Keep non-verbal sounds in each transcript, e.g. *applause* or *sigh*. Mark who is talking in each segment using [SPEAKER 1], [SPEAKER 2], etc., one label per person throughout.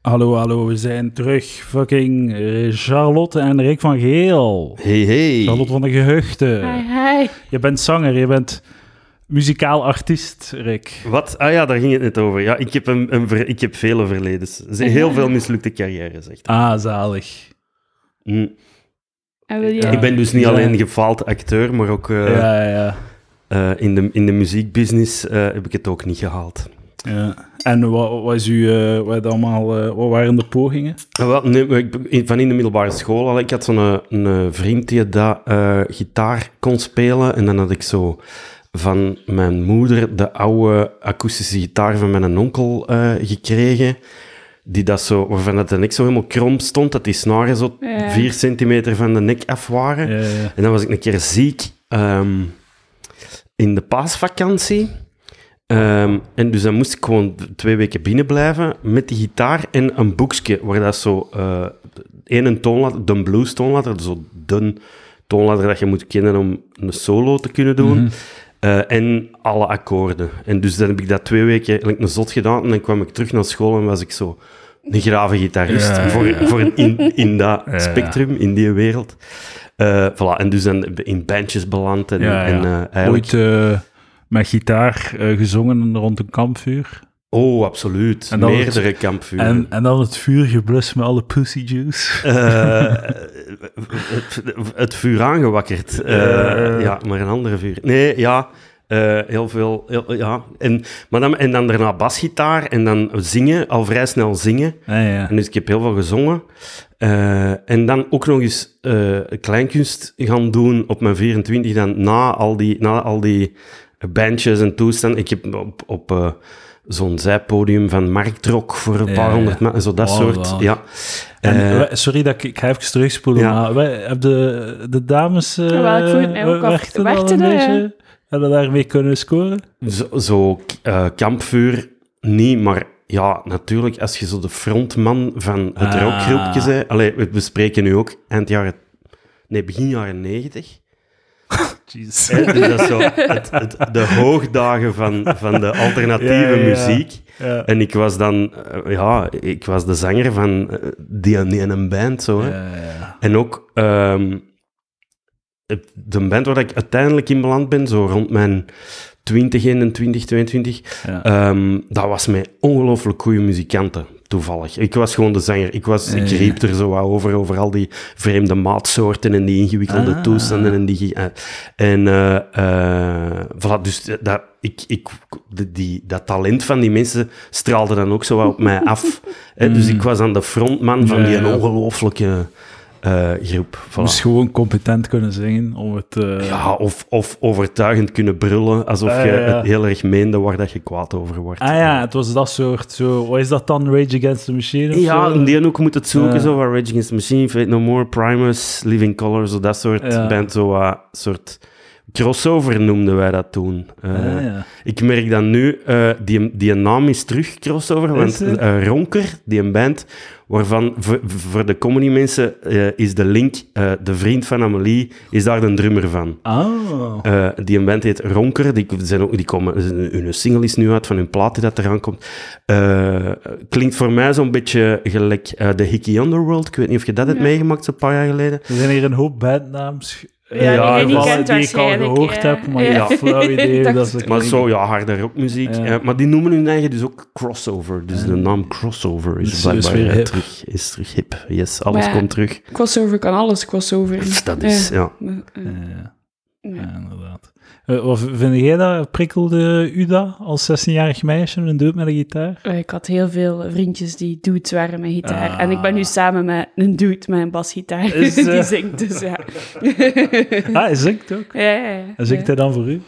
[SPEAKER 1] Hallo, hallo, we zijn terug. Fucking eh, Charlotte en Rick van Geel.
[SPEAKER 2] Hey, hey.
[SPEAKER 1] Charlotte van de Gehuchten.
[SPEAKER 3] Hi, hi.
[SPEAKER 1] Je bent zanger, je bent muzikaal artiest, Rick.
[SPEAKER 2] Wat? Ah ja, daar ging het net over. Ja, ik heb, een, een ver- ik heb vele verledens. Er zijn heel veel mislukte carrières, echt.
[SPEAKER 1] Ah, zalig.
[SPEAKER 2] Mm.
[SPEAKER 3] En wil je...
[SPEAKER 1] Ja.
[SPEAKER 2] Ik ben dus niet
[SPEAKER 1] Ja.
[SPEAKER 2] alleen gefaald acteur, maar ook eh,
[SPEAKER 1] ja, ja,
[SPEAKER 2] eh, in, de, in de muziekbusiness eh, heb ik het ook niet gehaald.
[SPEAKER 1] Ja. En wat, wat is uw, eh, wat, allemaal, eh, wat waren de pogingen?
[SPEAKER 2] Wel, nee, van in de middelbare school al. Ik had zo'n eh, een, vriend die dat eh, gitaar kon spelen. En dan had ik zo van mijn moeder de oude akoestische gitaar van mijn onkel eh, gekregen. Die dat zo, waarvan dat de nek zo helemaal krom stond. Dat die snaren zo
[SPEAKER 3] Ja.
[SPEAKER 2] vier centimeter van de nek af waren.
[SPEAKER 1] Ja, ja.
[SPEAKER 2] En dan was ik een keer ziek ehm, in de paasvakantie. Ehm, en dus dan moest ik gewoon twee weken binnen blijven met die gitaar en een boekje waar dat zo eh één toonladder, de blues toonladder, zo dun toonladder dat je moet kennen om een solo te kunnen doen.
[SPEAKER 1] Mhm.
[SPEAKER 2] Eh, en alle akkoorden. En dus dan heb ik dat twee weken like, een zot gedaan en dan kwam ik terug naar school en was ik zo een grave gitarist
[SPEAKER 1] Ja,
[SPEAKER 2] voor,
[SPEAKER 1] ja.
[SPEAKER 2] voor in, in dat spectrum, in die wereld. Eh, voilà, en dus dan in bandjes beland en, en eigenlijk...
[SPEAKER 1] Ooit met gitaar eh, gezongen rond een kampvuur.
[SPEAKER 2] Oh, absoluut. Meerdere kampvuren.
[SPEAKER 1] En, en dan het vuur geblust met alle pussy juice.
[SPEAKER 2] Eh, het, het vuur aangewakkerd. Eh,
[SPEAKER 1] Ja.
[SPEAKER 2] maar een andere vuur. Nee, ja, heel veel. heel- ja. en, maar dan, en dan daarna basgitaar en dan zingen, al vrij snel zingen.
[SPEAKER 1] Ja, ja.
[SPEAKER 2] En dus ik heb heel veel gezongen. En dan ook nog eens eh, kleinkunst gaan doen op mijn 24, dan na al die, na al die bandjes en toestanden. Ik heb op, op eh, zo'n zijpodium van Marktrok voor een
[SPEAKER 1] Ja,
[SPEAKER 2] paar
[SPEAKER 1] ja.
[SPEAKER 2] honderd mensen, zo dat
[SPEAKER 1] Oh,
[SPEAKER 2] soort.
[SPEAKER 1] wow.
[SPEAKER 2] Ja.
[SPEAKER 1] En,
[SPEAKER 2] Eh,
[SPEAKER 1] sorry dat ik, ik ga even terugspoelen,
[SPEAKER 2] Ja.
[SPEAKER 1] maar wij, heb de, de dames uh,
[SPEAKER 3] Wel, ik het mij ook af.
[SPEAKER 1] beetje? Hadden daarmee kunnen scoren?
[SPEAKER 2] Zo, zo eh, kampvuur niet, maar ja, natuurlijk, als je zo de frontman van het
[SPEAKER 1] Ah.
[SPEAKER 2] rockgroepje bent... Allee, we we spreken nu ook eind jaren... Nee, begin jaren negentig.
[SPEAKER 1] Jeez.
[SPEAKER 2] Hè, dus dat is zo het, het- de hoogdagen van, van de alternatieve
[SPEAKER 1] Ja,
[SPEAKER 2] muziek.
[SPEAKER 1] Ja.
[SPEAKER 2] En ik was dan... eh, ja, ik was de zanger van eh, die, die een band, zo. Hè.
[SPEAKER 1] Ja, ja.
[SPEAKER 2] En ook ehm, het- de band waar ik uiteindelijk in beland ben, zo rond mijn 20, 21, 22,
[SPEAKER 1] Ja.
[SPEAKER 2] ehm, dat was met ongelooflijk goede muzikanten, toevallig. Ik was gewoon de zanger. Ik, was, ik riep er zo wat over, over al die vreemde maatsoorten en die ingewikkelde
[SPEAKER 1] Ah.
[SPEAKER 2] toestanden. En, die, eh, en eh, eh, voilà, dus dat, ik, ik, die, dat talent van die mensen straalde dan ook zo op mij af. Hè, *laughs* Dus
[SPEAKER 1] Mm.
[SPEAKER 2] ik was dan de frontman van die ongelooflijke eh, groep. Voilà.
[SPEAKER 1] Moest gewoon competent kunnen zingen om het... eh,
[SPEAKER 2] Ja, of, of overtuigend kunnen brullen, alsof
[SPEAKER 1] Ah,
[SPEAKER 2] je
[SPEAKER 1] ja,
[SPEAKER 2] het heel erg meende waar dat je kwaad over wordt.
[SPEAKER 1] Ah ja, het was dat soort... Zo, wat is dat dan? Rage Against the Machine? of
[SPEAKER 2] Ja,
[SPEAKER 1] zo?
[SPEAKER 2] in die hoek moet het zoeken, zo van Rage Against the Machine, Fate No More, Primus, Living Color, zo dat soort band, zo soort crossover noemden wij dat toen. Eh,
[SPEAKER 1] Ah, ja.
[SPEAKER 2] Ik merk dan nu, eh, die, die naam is terug crossover, want eh, Ronker, die een band, waarvan voor, de comedy mensen is de link, de vriend van Amelie, is daar de drummer van. Eh, die een band heet Ronker. Die, zijn ook, die komen, hun single is nu uit van hun plaat die dat eraan komt. Klinkt voor mij zo'n beetje gelijk de Hickey Underworld. Ik weet niet of je dat hebt meegemaakt zo'n paar jaar geleden.
[SPEAKER 1] Er zijn hier een hoop bandnaams eh,
[SPEAKER 3] Ja, die
[SPEAKER 1] ik al gehoord
[SPEAKER 3] ja.
[SPEAKER 1] heb, maar
[SPEAKER 3] Ja.
[SPEAKER 1] ja, *laughs* flauw idee
[SPEAKER 3] Dat *laughs* is.
[SPEAKER 2] Maar zo, ja, harde rockmuziek.
[SPEAKER 1] Ja.
[SPEAKER 2] Eh, maar die noemen hun eigen dus ook crossover. Dus de naam crossover is
[SPEAKER 1] Is- is
[SPEAKER 2] blijkbaar
[SPEAKER 1] weer
[SPEAKER 2] eh,
[SPEAKER 1] hip.
[SPEAKER 2] terug, is terug hip. Yes, alles
[SPEAKER 3] Maar
[SPEAKER 2] komt terug.
[SPEAKER 3] Crossover kan alles crossover.
[SPEAKER 2] Dat is, ja.
[SPEAKER 3] Eh, eh,
[SPEAKER 1] Ja,
[SPEAKER 3] ja.
[SPEAKER 1] ja, inderdaad. Eh, wat vind jij dat? Prikkelde u dat als 16-jarig meisje een dude met een gitaar?
[SPEAKER 3] Eh, Ik had heel veel vriendjes die dudes waren met gitaar.
[SPEAKER 1] Ah.
[SPEAKER 3] En ik ben nu samen met een dude met een basgitaar.
[SPEAKER 1] Is, *laughs*
[SPEAKER 3] die
[SPEAKER 1] eh,
[SPEAKER 3] zingt, dus ja. *laughs*
[SPEAKER 1] Ah, hij zingt ook.
[SPEAKER 3] ja, ja, ja.
[SPEAKER 1] En zingt hij dan voor u?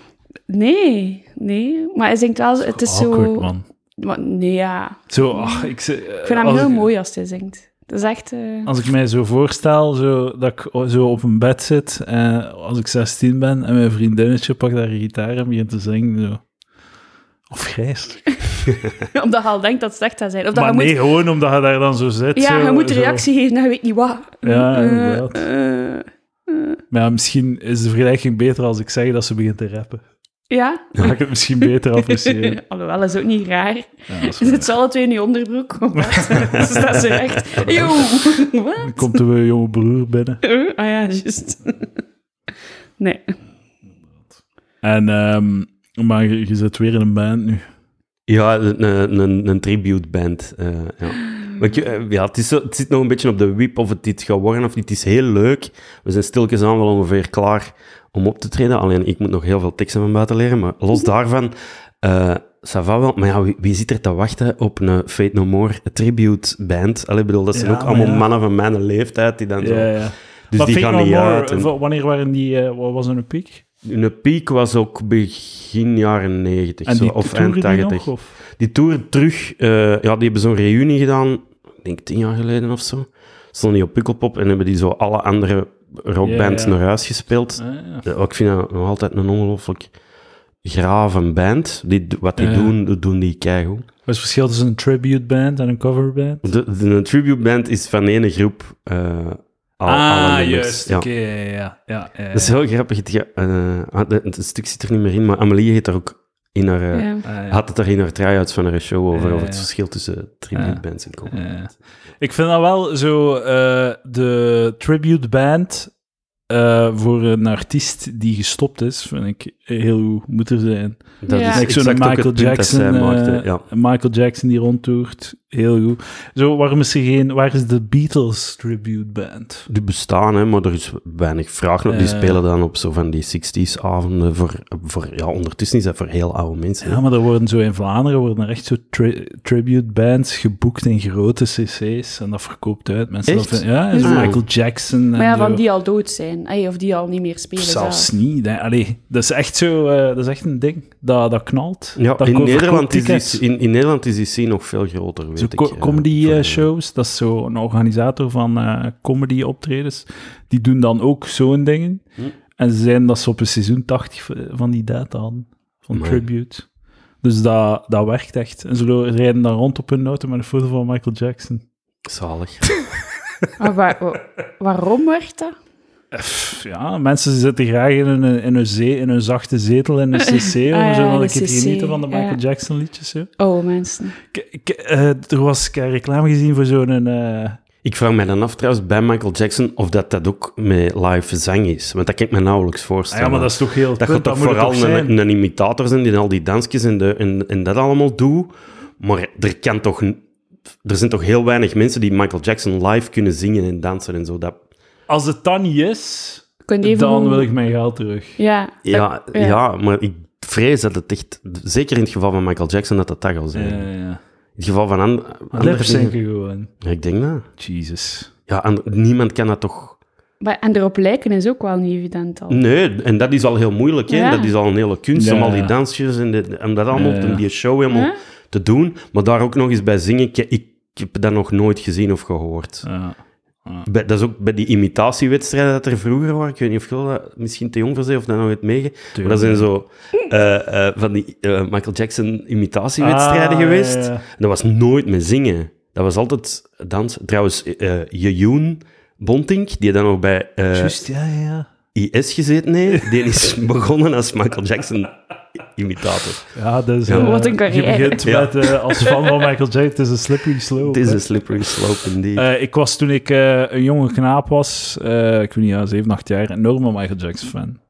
[SPEAKER 3] Nee, nee. Maar hij zingt wel... Het is
[SPEAKER 1] Awkward,
[SPEAKER 3] zo...
[SPEAKER 1] man.
[SPEAKER 3] Maar nee, ja.
[SPEAKER 1] Zo, ach, ik,
[SPEAKER 3] vind hem heel
[SPEAKER 1] ik-
[SPEAKER 3] mooi als hij zingt. Dat is echt... eh,
[SPEAKER 1] Als ik mij zo voorstel, zo, dat ik zo op een bed zit, eh, als ik 16 ben, en mijn vriendinnetje pakt daar een gitaar en begint te zingen, zo. Of grijs. *laughs*
[SPEAKER 3] omdat je al denkt dat het echt gaat zijn. Of dat
[SPEAKER 1] Maar
[SPEAKER 3] je
[SPEAKER 1] nee,
[SPEAKER 3] moet,
[SPEAKER 1] gewoon omdat je daar dan zo zit.
[SPEAKER 3] ja,
[SPEAKER 1] zo,
[SPEAKER 3] je moet
[SPEAKER 1] zo.
[SPEAKER 3] reactie geven en je weet niet wat.
[SPEAKER 1] Ja,
[SPEAKER 3] Eh,
[SPEAKER 1] inderdaad. Maar ja, misschien is de vergelijking beter als ik zeg dat ze begint te rappen.
[SPEAKER 3] Ja?
[SPEAKER 1] Dan ga ik het misschien beter appreciëren. *laughs*
[SPEAKER 3] Alhoewel, dat is ook niet raar.
[SPEAKER 1] Ja, is
[SPEAKER 3] zit ze alle twee in je onderbroek. Dus dat is echt... Eeuw! Wat?
[SPEAKER 1] Komt de jonge broer binnen.
[SPEAKER 3] Uh, ah ja, juist. *laughs* Nee.
[SPEAKER 1] En, ehm, maar je, je zit weer in een band nu.
[SPEAKER 2] Ja, een, een, een, een tribute band. eh, ja. Maar ik, eh, ja, het, is zo, het zit nog een beetje op de wip of het dit gaat worden of niet. Het is heel leuk. We zijn stilletjes aan wel ongeveer klaar om op te treden. Alleen ik moet nog heel veel teksten van buiten leren. Maar los daarvan, ça va wel. Maar ja, wie, wie zit er te wachten op een Fate No More tribute band? Allee, ik bedoel, dat zijn
[SPEAKER 1] Ja,
[SPEAKER 2] ook allemaal
[SPEAKER 1] ja.
[SPEAKER 2] mannen van mijn leeftijd die dan zo... Dus
[SPEAKER 1] Maar
[SPEAKER 2] die
[SPEAKER 1] Fate
[SPEAKER 2] gaan
[SPEAKER 1] No
[SPEAKER 2] niet
[SPEAKER 1] More,
[SPEAKER 2] uit. en-
[SPEAKER 1] wanneer waren die, eh, wat was een piek?
[SPEAKER 2] Hun piek was ook begin jaren 90
[SPEAKER 1] En
[SPEAKER 2] zo, of eind
[SPEAKER 1] toeren die
[SPEAKER 2] 80.
[SPEAKER 1] nog? Of?
[SPEAKER 2] Die tour terug, eh, ja, die hebben zo'n reunie gedaan, ik denk tien jaar geleden of zo. Stonden die op Pukkelpop en hebben die zo alle andere rockbands naar huis gespeeld.
[SPEAKER 1] Ah,
[SPEAKER 2] ik vind dat nog altijd een ongelooflijk grave band. Die, wat die doen, dat doen die keigoed.
[SPEAKER 1] Wat is het verschil tussen een tribute band en een cover band?
[SPEAKER 2] De, de, een tribute band is van ene groep eh al, alle
[SPEAKER 1] ah, juist.
[SPEAKER 2] Ja.
[SPEAKER 1] Oké, ja, ja, ja, ja.
[SPEAKER 2] Dat is heel grappig. Het, eh, ah, het stuk zit er niet meer in, maar Amelie heeft er ook in haar... eh,
[SPEAKER 3] Ja.
[SPEAKER 1] Ah,
[SPEAKER 2] had het er in haar try-outs van haar show over,
[SPEAKER 1] Ja,
[SPEAKER 2] over het
[SPEAKER 1] ja.
[SPEAKER 2] verschil tussen tribute
[SPEAKER 1] Ja.
[SPEAKER 2] bands en cover.
[SPEAKER 1] Ik vind dat wel zo, eh, de tribute band eh, voor een artiest die gestopt is, vind ik heel goed moet er zijn.
[SPEAKER 2] Dat
[SPEAKER 3] Ja.
[SPEAKER 2] is
[SPEAKER 1] Michael
[SPEAKER 2] het punt dat zij
[SPEAKER 1] Jackson,
[SPEAKER 2] maakte. Ja.
[SPEAKER 1] Michael Jackson die rondtoert, heel goed. Zo, waarom is er geen, waar is de Beatles tribute band?
[SPEAKER 2] Die bestaan, hè, maar er is weinig vraag naar. Die
[SPEAKER 1] Eh.
[SPEAKER 2] spelen dan op zo van die 60s-avonden voor, voor... Ja, ondertussen is dat voor heel oude mensen. hè.
[SPEAKER 1] Ja, maar er worden zo in Vlaanderen worden er echt zo tri- tribute bands geboekt in grote cc's en dat verkoopt uit. Mensen
[SPEAKER 2] Echt?
[SPEAKER 1] dat vinden- ja, zo
[SPEAKER 2] Ah.
[SPEAKER 1] Michael Jackson.
[SPEAKER 3] Maar ja, van die al dood zijn. Of die al niet meer spelen
[SPEAKER 1] Zelfs
[SPEAKER 3] zelf.
[SPEAKER 1] niet. hè. Allee, dat is echt zo, eh, dat is echt een ding. Dat, dat knalt.
[SPEAKER 2] Ja,
[SPEAKER 1] dat
[SPEAKER 2] in, Nederland is die, in, in Nederland is die scene nog veel groter, weet
[SPEAKER 1] Zo
[SPEAKER 2] ik.
[SPEAKER 1] co-
[SPEAKER 2] eh,
[SPEAKER 1] comedy
[SPEAKER 2] van-
[SPEAKER 1] eh, shows, dat is zo een organisator van eh, comedy optredens. Die doen dan ook zo'n dingen.
[SPEAKER 2] Hm.
[SPEAKER 1] En ze zijn dat ze op een seizoen 80 v- van die data hadden, van
[SPEAKER 2] Amai.
[SPEAKER 1] tribute. Dus dat, dat werkt echt. En ze rijden dan rond op hun auto met een foto van Michael Jackson.
[SPEAKER 2] Zalig.
[SPEAKER 3] Maar waar- wa- waarom werkt dat?
[SPEAKER 1] Pff, Ja, mensen zitten graag in hun, in hun, zee, in hun zachte zetel in een *laughs* cc, om
[SPEAKER 3] ja,
[SPEAKER 1] zo te
[SPEAKER 3] CC,
[SPEAKER 1] genieten van de
[SPEAKER 3] ja.
[SPEAKER 1] Michael Jackson liedjes. Zo.
[SPEAKER 3] Oh, mensen.
[SPEAKER 1] Ik, ik, eh, er was ik heb reclame gezien voor zo'n... eh,
[SPEAKER 2] Ik vraag mij dan af trouwens bij Michael Jackson of dat, dat ook met live zang is. Want dat kan ik me nauwelijks
[SPEAKER 1] ah
[SPEAKER 2] voorstellen.
[SPEAKER 1] ja, maar dat is toch heel...
[SPEAKER 2] Dat
[SPEAKER 1] punt,
[SPEAKER 2] gaat toch
[SPEAKER 1] het
[SPEAKER 2] vooral
[SPEAKER 1] toch
[SPEAKER 2] een, een imitator zijn die al die dansjes en, de, en, en dat allemaal doet. Maar er kan toch... Er zijn toch heel weinig mensen die Michael Jackson live kunnen zingen en dansen en zo. Dat,
[SPEAKER 1] Als het dan niet is,
[SPEAKER 3] Kun je even
[SPEAKER 1] dan wil ik mijn geld terug.
[SPEAKER 3] Ja.
[SPEAKER 2] ja, ja. maar ik vrees dat het echt... Zeker in het geval van Michael Jackson, dat dat dat zal zijn.
[SPEAKER 1] Ja, ja.
[SPEAKER 2] In het geval van an, andere dingen...
[SPEAKER 1] Lipzinken gewoon.
[SPEAKER 2] Ja, ik denk dat.
[SPEAKER 1] Jesus.
[SPEAKER 2] Ja, and- niemand kan dat toch...
[SPEAKER 3] Maar, en erop lijken is ook wel niet evident al.
[SPEAKER 2] Nee, en dat is al heel moeilijk. Hè?
[SPEAKER 3] Ja.
[SPEAKER 2] Dat is al een hele kunst
[SPEAKER 1] Ja,
[SPEAKER 2] om al die dansjes en, de, en dat allemaal,
[SPEAKER 1] Ja, ja.
[SPEAKER 2] en die show helemaal te doen. Maar daar ook nog eens bij zingen, ik, ik heb dat nog nooit gezien of gehoord.
[SPEAKER 1] Ja.
[SPEAKER 2] Bij- dat is ook bij die imitatiewedstrijden dat er vroeger waren. Ik weet niet of je dat misschien te jong voor bent of dat nog het meege. Maar dat zijn zo eh, eh, van die eh, Michael Jackson imitatiewedstrijden
[SPEAKER 1] Ah,
[SPEAKER 2] geweest.
[SPEAKER 1] ja, ja.
[SPEAKER 2] En dat was nooit met zingen. Dat was altijd dans. Trouwens, Jejoen Bontink, die dan nog bij
[SPEAKER 1] ja.
[SPEAKER 2] IS gezeten heeft, die is *laughs* begonnen als Michael Jackson imitator.
[SPEAKER 1] Ja, dat is...
[SPEAKER 2] Ja.
[SPEAKER 1] eh,
[SPEAKER 3] Wat een
[SPEAKER 1] Je
[SPEAKER 3] carrière.
[SPEAKER 1] begint
[SPEAKER 2] Ja.
[SPEAKER 1] met, eh, als fan van Michael Jackson, het is een slippery slope.
[SPEAKER 2] Het is een slippery slope indeed.
[SPEAKER 1] Eh, ik was toen ik eh, een jonge knaap was, eh, ik weet niet, ja, 7, 8 jaar, een enorme Michael Jackson fan.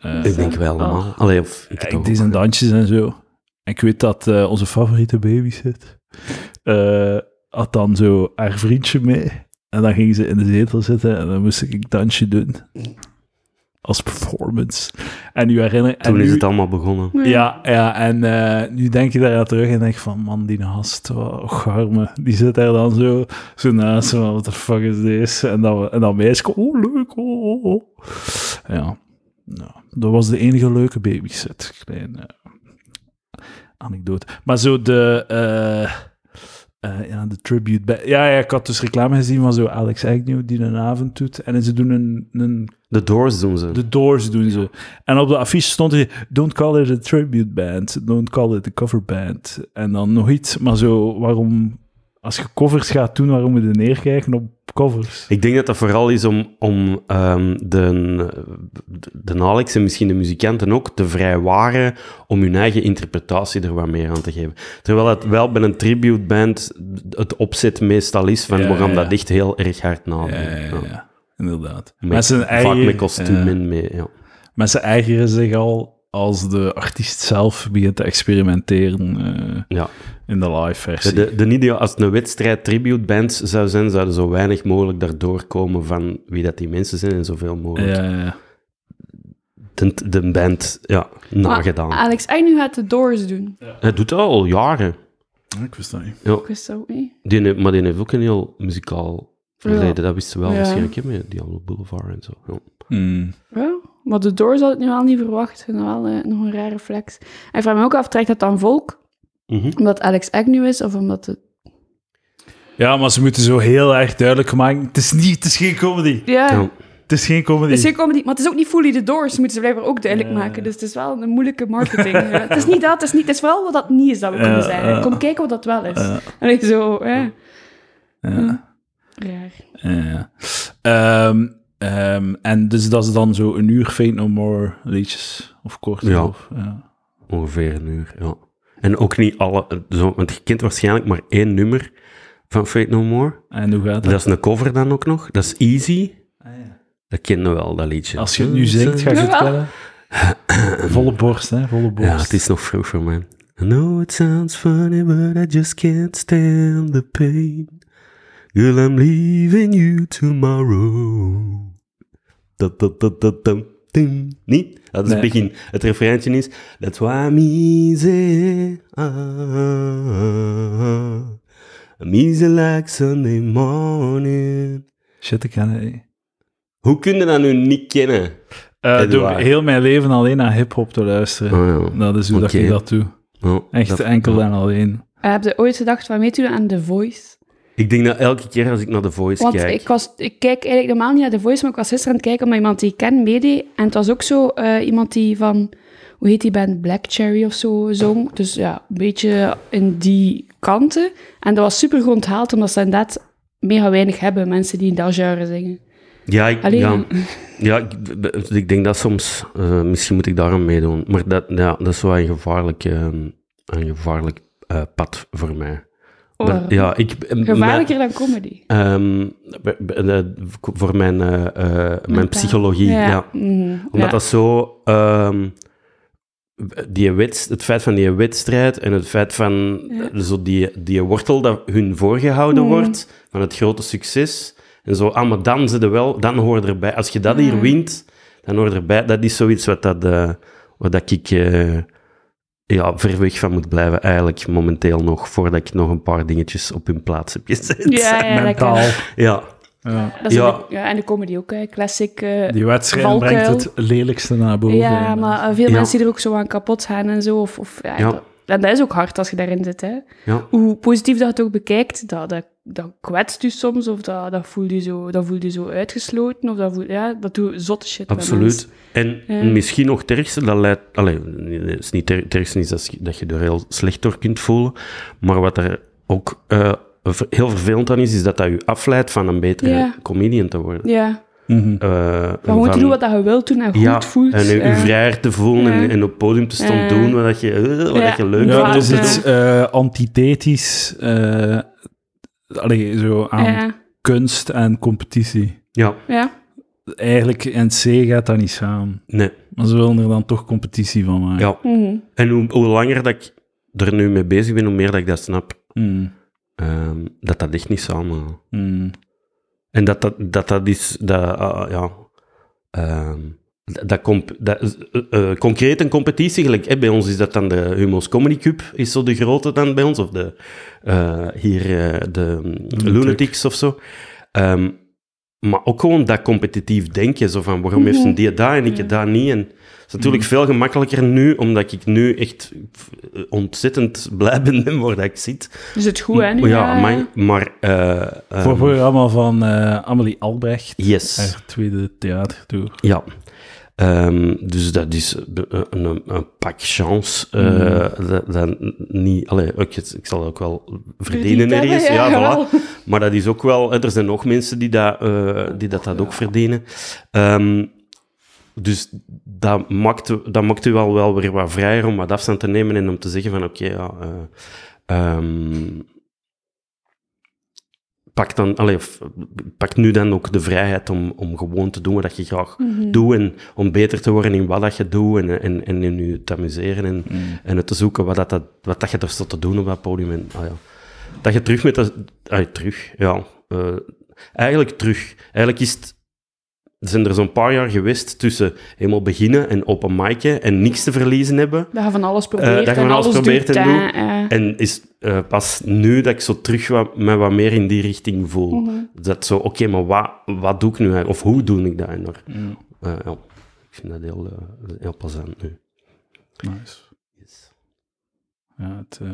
[SPEAKER 1] Eh,
[SPEAKER 2] ik denk wel allemaal. Allee, of ik
[SPEAKER 1] Ja, deed zijn dansjes en zo. En ik weet dat eh, onze favoriete babysit eh had dan zo haar vriendje mee. En dan ging ze in de zetel zitten en dan moest ik een dansje doen. Als performance. En nu herinner en
[SPEAKER 2] Toen is
[SPEAKER 1] nu-
[SPEAKER 2] het allemaal begonnen.
[SPEAKER 1] Ja, ja, en eh, nu denk je daar aan terug en denk van, man, die gast, wat garme. Die zit daar dan zo, zo naast van, what the fuck is this? En dan, en dan meisje, oh, leuk, oh, oh, oh. Ja, nou, dat was de enige leuke babysit. Klein eh, anekdote. Maar zo de, eh, eh, ja, de tribute. ja, ja, ik had dus reclame gezien van zo Alex Agnew die een avond doet. En ze doen een, een
[SPEAKER 2] De Doors doen ze.
[SPEAKER 1] de Doors doen ze. En op de affiche stond er, don't call it a tribute band, don't call it a cover band. En dan nog iets, maar zo, waarom als je covers gaat doen, waarom moet je neerkijken op covers?
[SPEAKER 2] Ik denk dat dat vooral is om, om ehm, de, de Alex en misschien de muzikanten ook te vrijwaren om hun eigen interpretatie er wat meer aan te geven. Terwijl het wel bij een tributeband het opzet meestal is van
[SPEAKER 1] Ja,
[SPEAKER 2] we gaan
[SPEAKER 1] ja.
[SPEAKER 2] dat echt heel erg hard
[SPEAKER 1] ja, Ja. Inderdaad.
[SPEAKER 2] Met-
[SPEAKER 1] Mensen
[SPEAKER 2] vaak
[SPEAKER 1] eigen,
[SPEAKER 2] met kostuum mee, ja.
[SPEAKER 1] Mensen eigeren zich al als de artiest zelf begint te experimenteren eh,
[SPEAKER 2] ja.
[SPEAKER 1] in de live versie.
[SPEAKER 2] De, de, de idee, als het een wedstrijd tributeband zou zijn, zouden zo weinig mogelijk daardoor komen van wie dat die mensen zijn en zoveel mogelijk
[SPEAKER 1] ja, ja.
[SPEAKER 2] de, de band ja, nagedaan.
[SPEAKER 3] Maar Alex Agnew gaat de Doors doen.
[SPEAKER 2] Hij doet dat al jaren.
[SPEAKER 1] Ik wist dat niet.
[SPEAKER 2] Ja.
[SPEAKER 3] Ik wist dat ook niet.
[SPEAKER 2] Die, maar die heeft ook een heel muzikaal verleden.
[SPEAKER 3] Ja.
[SPEAKER 2] Dat wisten we wel
[SPEAKER 3] Ja.
[SPEAKER 2] waarschijnlijk, hè, met Diablo Boulevard en zo. Ja.
[SPEAKER 1] Hmm.
[SPEAKER 3] Ja, maar de Doors had het nu wel niet verwacht. Dat wel eh, nog een rare flex. En ik vraag me ook af, trekt dat dan volk?
[SPEAKER 2] Mhm.
[SPEAKER 3] Omdat Alex Agnew is, of omdat het...
[SPEAKER 1] Ja, maar ze moeten zo heel erg duidelijk maken. Het is, niet, het is geen comedy.
[SPEAKER 3] Ja.
[SPEAKER 1] Het is geen comedy.
[SPEAKER 3] het is geen comedy, maar het is ook niet fully the Doors, moeten ze blijkbaar ook duidelijk
[SPEAKER 1] Ja.
[SPEAKER 3] maken. Dus het is wel een moeilijke marketing. ja. Het is niet dat, het is, niet, het is vooral wat dat niet is dat we kunnen zeggen. Kom kijken wat dat wel is. Allee, zo, ja.
[SPEAKER 1] ja,
[SPEAKER 3] Raar.
[SPEAKER 1] ja. Ehm, ehm, en dus dat is dan zo een uur Fate No More liedjes, of kort.
[SPEAKER 2] Ja.
[SPEAKER 1] Of, ja.
[SPEAKER 2] Ongeveer een uur, ja. En ook niet alle... Zo, want je kent waarschijnlijk maar één nummer van Fate No More.
[SPEAKER 1] En hoe gaat dat?
[SPEAKER 2] Dat is een cover dan ook nog. Dat is Easy. Dat kennen we wel, dat liedje.
[SPEAKER 1] Als je het nu zingt, ga je het kennen. *clears throat* Volle borst, hè? Volle borst.
[SPEAKER 2] Ja, het is nog vroeg voor mij. I know it sounds funny, but I just can't stand the pain. Girl, I'm leaving you tomorrow. Dat, dat, dat, dat, dat, ding. Niet? Dat is het begin. Het refreintje is... That's why I'm easy. Ah, I'm easy like Sunday morning.
[SPEAKER 1] Shit, ik ken het.
[SPEAKER 2] Hoe kun je dat nu niet kennen?
[SPEAKER 1] Eh, door
[SPEAKER 2] Edouard.
[SPEAKER 1] heel mijn leven alleen naar hip-hop te luisteren.
[SPEAKER 2] Oh, ja.
[SPEAKER 1] Dat is hoe dat ik dat doe.
[SPEAKER 2] Oh,
[SPEAKER 1] Echt
[SPEAKER 2] dat-
[SPEAKER 1] enkel en alleen.
[SPEAKER 3] Eh, Heb je ooit gedacht, wat meedoen aan The Voice?
[SPEAKER 2] Ik denk dat elke keer als ik naar The Voice
[SPEAKER 3] Want
[SPEAKER 2] kijk...
[SPEAKER 3] ik, was, ik kijk eigenlijk normaal niet naar The Voice, maar ik was gisteren aan het kijken omdat iemand die ik ken meedeed. En het was ook zo eh, iemand die van, hoe heet die band, Black Cherry of zo zong. Dus ja, een beetje in die kanten. En dat was super goed onthaald, omdat ze inderdaad mega weinig hebben, mensen die in dat genre zingen.
[SPEAKER 2] Ja, ik, ja, ja ik, ik denk dat soms... eh, misschien moet ik daarom meedoen. Maar dat, ja, dat is wel een gevaarlijk, eh, een gevaarlijk pad voor mij. Dat- ja, ik,
[SPEAKER 3] gevaarlijker dan comedy.
[SPEAKER 2] Ehm, de- voor mijn, eh, eh, mijn psychologie, ja.
[SPEAKER 3] mhm,
[SPEAKER 2] Omdat dat zo... ehm, die wedst, het feit van die wedstrijd en het feit van eh, zo die, die wortel dat hun voorgehouden
[SPEAKER 3] Mm.
[SPEAKER 2] wordt, van het grote succes. En zo, ah, maar dan zit er wel, dan hoor je erbij. Als je dat hier wint, dan hoor je erbij. Dat is zoiets wat, dat, eh, wat dat ik eh, ja, ver weg van moet blijven, eigenlijk momenteel nog, voordat ik nog een paar dingetjes op hun plaats heb gezet.
[SPEAKER 3] Ja, *laughs*
[SPEAKER 1] Mentaal.
[SPEAKER 2] Ja.
[SPEAKER 1] Ja.
[SPEAKER 3] Dat is
[SPEAKER 2] Ja.
[SPEAKER 3] en de comedy ook, hè. classic. eh,
[SPEAKER 1] Die wedstrijd
[SPEAKER 3] Valkuil.
[SPEAKER 1] brengt het lelijkste naar boven.
[SPEAKER 3] Ja, maar eh, veel
[SPEAKER 2] Ja.
[SPEAKER 3] mensen die er ook zo aan kapot gaan en zo. Of, of, ja,
[SPEAKER 2] Ja.
[SPEAKER 3] dat- en dat is ook hard als je daarin zit. Hè.
[SPEAKER 2] Ja.
[SPEAKER 3] Hoe positief dat je het ook bekijkt, dat, dat, dat kwetst je soms. Of dat, dat voel je zo, dat voel je zo uitgesloten. Of dat, voel, ja, dat doet zotte shit met
[SPEAKER 2] Absoluut. En
[SPEAKER 3] Ja.
[SPEAKER 2] misschien nog het ergste, dat leidt... Allee, het is niet ter- het ergste is dat je- dat je er heel slecht door kunt voelen. Maar wat er ook eh, heel vervelend aan is, is dat dat je afleidt van een betere
[SPEAKER 3] Ja.
[SPEAKER 2] comedian te worden.
[SPEAKER 3] Ja, van gewoon te doen wat dat je wilt doen en goed
[SPEAKER 2] ja,
[SPEAKER 3] voelt.
[SPEAKER 2] en je, vrijer te voelen en, op het podium te staan doen wat, dat je, eh, wat je leuk
[SPEAKER 1] Ja,
[SPEAKER 3] Ja,
[SPEAKER 1] dus
[SPEAKER 2] vindt.
[SPEAKER 1] iets eh antithetisch eh allee, zo aan
[SPEAKER 3] ja,
[SPEAKER 1] kunst en competitie.
[SPEAKER 2] Ja,
[SPEAKER 3] ja.
[SPEAKER 1] Eigenlijk in C gaat dat niet samen.
[SPEAKER 2] nee.
[SPEAKER 1] Maar ze willen er dan toch competitie van maken.
[SPEAKER 2] Ja.
[SPEAKER 3] Mhm.
[SPEAKER 2] En hoe, hoe langer dat ik er nu mee bezig ben, hoe meer dat ik dat snap,
[SPEAKER 1] Mm,
[SPEAKER 2] ehm, dat dat echt niet samen gaat.
[SPEAKER 1] mm.
[SPEAKER 2] En dat dat, dat, dat is, dat, ah, ja, ehm, dat, dat, comp, dat is, eh, eh, concreet een competitie, gelijk, hè, bij ons is dat dan de Humo's Comedy Cup, is zo de grote dan bij ons, of de, eh, hier eh, de Lunatics of zo. Ehm, maar ook gewoon dat competitief denken, zo van, waarom heeft een die dat en ik dat niet? En het is natuurlijk veel gemakkelijker nu, omdat ik nu echt eh, ontzettend blij ben *laughs* waar dat ik zit.
[SPEAKER 3] Dus het goed, hè? Nu,
[SPEAKER 2] Ja, amai, maar... eh,
[SPEAKER 1] Voor het programma van eh Amelie Albrecht,
[SPEAKER 2] Yes.
[SPEAKER 1] haar tweede theatertour.
[SPEAKER 2] Ja. Ehm, dus dat is een, een, een pak chance. eh, dat, dat niet, allee, ik, ik zal ook wel verdienen
[SPEAKER 3] Verdiend
[SPEAKER 2] ergens. Ja,
[SPEAKER 3] ja,
[SPEAKER 2] voilà. Maar dat is ook wel, er zijn nog mensen die dat, eh, die dat, dat ook verdienen. Ehm, dus dat maakt, dat maakt u wel, wel weer wat vrijer om wat afstand te nemen en om te zeggen van oké, ja, eh, ehm, pak, dan, allee, of, pak nu dan ook de vrijheid om, om gewoon te doen wat je graag doet en om beter te worden in wat dat je doet en, en, en in je te amuseren en, en het te zoeken wat, dat, dat, wat dat je er staat te doen op dat podium. En, ah ja. Dat je terug met de... ah, terug, ja. eh, eigenlijk terug. Eigenlijk is het zijn er zo'n paar jaar geweest tussen helemaal beginnen en open micen en niks te verliezen hebben.
[SPEAKER 3] Dat je van alles
[SPEAKER 2] Eh,
[SPEAKER 3] probeert
[SPEAKER 2] dat je
[SPEAKER 3] en
[SPEAKER 2] van alles
[SPEAKER 3] alles
[SPEAKER 2] probeert
[SPEAKER 3] doet.
[SPEAKER 2] en doet. En is eh, pas nu dat ik zo terug wat, me wat meer in die richting voel.
[SPEAKER 3] Mhm.
[SPEAKER 2] Dat zo, oké, maar wat, wat doe ik nu eigenlijk? Of hoe doe ik dat? En daar, eh, ja, ik vind dat heel, heel plezant nu.
[SPEAKER 1] Nice. Ja, het, eh,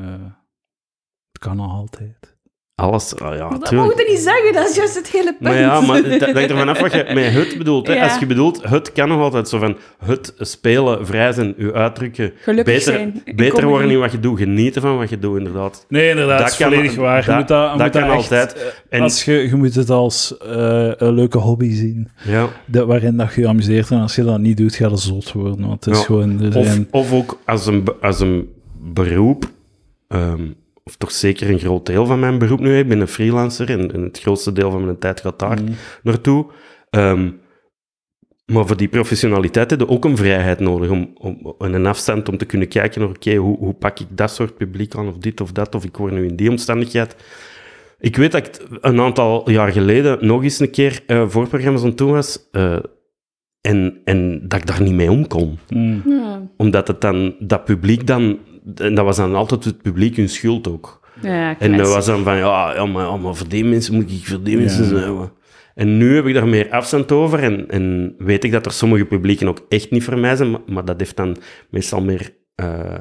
[SPEAKER 1] het kan nog altijd.
[SPEAKER 2] Alles, ah, ja,
[SPEAKER 3] dat
[SPEAKER 2] tuurlijk.
[SPEAKER 3] moet je niet zeggen, dat is juist het hele punt.
[SPEAKER 2] Maar ja, maar dat dat hangt ervan af wat je met het bedoelt. Hè. *laughs*
[SPEAKER 3] Ja.
[SPEAKER 2] Als je bedoelt, het kan nog altijd zo van het spelen, vrij zijn, je uitdrukken,
[SPEAKER 3] Gelukkig
[SPEAKER 2] beter,
[SPEAKER 3] zijn.
[SPEAKER 2] beter worden in wat je doet, genieten van wat je doet, inderdaad.
[SPEAKER 1] Nee, inderdaad,
[SPEAKER 2] Dat
[SPEAKER 1] is
[SPEAKER 2] kan-
[SPEAKER 1] volledig waar. Je
[SPEAKER 2] dat-
[SPEAKER 1] moet dat, moet dat
[SPEAKER 2] kan
[SPEAKER 1] echt,
[SPEAKER 2] altijd.
[SPEAKER 1] eh,
[SPEAKER 2] En-
[SPEAKER 1] Als je, je moet het als eh, een leuke hobby zien,
[SPEAKER 2] Ja.
[SPEAKER 1] dat, waarin dat je je amuseert. En als je dat niet doet, ga je zot worden. Want het is
[SPEAKER 2] Ja.
[SPEAKER 1] gewoon... Er
[SPEAKER 2] Of,
[SPEAKER 1] zijn,
[SPEAKER 2] of ook als een, als een beroep, ehm, of toch zeker een groot deel van mijn beroep nu, ik ben een freelancer en, en het grootste deel van mijn tijd gaat daar naartoe. Ehm, maar voor die professionaliteit heb je ook een vrijheid nodig om, om, en een afstand om te kunnen kijken naar, oké, hoe, hoe pak ik dat soort publiek aan, of dit of dat, of ik word nu in die omstandigheid. Ik weet dat ik een aantal jaar geleden nog eens een keer eh voorprogramma's aan het doen was, eh, en, en dat ik daar niet mee om kon
[SPEAKER 1] Mm.
[SPEAKER 3] Ja.
[SPEAKER 2] omdat het dan, dat publiek dan, en dat was dan altijd het publiek hun schuld ook.
[SPEAKER 3] Ja,
[SPEAKER 2] En dat was dan van, ja, ja, maar, ja, maar voor die mensen moet ik voor die mensen zijn. En nu heb ik daar meer afstand over en, en weet ik dat er sommige publieken ook echt niet voor mij zijn, maar, maar dat heeft dan meestal meer... eh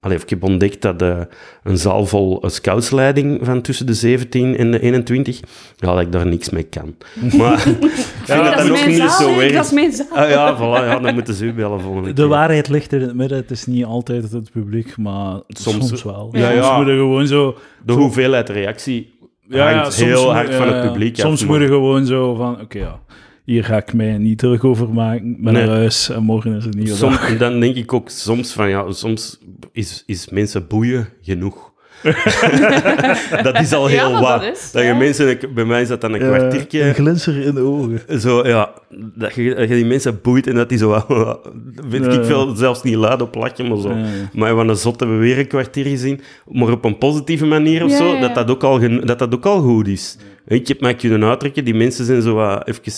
[SPEAKER 2] allee, ik heb ontdekt dat eh, een zaal vol eh, scoutsleiding van tussen de 17 en de 21, ja, dat ik daar niks mee kan. *laughs* Maar ik vind
[SPEAKER 1] Ja, *laughs*
[SPEAKER 2] dat
[SPEAKER 3] dat is
[SPEAKER 2] ook niet
[SPEAKER 3] zaal,
[SPEAKER 2] zo werkt.
[SPEAKER 3] dat is mijn zaal.
[SPEAKER 2] Ah ja, voilà, ja, dan moeten ze u bellen volgende
[SPEAKER 1] De
[SPEAKER 2] keer.
[SPEAKER 1] waarheid ligt in het midden. Het is niet altijd het publiek, maar soms,
[SPEAKER 2] Soms-
[SPEAKER 1] wel.
[SPEAKER 2] Ja,
[SPEAKER 1] soms
[SPEAKER 2] ja.
[SPEAKER 1] moet je gewoon zo...
[SPEAKER 2] De hoeveelheid reactie hangt
[SPEAKER 1] soms
[SPEAKER 2] heel
[SPEAKER 1] moet-
[SPEAKER 2] hard van het
[SPEAKER 1] ja,
[SPEAKER 2] publiek af,
[SPEAKER 1] Soms moet je gewoon zo van, oké, ja, hier ga ik mij niet terug over maken. Ik ben
[SPEAKER 2] Nee.
[SPEAKER 1] naar huis en morgen is het niet
[SPEAKER 2] Soms, dan denk ik ook soms van ja, soms is, is mensen boeien genoeg. *laughs* dat is al
[SPEAKER 3] Ja,
[SPEAKER 2] heel
[SPEAKER 3] dat
[SPEAKER 2] wat.
[SPEAKER 3] is,
[SPEAKER 2] dat je mensen, bij mij is dat dan een kwartiertje.
[SPEAKER 1] Een glinster in de ogen.
[SPEAKER 2] Zo, ja, dat je, dat je die mensen boeit en dat die zo, *laughs*
[SPEAKER 1] Ja,
[SPEAKER 2] ik veel, zelfs niet luid op lachen, maar zo. Maar van een zot hebben we weer een kwartier gezien, maar op een positieve manier of
[SPEAKER 3] Ja,
[SPEAKER 2] zo,
[SPEAKER 3] ja, ja.
[SPEAKER 2] Dat, dat, ook al dat dat ook al goed is. Ik heb mij kunnen uitdrukken, die mensen zijn zo wat even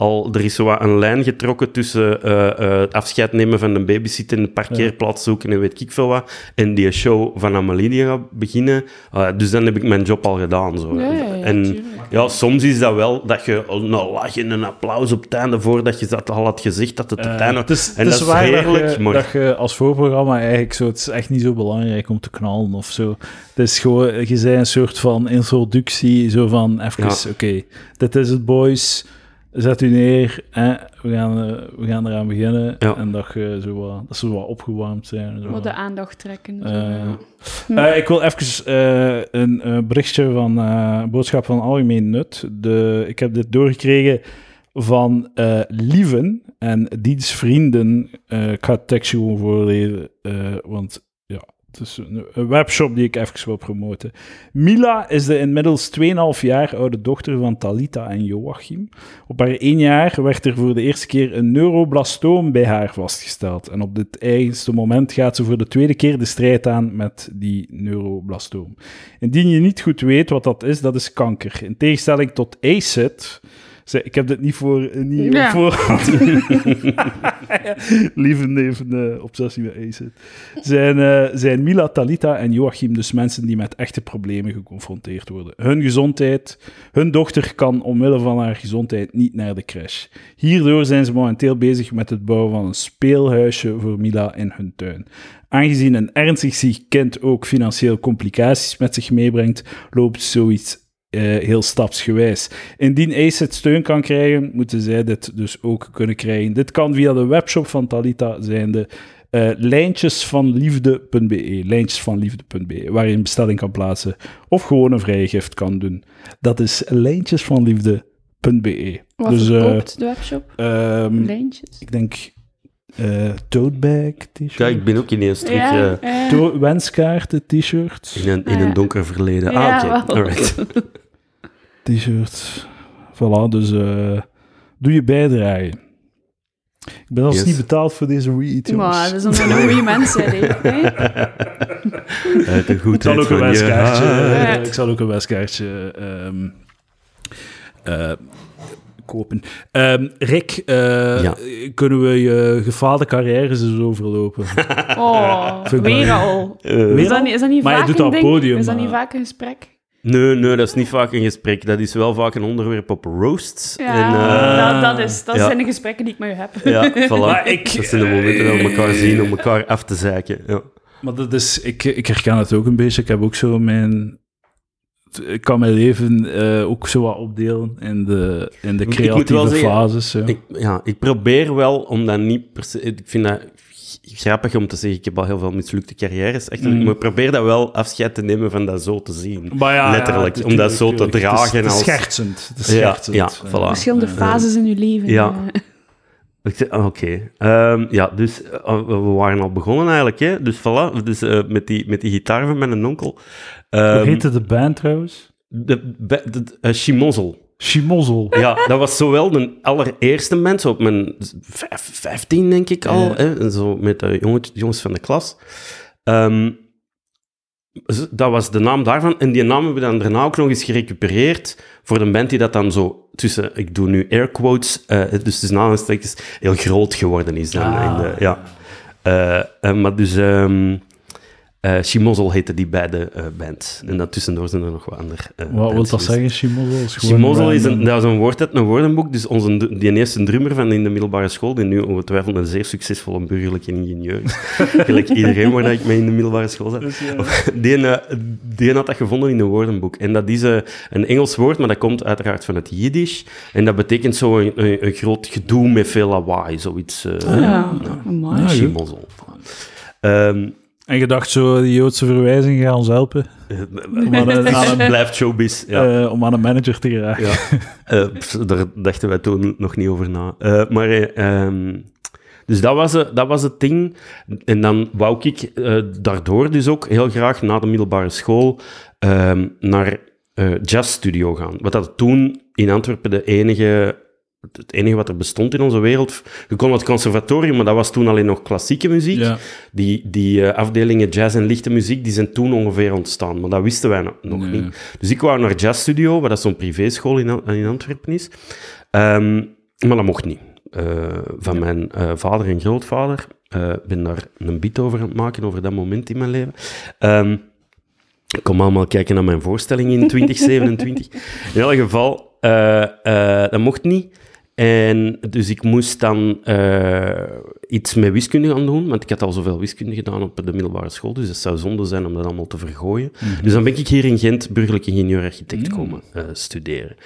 [SPEAKER 2] al, er is zo wat een lijn getrokken tussen eh, eh, het afscheid nemen van de babysitter, een parkeerplaats zoeken en weet ik veel wat, en die show van Amelie die gaat beginnen. Ah, dus dan heb ik mijn job al gedaan. Zo.
[SPEAKER 3] Ja, ja, ja,
[SPEAKER 2] en
[SPEAKER 3] tuurlijk.
[SPEAKER 2] ja, soms is dat wel dat je een lach en een applaus op het einde voordat je dat al had gezegd dat het op het
[SPEAKER 1] Eh,
[SPEAKER 2] einde...
[SPEAKER 1] het is,
[SPEAKER 2] en dat
[SPEAKER 1] is
[SPEAKER 2] heerlijk,
[SPEAKER 1] dat, je,
[SPEAKER 2] maar...
[SPEAKER 1] dat je als voorprogramma eigenlijk zo... Het is echt niet zo belangrijk om te knallen of zo. Het is gewoon... Je zei een soort van introductie, zo van even...
[SPEAKER 2] Ja.
[SPEAKER 1] Oké, dit is het, boys. Zet u neer. Hè? We, gaan, we gaan eraan beginnen.
[SPEAKER 2] Ja.
[SPEAKER 1] En dat, je zo wat, dat ze wat opgewarmd zijn. en Zo.
[SPEAKER 3] Wat de aandacht trekken. zo,
[SPEAKER 1] Eh,
[SPEAKER 3] ja.
[SPEAKER 1] eh, ik wil even eh, een eh, berichtje van eh, boodschap van algemeen nut. De, ik heb dit doorgekregen van eh, Lieven en diens vrienden. Eh, ik ga het tekstje gewoon voorlezen, eh, want het is een, een webshop die ik even wil promoten. Mila is de inmiddels 2,5 jaar oude dochter van Talita en Joachim. Op haar één jaar werd er voor de eerste keer een neuroblastoom bij haar vastgesteld. En op dit eigenste moment gaat ze voor de tweede keer de strijd aan met die neuroblastoom. Indien je niet goed weet wat dat is, dat is kanker. In tegenstelling tot ACID... Ze- Ik heb dit niet voor niet
[SPEAKER 3] Ja.
[SPEAKER 1] voorhand. *laughs* Lieve eh, obsessie met ACID. Zijn, eh, zijn Mila, Talita en Joachim dus mensen die met echte problemen geconfronteerd worden. Hun gezondheid, hun dochter kan omwille van haar gezondheid niet naar de crash. Hierdoor zijn ze momenteel bezig met het bouwen van een speelhuisje voor Mila in hun tuin. Aangezien een ernstig ziek kind ook financieel complicaties met zich meebrengt, loopt zoiets eh, heel stapsgewijs. Indien Ace het steun kan krijgen, moeten zij dit dus ook kunnen krijgen. Dit kan via de webshop van Talita zijnde eh lijntjesvanliefde.be, lijntjesvanliefde.be, waar je een bestelling kan plaatsen of gewoon een vrije gift kan doen. Dat is lijntjesvanliefde.be.
[SPEAKER 3] Wat
[SPEAKER 1] Dus eh,
[SPEAKER 3] de webshop?
[SPEAKER 1] ehm,
[SPEAKER 3] Lijntjes.
[SPEAKER 1] ik denk eh tote bag t-shirt,
[SPEAKER 2] Kijk, ik ben ook ineens terug
[SPEAKER 3] Ja,
[SPEAKER 1] wenskaarten t-shirt,
[SPEAKER 2] in, een, in
[SPEAKER 3] Ah,
[SPEAKER 2] een
[SPEAKER 3] ja.
[SPEAKER 2] donker verleden.
[SPEAKER 3] ja,
[SPEAKER 2] ah, oké.
[SPEAKER 3] wel.
[SPEAKER 2] Alright. *laughs*
[SPEAKER 1] t-shirt. Voilà, dus eh, doe je bijdrage. Ik ben als
[SPEAKER 2] Yes.
[SPEAKER 1] niet betaald voor deze read, jongens.
[SPEAKER 3] Maar dat is *laughs* een goede mensen, hè. hè?
[SPEAKER 2] Uit de
[SPEAKER 1] Ik
[SPEAKER 2] goedheid
[SPEAKER 1] zal ook een
[SPEAKER 2] van je
[SPEAKER 1] wenskaartje,
[SPEAKER 2] hart.
[SPEAKER 1] eh, ik zal ook een wenskaartje ehm, eh, kopen. Ehm, Rick, eh,
[SPEAKER 2] Ja.
[SPEAKER 1] kunnen we je gefaalde carrières eens overlopen? *laughs*
[SPEAKER 3] Oh, weer al. Is dat, niet- is dat niet
[SPEAKER 1] Maar je
[SPEAKER 3] vaak
[SPEAKER 1] doet
[SPEAKER 3] een
[SPEAKER 1] dat op
[SPEAKER 3] ding?
[SPEAKER 1] podium,
[SPEAKER 3] Is dat niet vaak een gesprek?
[SPEAKER 2] Nee, nee, dat is niet vaak een gesprek. Dat is wel vaak een onderwerp op roasts.
[SPEAKER 3] Ja,
[SPEAKER 2] En, eh,
[SPEAKER 3] dat, dat, is, dat
[SPEAKER 2] ja.
[SPEAKER 3] zijn de gesprekken die ik met u heb.
[SPEAKER 2] ja, *laughs* voilà.
[SPEAKER 1] Maar ik-
[SPEAKER 2] dat zijn de momenten dat we elkaar zien om elkaar af te zeiken. Ja.
[SPEAKER 1] Maar dat is, ik, ik herken het ook een beetje. Ik heb ook zo mijn... Ik kan mijn leven eh, ook zo wat opdelen in de, in de
[SPEAKER 2] Ik moet wel
[SPEAKER 1] creatieve
[SPEAKER 2] zeggen,
[SPEAKER 1] fases. Ja.
[SPEAKER 2] Ik, ja, ik probeer wel om dat niet per se... Ik vind dat grappig om te zeggen, ik heb al heel veel mislukte carrières. Echt,
[SPEAKER 1] Mm.
[SPEAKER 2] Maar ik probeer dat wel afscheid te nemen van dat zo te zien.
[SPEAKER 1] Maar ja,
[SPEAKER 2] letterlijk,
[SPEAKER 1] ja,
[SPEAKER 2] om dat zo te dragen
[SPEAKER 1] Het is,
[SPEAKER 2] als-
[SPEAKER 1] schertsend. Het is
[SPEAKER 2] Ja,
[SPEAKER 1] schertsend.
[SPEAKER 2] ja, voilà.
[SPEAKER 3] Verschillende fases in uw leven.
[SPEAKER 2] ja. *laughs* Ik zeg, ah, Oké. Ehm, ja, dus eh, we waren al begonnen eigenlijk. Hè? Dus voilà, dus, eh, met, die, met die gitaar van mijn onkel.
[SPEAKER 1] Hoe
[SPEAKER 2] Ehm,
[SPEAKER 1] heette de band trouwens?
[SPEAKER 2] de, de, de, eh. Chimozzel. Ja, dat was zowel de allereerste mens op mijn vijf, 15, denk ik al.
[SPEAKER 1] Ja.
[SPEAKER 2] Hè? Zo met de jongens, jongens van de klas. Ehm, dat was de naam daarvan. En die naam hebben we dan daarna ook nog eens gerecupereerd voor de band die dat dan zo tussen, ik doe nu air quotes, eh, dus tussen aanhalingstekens, heel groot geworden is. Dan
[SPEAKER 1] Ah.
[SPEAKER 2] in de, ja. Eh, eh, maar dus... ehm eh Chimozzel heette die beide eh bands. En daartussendoor zijn er nog wat andere eh,
[SPEAKER 1] Wat wil dat zeggen, Chimozzel? Is
[SPEAKER 2] is een, dat is een woord uit een woordenboek. Dus onze, die eerste drummer van in de middelbare school, die nu ongetwijfeld een zeer succesvolle burgerlijke ingenieur is. *laughs* Gelijk iedereen waar ik mee in de middelbare school zat.
[SPEAKER 1] Dus, ja.
[SPEAKER 2] Die, die had dat gevonden in een woordenboek. En dat is een Engels woord, maar dat komt uiteraard van het Jiddisch. En dat betekent zo een, een, een groot gedoe met veel lawaai, zoiets. eh
[SPEAKER 3] Ja.
[SPEAKER 1] Ah, goed. En je dacht zo, die Joodse verwijzing gaat ons helpen *laughs*
[SPEAKER 2] maar het blijft showbiz. Ja.
[SPEAKER 1] eh, om aan een manager te geraken.
[SPEAKER 2] Ja, *laughs* Eh, pff, daar dachten wij toen nog niet over na. Eh, maar, eh, ehm, dus dat was, dat was het ding. En dan wou ik daardoor dus ook heel graag na de middelbare school ehm, naar jazzstudio gaan. Wat dat toen in Antwerpen de enige, het enige wat er bestond in onze wereld. Je kon het conservatorium, maar dat was toen alleen nog klassieke muziek.
[SPEAKER 1] Ja.
[SPEAKER 2] Die, die eh, afdelingen jazz en lichte muziek, die zijn toen ongeveer ontstaan. Maar dat wisten wij no- nog
[SPEAKER 1] Nee.
[SPEAKER 2] niet. Dus ik wou naar jazzstudio, wat dat zo'n privéschool in, in Antwerpen is. Ehm, maar dat mocht niet. Eh, van mijn eh, vader en grootvader. Ik ben daar een bit over aan het maken, over dat moment in mijn leven. Ehm, ik kom allemaal kijken naar mijn voorstelling in *laughs* 2027. In elk geval, dat mocht niet. En dus ik moest dan eh, iets met wiskunde gaan doen, want ik had al zoveel wiskunde gedaan op de middelbare school, dus het zou zonde zijn om dat allemaal te vergooien. Dus dan ben ik hier in Gent burgerlijk ingenieur-architect komen eh, studeren.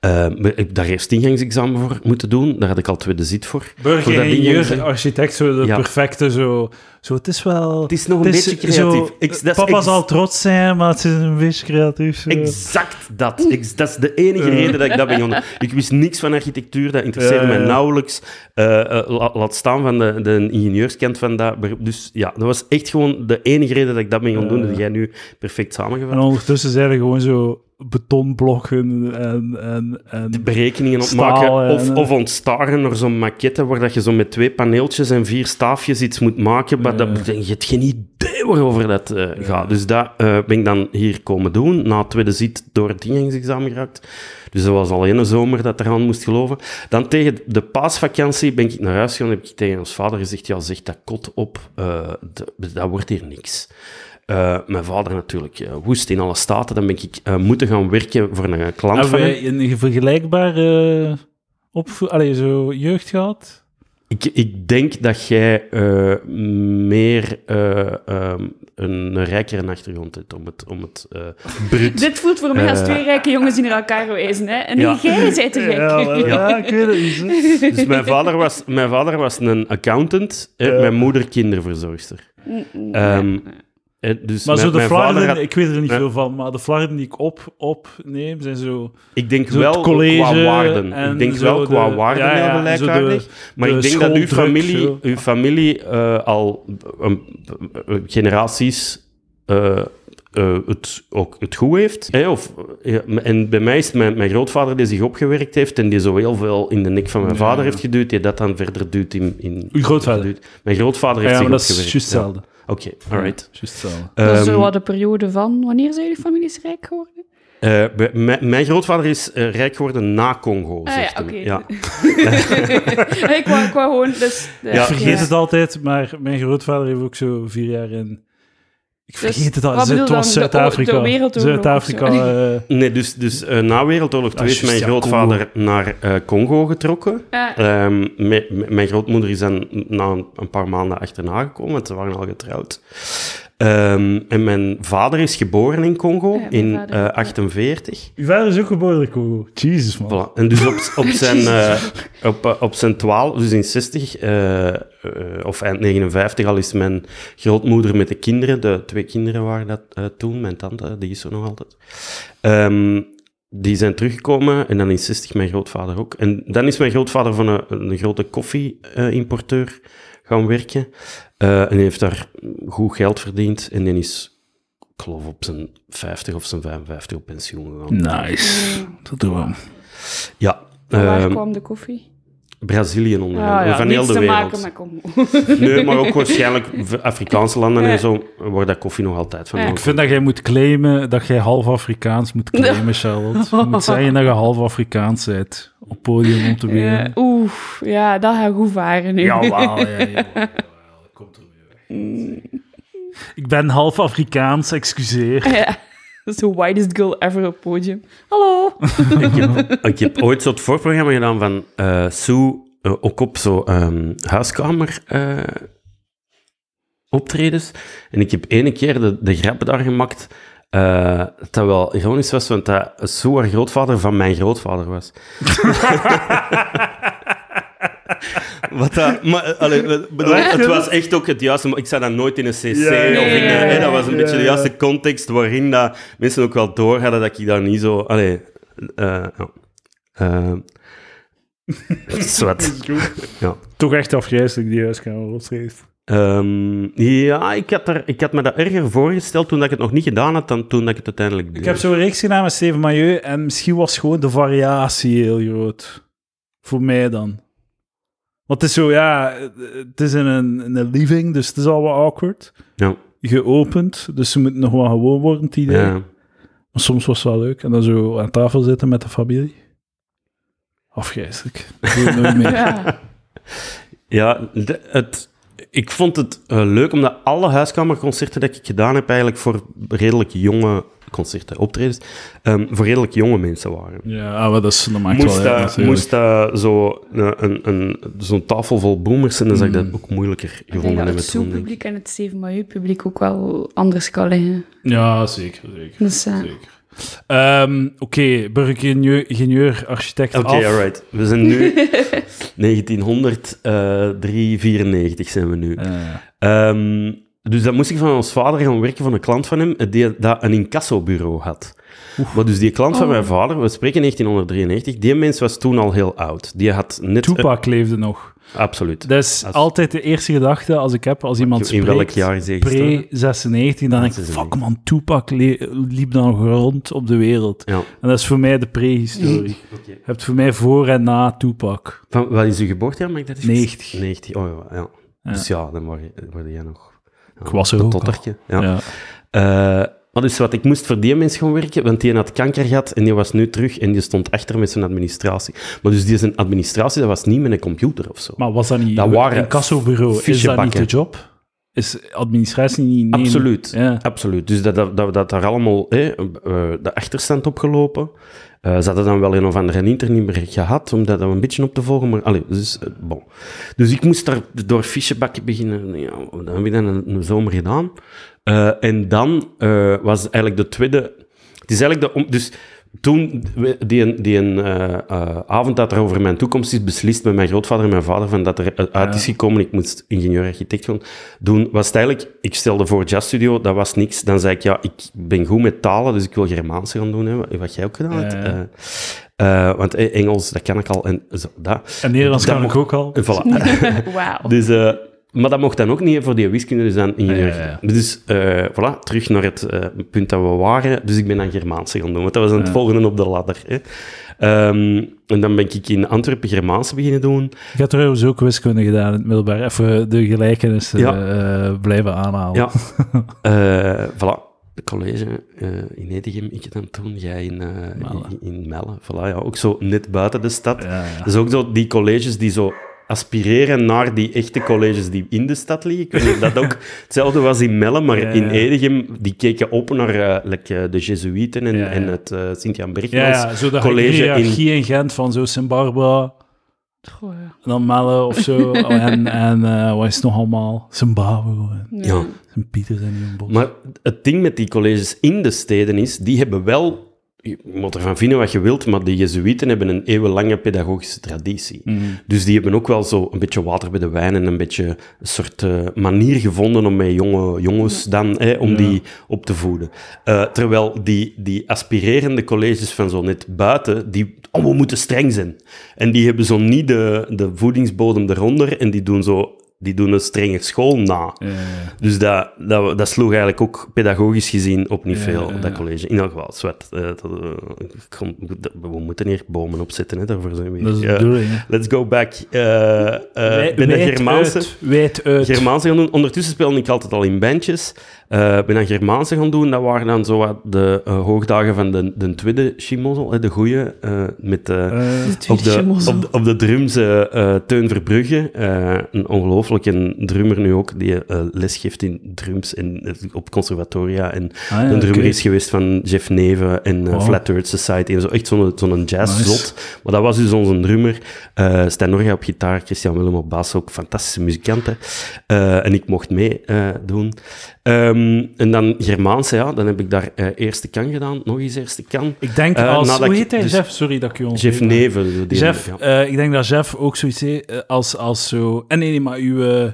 [SPEAKER 2] Maar ik heb daar eerst ingangsexamen voor moeten doen, daar had ik al tweede zit voor. Voor dat
[SPEAKER 1] Burger,
[SPEAKER 2] ding
[SPEAKER 1] ingenieur,
[SPEAKER 2] in-
[SPEAKER 1] architect, zo de
[SPEAKER 2] Ja.
[SPEAKER 1] perfecte, zo, zo... Het is wel...
[SPEAKER 2] Het is nog een
[SPEAKER 1] is
[SPEAKER 2] beetje creatief.
[SPEAKER 1] zo-
[SPEAKER 2] Ik- dat
[SPEAKER 1] papa zal trots zijn, maar het is een beetje creatief. Zo.
[SPEAKER 2] Exact dat. Ex- dat is de enige reden dat ik dat doen. *laughs* Ik wist niks van architectuur, dat interesseerde mij nauwelijks. Eh, eh, la- laat staan van de, de ingenieurskant van dat. Dus ja, dat was echt gewoon de enige reden dat ik dat ben gaan doen. Dat jij nu perfect samengevat.
[SPEAKER 1] En ondertussen zijn er gewoon zo betonblokken en... en, en
[SPEAKER 2] berekeningen
[SPEAKER 1] Staal,
[SPEAKER 2] opmaken
[SPEAKER 1] ja,
[SPEAKER 2] of,
[SPEAKER 1] en-
[SPEAKER 2] of ontstaren naar zo'n maquette waar dat je zo met twee paneeltjes en vier staafjes iets moet maken, maar dat, je hebt geen idee waarover dat eh, gaat. Dus dat eh, ben ik dan hier komen doen, na het tweede zit door het ingangsexamen geraakt. Dus dat was al een zomer dat eraan moest geloven. Dan tegen de paasvakantie ben ik naar huis gegaan en heb ik tegen ons vader gezegd, ja, zeg dat kot op, eh, dat wordt hier niks. Eh, mijn vader natuurlijk eh, woest in alle staten. Dan ben ik eh, moeten gaan werken voor een klant
[SPEAKER 1] Hebben
[SPEAKER 2] van hem.
[SPEAKER 1] wij een vergelijkbare Allee, zo jeugd gehad?
[SPEAKER 2] Ik, ik denk dat jij eh, meer eh, ehm, een rijkere achtergrond hebt om het, om het eh bruut... *laughs*
[SPEAKER 3] Dit voelt voor mij als twee rijke jongens die naar elkaar wijzen. Hè? En
[SPEAKER 2] Ja.
[SPEAKER 3] jij bent te gek.
[SPEAKER 1] Ja, *laughs* ik weet het niet.
[SPEAKER 2] Dus mijn vader was, mijn vader was een accountant, hè,
[SPEAKER 1] Ja.
[SPEAKER 2] mijn moeder kinderverzorgster. Dus
[SPEAKER 1] Maar zo de flarden,
[SPEAKER 2] had-
[SPEAKER 1] ik weet er niet
[SPEAKER 2] Ja.
[SPEAKER 1] veel van, maar de flarden die ik op, opneem zijn zo...
[SPEAKER 2] ik denk
[SPEAKER 1] zo
[SPEAKER 2] wel qua waarden.
[SPEAKER 1] en
[SPEAKER 2] Ik denk wel qua
[SPEAKER 1] de-
[SPEAKER 2] waarden
[SPEAKER 1] ja, ja,
[SPEAKER 2] gelijkaardig.
[SPEAKER 1] de-
[SPEAKER 2] maar
[SPEAKER 1] de
[SPEAKER 2] ik denk dat uw familie,
[SPEAKER 1] zo.
[SPEAKER 2] uw familie eh, al een- generaties eh, eh, het, ook het goed heeft. Hè? Of, ja, en bij mij is mijn, mijn grootvader die zich opgewerkt heeft en die zo heel veel in de nek van mijn
[SPEAKER 1] Ja.
[SPEAKER 2] vader heeft geduwd, die dat dan verder duwt in... in
[SPEAKER 1] Uw grootvader?
[SPEAKER 2] Mijn grootvader
[SPEAKER 1] Ja,
[SPEAKER 2] heeft
[SPEAKER 1] maar
[SPEAKER 2] zich
[SPEAKER 1] dat is
[SPEAKER 2] opgewerkt.
[SPEAKER 1] juist
[SPEAKER 2] Ja.
[SPEAKER 1] hetzelfde.
[SPEAKER 2] Oké, alright.
[SPEAKER 1] Juist hetzelfde.
[SPEAKER 3] Dat is zo
[SPEAKER 2] Ehm,
[SPEAKER 3] wat de periode van... Wanneer zijn jullie families rijk geworden?
[SPEAKER 2] eh, mijn, grootvader is eh, rijk geworden na Congo,
[SPEAKER 3] Ah,
[SPEAKER 2] zegt
[SPEAKER 3] ja, oké.
[SPEAKER 2] Ja. *laughs*
[SPEAKER 3] ik wou, ik wou gewoon... Dus,
[SPEAKER 2] Ja,
[SPEAKER 1] Ik vergeet
[SPEAKER 3] ja.
[SPEAKER 1] het altijd, maar mijn grootvader heeft ook zo vier jaar in... Ik
[SPEAKER 3] Dus
[SPEAKER 1] vergeet het al.
[SPEAKER 3] wat
[SPEAKER 1] Het was Zuid-Afrika.
[SPEAKER 3] de Wereldoorlog
[SPEAKER 1] Zuid-Afrika. *laughs* eh,
[SPEAKER 2] Nee, dus, dus eh, na Wereldoorlog 2
[SPEAKER 1] Ah,
[SPEAKER 2] is mijn
[SPEAKER 1] ja,
[SPEAKER 2] grootvader naar eh, Congo getrokken.
[SPEAKER 3] Ja.
[SPEAKER 2] Ehm, mijn- mijn grootmoeder is dan na een, een paar maanden achterna gekomen, want ze waren al getrouwd. Ehm, en mijn vader is geboren in Congo
[SPEAKER 3] Ja,
[SPEAKER 2] in
[SPEAKER 3] vader
[SPEAKER 2] eh,
[SPEAKER 3] ook, ja.
[SPEAKER 2] 48.
[SPEAKER 1] Uw vader is ook geboren in Congo. Jesus, man.
[SPEAKER 2] Voilà. En dus op, op *laughs* zijn, eh, op, eh, op zijn 12, dus in 60 eh, eh, of eind 59 al is mijn grootmoeder met de kinderen, de twee kinderen waren dat eh, toen, mijn tante, die is er nog altijd. Ehm, die zijn teruggekomen en dan in 60 mijn grootvader ook. En dan is mijn grootvader van een, een grote koffie-importeur gaan werken. Eh, en heeft daar goed geld verdiend en die is, ik geloof, op zijn 50 of zijn 55 op pensioen gegaan.
[SPEAKER 1] Nice. Dat doen we.
[SPEAKER 2] Ja.
[SPEAKER 3] Waar
[SPEAKER 2] ehm,
[SPEAKER 3] kwam de koffie?
[SPEAKER 2] Brazilië onder
[SPEAKER 3] Ah,
[SPEAKER 2] andere,
[SPEAKER 3] ja,
[SPEAKER 2] van heel
[SPEAKER 3] niets
[SPEAKER 2] de
[SPEAKER 3] te
[SPEAKER 2] wereld.
[SPEAKER 3] maken met Congo. *laughs*
[SPEAKER 2] Nee, maar ook waarschijnlijk Afrikaanse landen
[SPEAKER 3] Ja.
[SPEAKER 2] en zo, waar dat koffie nog altijd van
[SPEAKER 3] Ja.
[SPEAKER 1] Ik vind dat jij moet claimen dat jij half Afrikaans moet claimen, Charlotte. Je moet zeggen dat je half Afrikaans bent op podium om te
[SPEAKER 3] Ja,
[SPEAKER 1] winnen.
[SPEAKER 3] Oeh, ja, dat ga ik goed varen nu.
[SPEAKER 1] Jawel, ja, jawel, *laughs* jawel. Komt er weer. Ik ben half Afrikaans, excuseer.
[SPEAKER 3] Ja. *laughs* Dat is de whitest girl ever op het podium. Hallo. *laughs*
[SPEAKER 2] ik, heb, ik heb ooit zo het voorprogramma gedaan van eh Sue, eh, ook op zo ehm, huiskamer eh, optredens. En ik heb ene keer de, de grap daar gemaakt eh, dat dat wel ironisch was, want dat Sue haar grootvader van mijn grootvader was. *laughs* *laughs* Wat dat, maar, eh, allee, bedoel, het was echt ook het juiste... maar Ik zei dat nooit in een cc
[SPEAKER 1] Ja,
[SPEAKER 2] of
[SPEAKER 1] ja,
[SPEAKER 2] in
[SPEAKER 3] ja,
[SPEAKER 2] een...
[SPEAKER 3] ja,
[SPEAKER 2] hè, dat was een
[SPEAKER 1] ja,
[SPEAKER 2] beetje de juiste context waarin dat mensen ook wel door hadden dat ik daar niet zo... Allee, eh ja. Eh, *laughs* zwart. Ja.
[SPEAKER 1] Toch echt afgrijzelijk, die huiskamer opschreef.
[SPEAKER 2] Ehm, ja, ik had, er, ik had me dat erger voorgesteld toen dat ik het nog niet gedaan had dan toen dat ik het uiteindelijk deed.
[SPEAKER 1] Ik heb zo'n reeks gedaan met Steven Mailleu en misschien was gewoon de variatie heel groot. Voor mij dan. Want het is zo, ja, het is in een, in een living, dus het is al wat awkward.
[SPEAKER 2] Ja,
[SPEAKER 1] Geopend, dus ze moeten nog wel gewoon worden, het idee.
[SPEAKER 2] ja.
[SPEAKER 1] Maar soms was het wel leuk. En dan zo aan tafel zitten met de familie. Afgrijzelijk. Dat doe ik nooit meer. *laughs*
[SPEAKER 3] Ja.
[SPEAKER 2] Ja, de- het, ik vond het eh, leuk, omdat alle huiskamerconcerten dat ik gedaan heb, eigenlijk voor redelijk jonge concerten, optredens, ehm, voor redelijk jonge mensen waren.
[SPEAKER 1] Ja, ah, maar dat, is, dat maakt
[SPEAKER 2] Moest
[SPEAKER 1] wel natuurlijk.
[SPEAKER 2] moest dat zo een, een, een, zo'n tafel vol boomers zijn, dan zou ik dat
[SPEAKER 1] Mm.
[SPEAKER 2] ook moeilijker
[SPEAKER 3] Ik denk
[SPEAKER 2] gevonden
[SPEAKER 3] dat
[SPEAKER 2] hebben
[SPEAKER 3] het. Soe-publiek en het Steven Mailleu-publiek ook wel anders kan liggen.
[SPEAKER 1] Ja, zeker, zeker.
[SPEAKER 3] Dus, eh,
[SPEAKER 1] zeker. Ehm, Oké, burgeringenieur, ingenieur, architect
[SPEAKER 2] Oké,
[SPEAKER 1] af.
[SPEAKER 2] alright. We zijn nu *laughs* 1994 zijn we nu.
[SPEAKER 1] Eh,
[SPEAKER 2] Ehm, dus dan moest ik van ons vader gaan werken van een klant van hem, die dat een incassobureau had. Maar dus die klant van
[SPEAKER 3] Oh.
[SPEAKER 2] mijn vader, we spreken 1993, die mens was toen al heel oud. Die had net...
[SPEAKER 1] Tupac leefde nog.
[SPEAKER 2] Absoluut.
[SPEAKER 1] Dat is
[SPEAKER 2] Als-
[SPEAKER 1] altijd de eerste gedachte als ik heb, als iemand
[SPEAKER 2] In
[SPEAKER 1] spreekt,
[SPEAKER 2] welk jaar is hij gestorven?
[SPEAKER 1] pre-96, dan
[SPEAKER 2] Ah,
[SPEAKER 1] denk ik,
[SPEAKER 2] 96.
[SPEAKER 1] fuck man, Tupac liep dan rond op de wereld.
[SPEAKER 2] Ja.
[SPEAKER 1] En dat is voor mij de prehistorie. *laughs* Je hebt voor mij voor en na Tupac.
[SPEAKER 2] Van, wat is uw geboortejaar? Ik dat even-
[SPEAKER 1] 90.
[SPEAKER 2] 90, oh ja. ja.
[SPEAKER 1] Ja.
[SPEAKER 2] Dus ja, dan word je, word jij nog... Ja,
[SPEAKER 1] Ik was er
[SPEAKER 2] een
[SPEAKER 1] ook al.
[SPEAKER 2] tottertje. Ja.
[SPEAKER 1] Ja.
[SPEAKER 2] Maar dus wat ik moest voor die mens gaan werken, want die had kanker gehad en die was nu terug en die stond achter met zijn administratie. Maar dus die zijn administratie, dat was niet met een computer of zo.
[SPEAKER 1] Maar was dat niet
[SPEAKER 2] Dat waren
[SPEAKER 1] een kassobureau? Is dat niet de job? is administratie niet...
[SPEAKER 2] Absoluut.
[SPEAKER 1] Ja.
[SPEAKER 2] Absoluut. Dus dat, dat, dat, dat daar allemaal hè, eh, de achterstand opgelopen. Eh ze hadden dan wel een of andere inter niet meer gehad, om dat een beetje op te volgen. Maar, allee, dus, eh, bon. dus ik moest daar door fichebakken beginnen. Ja, dat heb ik dan een, een zomer gedaan. Eh, en dan eh, was eigenlijk de tweede... Het is eigenlijk de... om- Dus toen die, een- die een eh, avond dat er over mijn toekomst is beslist met mijn grootvader en mijn vader, van dat er uit is gekomen, ik moest ingenieur-architect gaan doen, was het eigenlijk, ik stelde voor Jazz Studio, dat was niks. Dan zei ik, ja, ik ben goed met talen, dus ik wil Germaanse gaan doen, hè, wat jij ook gedaan hebt. Eh, eh, want Engels, dat kan ik al, en zo, dat.
[SPEAKER 1] En Nederlands
[SPEAKER 2] Dat
[SPEAKER 1] kan ik ook al.
[SPEAKER 2] En voilà. *laughs* *laughs*
[SPEAKER 3] Wauw.
[SPEAKER 2] Dus, eh, maar dat mocht dan ook niet voor die wiskunde, dus dan ingenieur.
[SPEAKER 1] Ja, ja,
[SPEAKER 2] Dus eh, voilà, terug naar het eh, punt dat we waren. Dus ik ben dan Germaanse gaan doen, want dat was dan het volgende op de ladder. Hè. Ehm, en dan ben ik in Antwerpen Germaanse beginnen doen.
[SPEAKER 1] Ik had trouwens ook wiskunde gedaan in het middelbaar. Even de gelijkenissen eh, blijven aanhalen.
[SPEAKER 2] Ja. *laughs* Eh, voilà. De college eh, in Edegem, ik dan toen, jij in, eh, in, in Melle. Voilà, ja, ook zo net buiten de stad. Dus ook zo die colleges die zo aspireren naar die echte colleges die in de stad liggen. Ik weet niet of dat ook *laughs* hetzelfde was in Melle, maar
[SPEAKER 1] Ja,
[SPEAKER 2] in. Edegem, die keken op naar eh, like, eh, de Jezuïeten en,
[SPEAKER 1] Ja, ja.
[SPEAKER 2] en het eh Sint-Jan
[SPEAKER 1] Ja,
[SPEAKER 2] Bergmans
[SPEAKER 1] ja, zo de
[SPEAKER 2] college in...
[SPEAKER 1] hiërarchie in Gent van zo Sint-Barbara,
[SPEAKER 3] Goh,
[SPEAKER 1] en dan Melle of zo. *laughs* en en eh, wat is het nog allemaal? Zimbabwe en
[SPEAKER 2] Ja.
[SPEAKER 1] Sint-Pieters en Nieuwenbos.
[SPEAKER 2] Maar het ding met die colleges in de steden is, die hebben wel... Je moet ervan vinden wat je wilt, maar de Jezuïeten hebben een eeuwenlange pedagogische traditie.
[SPEAKER 1] Mhm.
[SPEAKER 2] Dus die hebben ook wel zo een beetje water bij de wijn en een beetje een soort eh, manier gevonden om met jonge jongens dan, hè, om
[SPEAKER 1] Ja.
[SPEAKER 2] die op te voeden. Eh, terwijl die, die aspirerende colleges van zo net buiten, die, oh, we moeten streng zijn. En die hebben zo niet de, de voedingsbodem eronder en die doen zo... Die doen een strenge school na.
[SPEAKER 1] Ja, ja.
[SPEAKER 2] Dus dat, dat, dat sloeg eigenlijk ook pedagogisch gezien op niet
[SPEAKER 1] Ja,
[SPEAKER 2] veel,
[SPEAKER 1] ja,
[SPEAKER 2] dat
[SPEAKER 1] ja.
[SPEAKER 2] college. In elk geval, zwart. eh, dat, eh, we moeten hier bomen opzetten, hè, daarvoor zijn we hier.
[SPEAKER 1] Dat is de
[SPEAKER 2] Ja.
[SPEAKER 1] bedoeling. hè.
[SPEAKER 2] Let's go back. Eh eh
[SPEAKER 1] Wij-
[SPEAKER 2] ben de Germaanse,
[SPEAKER 1] uit, wijd uit.
[SPEAKER 2] Germaanse gaan doen. Ondertussen speelde ik altijd al in bandjes. Eh ben dan Germaanse gaan doen. Dat waren dan zo wat de hoogdagen van de, de tweede Chimozzel, hè, de goeie, eh, met...
[SPEAKER 3] De
[SPEAKER 2] op de, op, de, op de drums Teun Verbrugge, eh, een ongelooflijke drummer nu ook, die eh, les geeft in drums en, eh, op conservatoria. En
[SPEAKER 1] ah, ja,
[SPEAKER 2] een drummer is geweest van Jeff Neven en eh. Flat Earth Society en zo. Echt zo'n zo'n jazzzot.
[SPEAKER 1] Nice.
[SPEAKER 2] Maar dat was dus onze drummer. Stijn Norga op gitaar, Christian Willem op bas, ook fantastische muzikanten. En ik mocht mee eh, doen. Ehm, en dan Germaanse, ja, dan heb ik daar eerste kan gedaan, nog eens eerste kan.
[SPEAKER 1] Ik denk als... Hoe heet hij?
[SPEAKER 2] dus-
[SPEAKER 1] Jeff? Sorry dat ik je
[SPEAKER 2] Jeff
[SPEAKER 1] ontbreek, maar-
[SPEAKER 2] Neven.
[SPEAKER 1] Jeff, ik denk dat Jeff ook zoiets als, als zo... En nee, nee, maar uw, eh,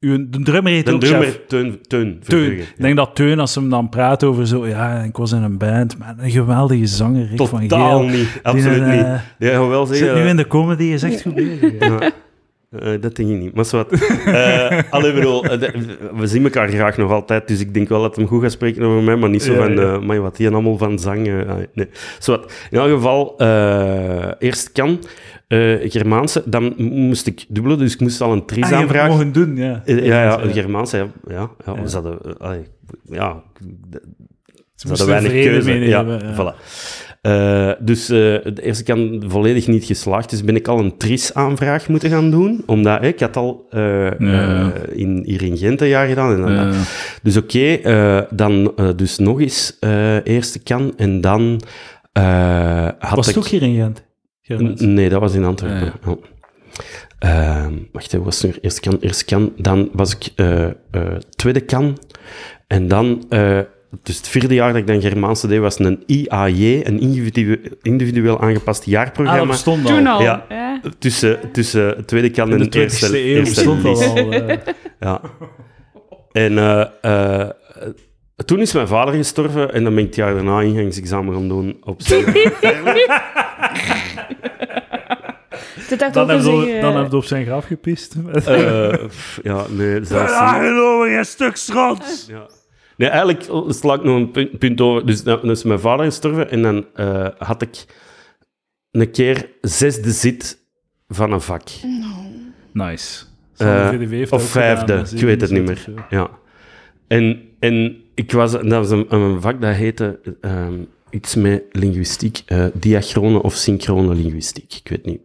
[SPEAKER 1] uw de drummer heet
[SPEAKER 2] De
[SPEAKER 1] ook
[SPEAKER 2] drummer
[SPEAKER 1] Jeff.
[SPEAKER 2] Teun, Teun
[SPEAKER 1] Teun.
[SPEAKER 2] Verbrugge,
[SPEAKER 1] Ik denk dat Teun, als ze hem dan praat over zo... Ja, ik was in een band, maar een geweldige zanger, Rick van
[SPEAKER 2] Totaal
[SPEAKER 1] Geel.
[SPEAKER 2] niet, absoluut
[SPEAKER 1] Die, eh,
[SPEAKER 2] niet. Gaan wel
[SPEAKER 1] Zit nu in de comedy, is echt goed bezig. *laughs*
[SPEAKER 2] ja. Eh, dat denk ik niet, maar zwart. Eh allee, bedoel, eh, de- we zien elkaar graag nog altijd, dus ik denk wel dat hem goed gaat spreken over mij, maar niet zo
[SPEAKER 1] Ja,
[SPEAKER 2] van,
[SPEAKER 1] ja.
[SPEAKER 2] eh maar wat die allemaal van zang... eh, nee. Zwart. In elk geval, eh, eerst kan, eh, Germaanse, dan moest ik dubbelen, dus ik moest al een tries
[SPEAKER 1] Ah,
[SPEAKER 2] aanvragen.
[SPEAKER 1] mogen doen, ja.
[SPEAKER 2] Eh, Ja, ja,
[SPEAKER 1] ja.
[SPEAKER 2] Germaanse, ja. ja, ja,
[SPEAKER 1] Ja.
[SPEAKER 2] We hadden, eh, allee, ja,
[SPEAKER 1] Ze
[SPEAKER 2] hadden weinig keuze. Ja,
[SPEAKER 1] ja.
[SPEAKER 2] Voilà. Eh, dus eh, de eerste kan volledig niet geslaagd. Dus ben ik al een TRIS-aanvraag moeten gaan doen. Omdat eh, ik had al eh, eh, in, hier in Gent een jaar gedaan. En dan. Dus oké, eh, dan eh, dus nog eens eh, eerste kan. En dan eh, had
[SPEAKER 1] Was
[SPEAKER 2] ik...
[SPEAKER 1] het ook hier in Gent?
[SPEAKER 2] Nee, dat was in Antwerpen.
[SPEAKER 1] Ah,
[SPEAKER 2] ja. Ehm, wacht, hè, was nu eerste kan, eerste kan. Dan was ik eh, eh, tweede kan. En dan, eh, dus het vierde jaar dat ik dan Germaanse deed, was een IAJ, een individu- individueel aangepast
[SPEAKER 1] Ah, dat
[SPEAKER 2] jaarprogramma.
[SPEAKER 1] bestond al.
[SPEAKER 3] Toen al.
[SPEAKER 2] Ja.
[SPEAKER 3] Ja.
[SPEAKER 2] tussen, tussen tweede kan
[SPEAKER 1] In
[SPEAKER 2] en
[SPEAKER 1] de
[SPEAKER 2] eerste,
[SPEAKER 1] 20e eeuw
[SPEAKER 2] eerste
[SPEAKER 1] al.
[SPEAKER 2] Ja. En eh, eh, toen is mijn vader gestorven en dan ben ik het jaar daarna ingangsexamen gaan doen op zijn... *laughs*
[SPEAKER 1] Dan heb je dan heb je op zijn graf gepist.
[SPEAKER 2] Eh, pff, ja, nee, zelfs.
[SPEAKER 1] Aangenomen, je stuk schrots!
[SPEAKER 2] Ja. Nee, eigenlijk sla ik nog een punt, punt over. Dus dan dan is mijn vader gestorven en dan eh, had ik een keer zesde zit van een vak.
[SPEAKER 1] Nice.
[SPEAKER 2] Eh, of
[SPEAKER 1] gedaan,
[SPEAKER 2] vijfde,
[SPEAKER 1] met
[SPEAKER 2] ik weet het niet meer. Ja. En, en ik was, dat was een, een vak dat heette ehm, iets met linguïstiek, eh diachrone of synchrone linguïstiek. Ik weet niet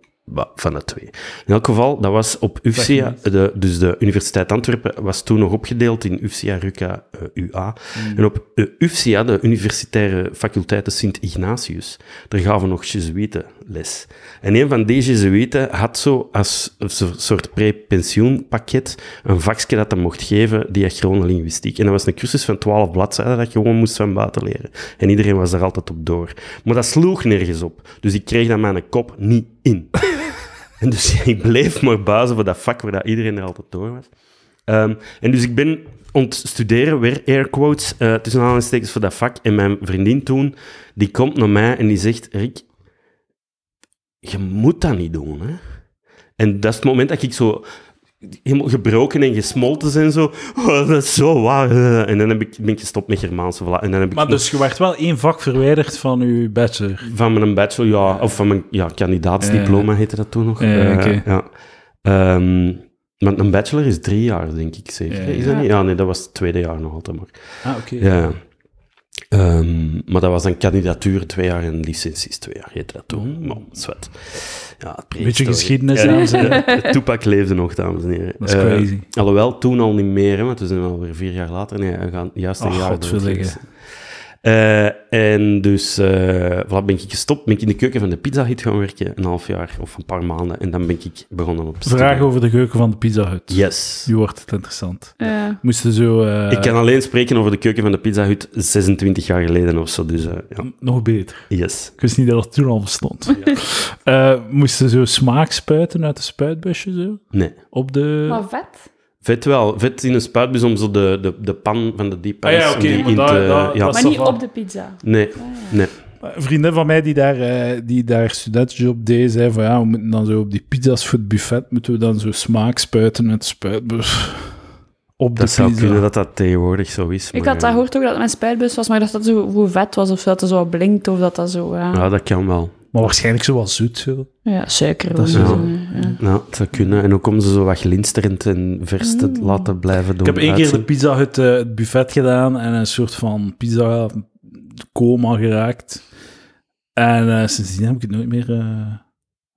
[SPEAKER 2] van de twee. In elk geval, dat was op UFCA, de, dus de Universiteit Antwerpen was toen nog opgedeeld in UFCA, RUCA, eh, UA. En op uh, UFCA, de Universitaire Faculteiten Sint-Ignatius, daar gaven nog Jezuïeten les. En een van die Jezuïeten had zo als een so- soort pre-pensioenpakket een vakje dat hij mocht geven, diachrone linguïstiek. En dat was een cursus van 12 bladzijden dat je gewoon moest van buiten leren. En iedereen was daar altijd op door. Maar dat sloeg nergens op. Dus ik kreeg dat mijn kop niet in. *laughs* En dus ik bleef maar buizen voor dat vak waar dat iedereen er altijd door was. Ehm, en dus ik ben om te studeren, weer air quotes, eh, tussen aanhalingstekens voor dat vak. En mijn vriendin toen, die komt naar mij en die zegt, Rick, je moet dat niet doen, hè. En dat is het moment dat ik zo helemaal gebroken en gesmolten ben, zo, oh, dat is zo waar. En dan heb ik, ben ik gestopt met Germaanse, voilà. En dan heb ik
[SPEAKER 1] Maar
[SPEAKER 2] nog-
[SPEAKER 1] dus je werd wel één vak verwijderd van je bachelor.
[SPEAKER 2] van mijn bachelor, ja, of van mijn ja, kandidaatsdiploma heette dat toen nog.
[SPEAKER 1] Ja.
[SPEAKER 2] Ehm, maar een bachelor is drie jaar, denk ik zeker. Is dat niet? Ja, nee, dat was het tweede jaar nog altijd maar.
[SPEAKER 1] Ah, oké.
[SPEAKER 2] Ja. Ehm, maar dat was een kandidatuur twee jaar en licenties twee jaar, heette dat toen. Maar, zwet. Ja,
[SPEAKER 1] Beetje geschiedenis, dames en heren.
[SPEAKER 2] Het toepak leefde nog, dames en heren.
[SPEAKER 1] Dat is
[SPEAKER 2] Eh,
[SPEAKER 1] crazy.
[SPEAKER 2] Alhoewel, toen al niet meer, hè, want we zijn alweer vier jaar later. Nee, we gaan juist een
[SPEAKER 1] Oh,
[SPEAKER 2] jaar Eh, en dus eh voilà, ben ik gestopt, ben ik in de keuken van de Pizza Hut gaan werken, een half jaar of een paar maanden. En dan ben ik begonnen op
[SPEAKER 1] Vraag over de keuken van de Pizza Hut.
[SPEAKER 2] Yes.
[SPEAKER 1] Nu wordt het interessant.
[SPEAKER 3] Ja.
[SPEAKER 1] Moesten zo... eh,
[SPEAKER 2] ik kan alleen spreken over de keuken van de Pizza Hut 26 jaar geleden of zo, dus eh, ja.
[SPEAKER 1] Nog beter.
[SPEAKER 2] Yes.
[SPEAKER 1] Ik wist niet dat het toen al bestond. Eh, moesten zo smaak spuiten uit de spuitbusje zo?
[SPEAKER 2] Nee.
[SPEAKER 1] Op de...
[SPEAKER 3] Maar vet.
[SPEAKER 2] Vet wel. Vet in een spuitbus om zo de, de, de pan van de diep
[SPEAKER 1] Ah ja, oké,
[SPEAKER 2] die
[SPEAKER 1] maar
[SPEAKER 2] in
[SPEAKER 1] dat-
[SPEAKER 2] te...
[SPEAKER 1] dat-
[SPEAKER 2] ja.
[SPEAKER 1] dat-
[SPEAKER 3] Maar niet op de pizza.
[SPEAKER 2] Nee, nee.
[SPEAKER 1] Een vriendin van mij die daar, eh, die daar studentenjob deed, zei van ja, we moeten dan zo op die pizza's voor het buffet, moeten we dan zo smaak spuiten uit de spuitbus. *laughs* Op de
[SPEAKER 2] Dat zou
[SPEAKER 1] pizza.
[SPEAKER 2] kunnen dat dat tegenwoordig zo is.
[SPEAKER 3] Ik had dat
[SPEAKER 2] eh,
[SPEAKER 3] gehoord ook dat het mijn spuitbus was, maar ik dacht dat het zo hoe vet was, of dat het zo blinkt, of dat dat zo... Ja,
[SPEAKER 2] Ja, dat kan wel.
[SPEAKER 1] Maar waarschijnlijk zo wat zoet zo.
[SPEAKER 3] ja suiker.
[SPEAKER 1] Dat
[SPEAKER 3] zo,
[SPEAKER 2] wel-
[SPEAKER 3] ja.
[SPEAKER 2] Ja, het zou kunnen. En ook om ze zo wat glinsterend en vers te
[SPEAKER 3] Mm.
[SPEAKER 2] laten blijven doen
[SPEAKER 1] Ik heb één keer de pizza uit eh, het buffet gedaan en een soort van pizza coma geraakt. En eh, sindsdien heb ik het nooit meer, eh,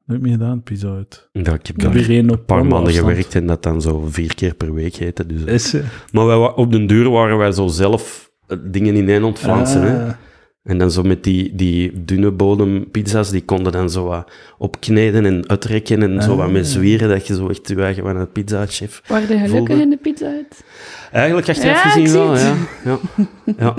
[SPEAKER 1] nooit meer gedaan, pizza uit.
[SPEAKER 2] Ja, ik heb
[SPEAKER 1] Ik heb
[SPEAKER 2] daar een paar maanden gewerkt en dat dan zo vier keer per week heette. Dus,
[SPEAKER 1] Is ze?
[SPEAKER 2] Maar wij, op den duur waren wij zo zelf eh, dingen ineen ontfransen. hè.
[SPEAKER 1] Ah.
[SPEAKER 2] En dan zo met die, die dunne bodem pizza's, die konden dan zo wat opkneden en uitrekken en zo wat
[SPEAKER 1] Ah.
[SPEAKER 2] met zwieren, dat je zo echt je eigen van een pizza-chef.
[SPEAKER 3] Waren de gelukkig in de pizza uit?
[SPEAKER 2] Eigenlijk achteraf
[SPEAKER 3] Ja, ik
[SPEAKER 2] gezien
[SPEAKER 3] zie
[SPEAKER 2] wel,
[SPEAKER 3] het.
[SPEAKER 2] ja. ja. ja.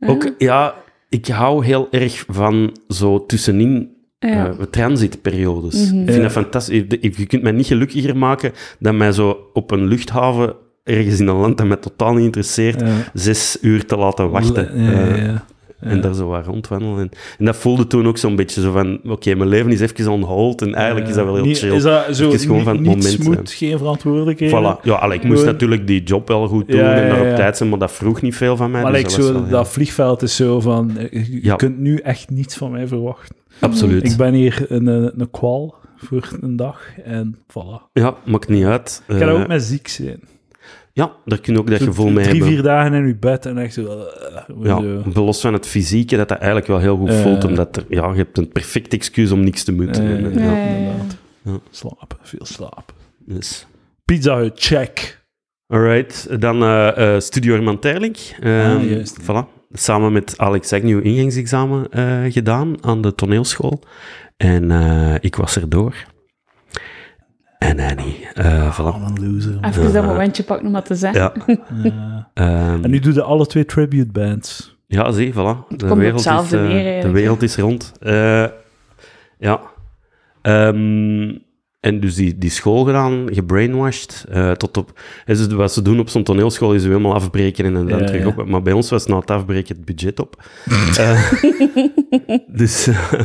[SPEAKER 2] *laughs* Ook, ja, ik hou heel erg van zo tussenin
[SPEAKER 3] Ja.
[SPEAKER 2] eh, transitperiodes.
[SPEAKER 3] Mhm.
[SPEAKER 2] Ik vind
[SPEAKER 1] Ja.
[SPEAKER 2] dat fantastisch. Je je kunt mij niet gelukkiger maken dan mij zo op een luchthaven ergens in een land dat mij totaal niet interesseert,
[SPEAKER 1] Ja.
[SPEAKER 2] zes uur te laten wachten.
[SPEAKER 1] Ja, ja,
[SPEAKER 2] Eh,
[SPEAKER 1] ja.
[SPEAKER 2] En daar zo wat rondwandelen. En, en dat voelde toen ook zo'n beetje zo van, oké, mijn leven is even on hold en eigenlijk is dat wel heel
[SPEAKER 1] Niet-
[SPEAKER 2] chill.
[SPEAKER 1] Is dat zo
[SPEAKER 2] Even gewoon van het moment
[SPEAKER 1] smooth, geen verantwoordelijkheden?
[SPEAKER 2] Voilà. Ja, allee, ik moest
[SPEAKER 1] Gewoon-
[SPEAKER 2] natuurlijk die job wel goed doen en daar op tijd zijn, maar dat vroeg niet veel van mij.
[SPEAKER 1] Maar
[SPEAKER 2] dus
[SPEAKER 1] like
[SPEAKER 2] dat
[SPEAKER 1] zo,
[SPEAKER 2] wel,
[SPEAKER 1] dat vliegveld is zo van, eh, je kunt nu echt niets van mij verwachten.
[SPEAKER 2] Absoluut.
[SPEAKER 1] Ik ben hier een, eh, een kwal voor een dag en voilà.
[SPEAKER 2] Ja, maakt niet uit.
[SPEAKER 1] Ik kan
[SPEAKER 2] Eh,
[SPEAKER 1] ook met ziek zijn.
[SPEAKER 2] Ja, daar kun je ook dat
[SPEAKER 1] Zo
[SPEAKER 2] gevoel
[SPEAKER 1] drie,
[SPEAKER 2] mee
[SPEAKER 1] Drie,
[SPEAKER 2] hebben.
[SPEAKER 1] vier dagen in je bed en echt zo... eh,
[SPEAKER 2] Ja, los van het fysieke, dat dat eigenlijk wel heel goed
[SPEAKER 1] Eh.
[SPEAKER 2] voelt, omdat er, ja, je hebt een perfect excuus om niks te moeten.
[SPEAKER 1] Eh,
[SPEAKER 2] En,
[SPEAKER 1] ja, inderdaad.
[SPEAKER 2] Ja.
[SPEAKER 1] Slapen, veel slapen.
[SPEAKER 2] dus.
[SPEAKER 1] Pizza Hut, check.
[SPEAKER 2] Alright, dan eh, eh, Studio Herman Terling. Ehm,
[SPEAKER 1] Ah, juist.
[SPEAKER 2] Voilà. Samen met Alex Agnew ingangsexamen eh, gedaan aan de toneelschool. En eh, ik was er door. En hij niet. Eh, voilà.
[SPEAKER 1] Een loser.
[SPEAKER 3] Even dat momentje pakken om dat te zeggen.
[SPEAKER 2] Ja. *laughs* Ehm,
[SPEAKER 1] En nu doe je alle twee tribute bands.
[SPEAKER 2] Ja, zie, voilà. De wereld, is, eh,
[SPEAKER 3] neer,
[SPEAKER 2] de wereld is rond. Eh, ja. Ehm, en dus die, die school gedaan, gebrainwashed, eh, tot op... en dus wat ze doen op zo'n toneelschool is je helemaal afbreken en dan
[SPEAKER 1] Ja,
[SPEAKER 2] terug
[SPEAKER 1] ja.
[SPEAKER 2] op. Maar bij ons was na het afbreken het budget op. *laughs* Eh, *laughs* dus... eh,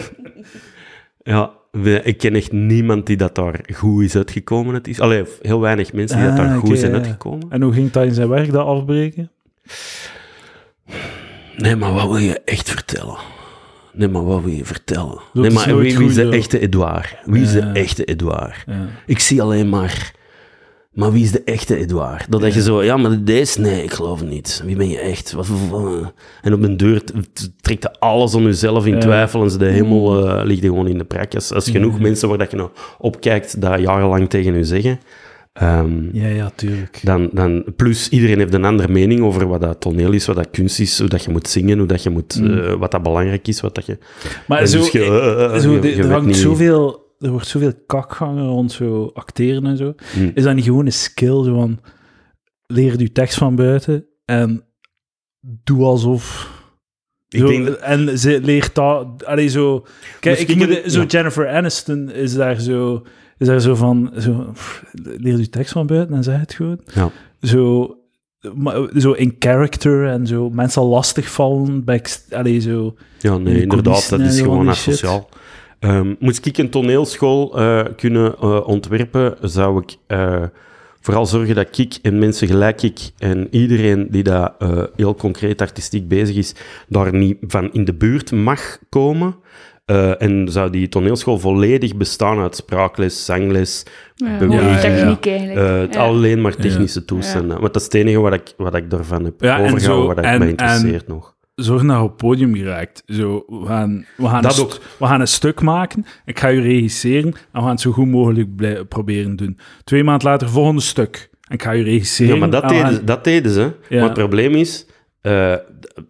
[SPEAKER 2] ja, we- ik ken echt niemand die dat daar goed is uitgekomen. Het is, allee, heel weinig mensen die dat
[SPEAKER 1] Ah,
[SPEAKER 2] daar goed
[SPEAKER 1] oké,
[SPEAKER 2] zijn uitgekomen.
[SPEAKER 1] En hoe ging dat in zijn werk, dat afbreken?
[SPEAKER 2] Nee, maar wat wil je echt vertellen? Nee, maar wat wil je vertellen?
[SPEAKER 1] Dat
[SPEAKER 2] nee, maar wie, wie is
[SPEAKER 1] goed,
[SPEAKER 2] de echte Edouard? Wie is de echte Edouard?
[SPEAKER 1] Ja.
[SPEAKER 2] Ik zie alleen maar maar wie is de echte Edouard? Dat, dat je zo, ja, maar deze, nee, ik geloof het niet. Wie ben je echt? Wat, en op een deur trekt je alles om jezelf in
[SPEAKER 1] Ja.
[SPEAKER 2] twijfel en ze de hemel eh, ligt gewoon in de prak. Als, genoeg mensen waar dat je nou opkijkt, dat jarenlang tegen je zeggen. Ehm,
[SPEAKER 1] Ja, ja, tuurlijk.
[SPEAKER 2] dan, dan, plus, iedereen heeft een andere mening over wat dat toneel is, wat dat kunst is, hoe dat je moet zingen, hoe dat je moet,
[SPEAKER 1] Mm.
[SPEAKER 2] eh, wat dat belangrijk is, wat dat je...
[SPEAKER 1] Maar zo,
[SPEAKER 2] dus je- eh,
[SPEAKER 1] zo,
[SPEAKER 2] je-
[SPEAKER 1] de-
[SPEAKER 2] je
[SPEAKER 1] er hangt
[SPEAKER 2] niet-
[SPEAKER 1] zoveel... Er wordt zoveel kakgangen rond zo acteren en zo.
[SPEAKER 2] Mm.
[SPEAKER 1] Is dat niet gewoon een skill, zo van... Leer je tekst van buiten en doe alsof...
[SPEAKER 2] Ik
[SPEAKER 1] Zo,
[SPEAKER 2] denk dat-
[SPEAKER 1] En ze leert dat... Allee, zo... Kijk, ik moet,
[SPEAKER 2] een-
[SPEAKER 1] zo
[SPEAKER 2] ja.
[SPEAKER 1] Jennifer Aniston is daar zo... Is daar zo van... Zo, pff, leer je tekst van buiten en zeg het gewoon.
[SPEAKER 2] Ja.
[SPEAKER 1] Zo... maar- Zo in character en zo mensen lastig vallen. Back, allee, zo...
[SPEAKER 2] Ja, nee,
[SPEAKER 1] de
[SPEAKER 2] inderdaad, dat is gewoon asociaal. Ehm moest ik een toneelschool eh, kunnen eh, ontwerpen, zou ik eh, vooral zorgen dat ik en mensen gelijk ik en iedereen die daar eh, heel concreet artistiek bezig is, daar niet van in de buurt mag komen. Eh, en zou die toneelschool volledig bestaan uit spraakles, zangles,
[SPEAKER 3] Ja, eigenlijk.
[SPEAKER 2] eh, alleen maar technische toestanden. Want dat is het enige wat ik, wat ik daarvan heb
[SPEAKER 1] Ja, en
[SPEAKER 2] overgehouden, wat ik
[SPEAKER 1] en-
[SPEAKER 2] mij interesseert nog.
[SPEAKER 1] Zorg dat je op het podium geraakt. Zo, we gaan, we, gaan
[SPEAKER 2] Dat ook.
[SPEAKER 1] we gaan een stuk maken. Ik ga je regisseren. En we gaan het zo goed mogelijk proberen doen. Twee maanden later, volgende stuk. En ik ga je regisseren.
[SPEAKER 2] Ja, maar dat deden,
[SPEAKER 1] gaan-
[SPEAKER 2] dat deden ze.
[SPEAKER 1] Ja.
[SPEAKER 2] Maar het probleem is, eh,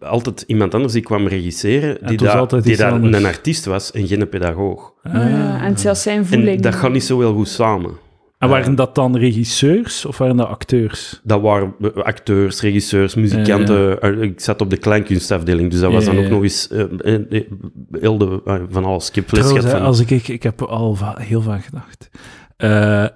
[SPEAKER 2] altijd iemand anders die kwam regisseren, die,
[SPEAKER 1] het
[SPEAKER 2] die daar een artiest was en geen pedagoog.
[SPEAKER 1] Ah.
[SPEAKER 3] Ja, en zelfs zijn voeling.
[SPEAKER 2] En dat gaat niet zo heel goed samen.
[SPEAKER 1] En waren dat dan regisseurs of waren dat acteurs?
[SPEAKER 2] Dat waren eh, acteurs, regisseurs, muzikanten. Eh, Ik zat op de kleinkunstafdeling, dus dat was
[SPEAKER 1] Ja,
[SPEAKER 2] dan ook nog eens eh, eh, eh, heel de, eh, van alles. Ik heb
[SPEAKER 1] Trouwens, hè,
[SPEAKER 2] van...
[SPEAKER 1] als ik, ik, ik heb al va- heel vaak gedacht. Eh,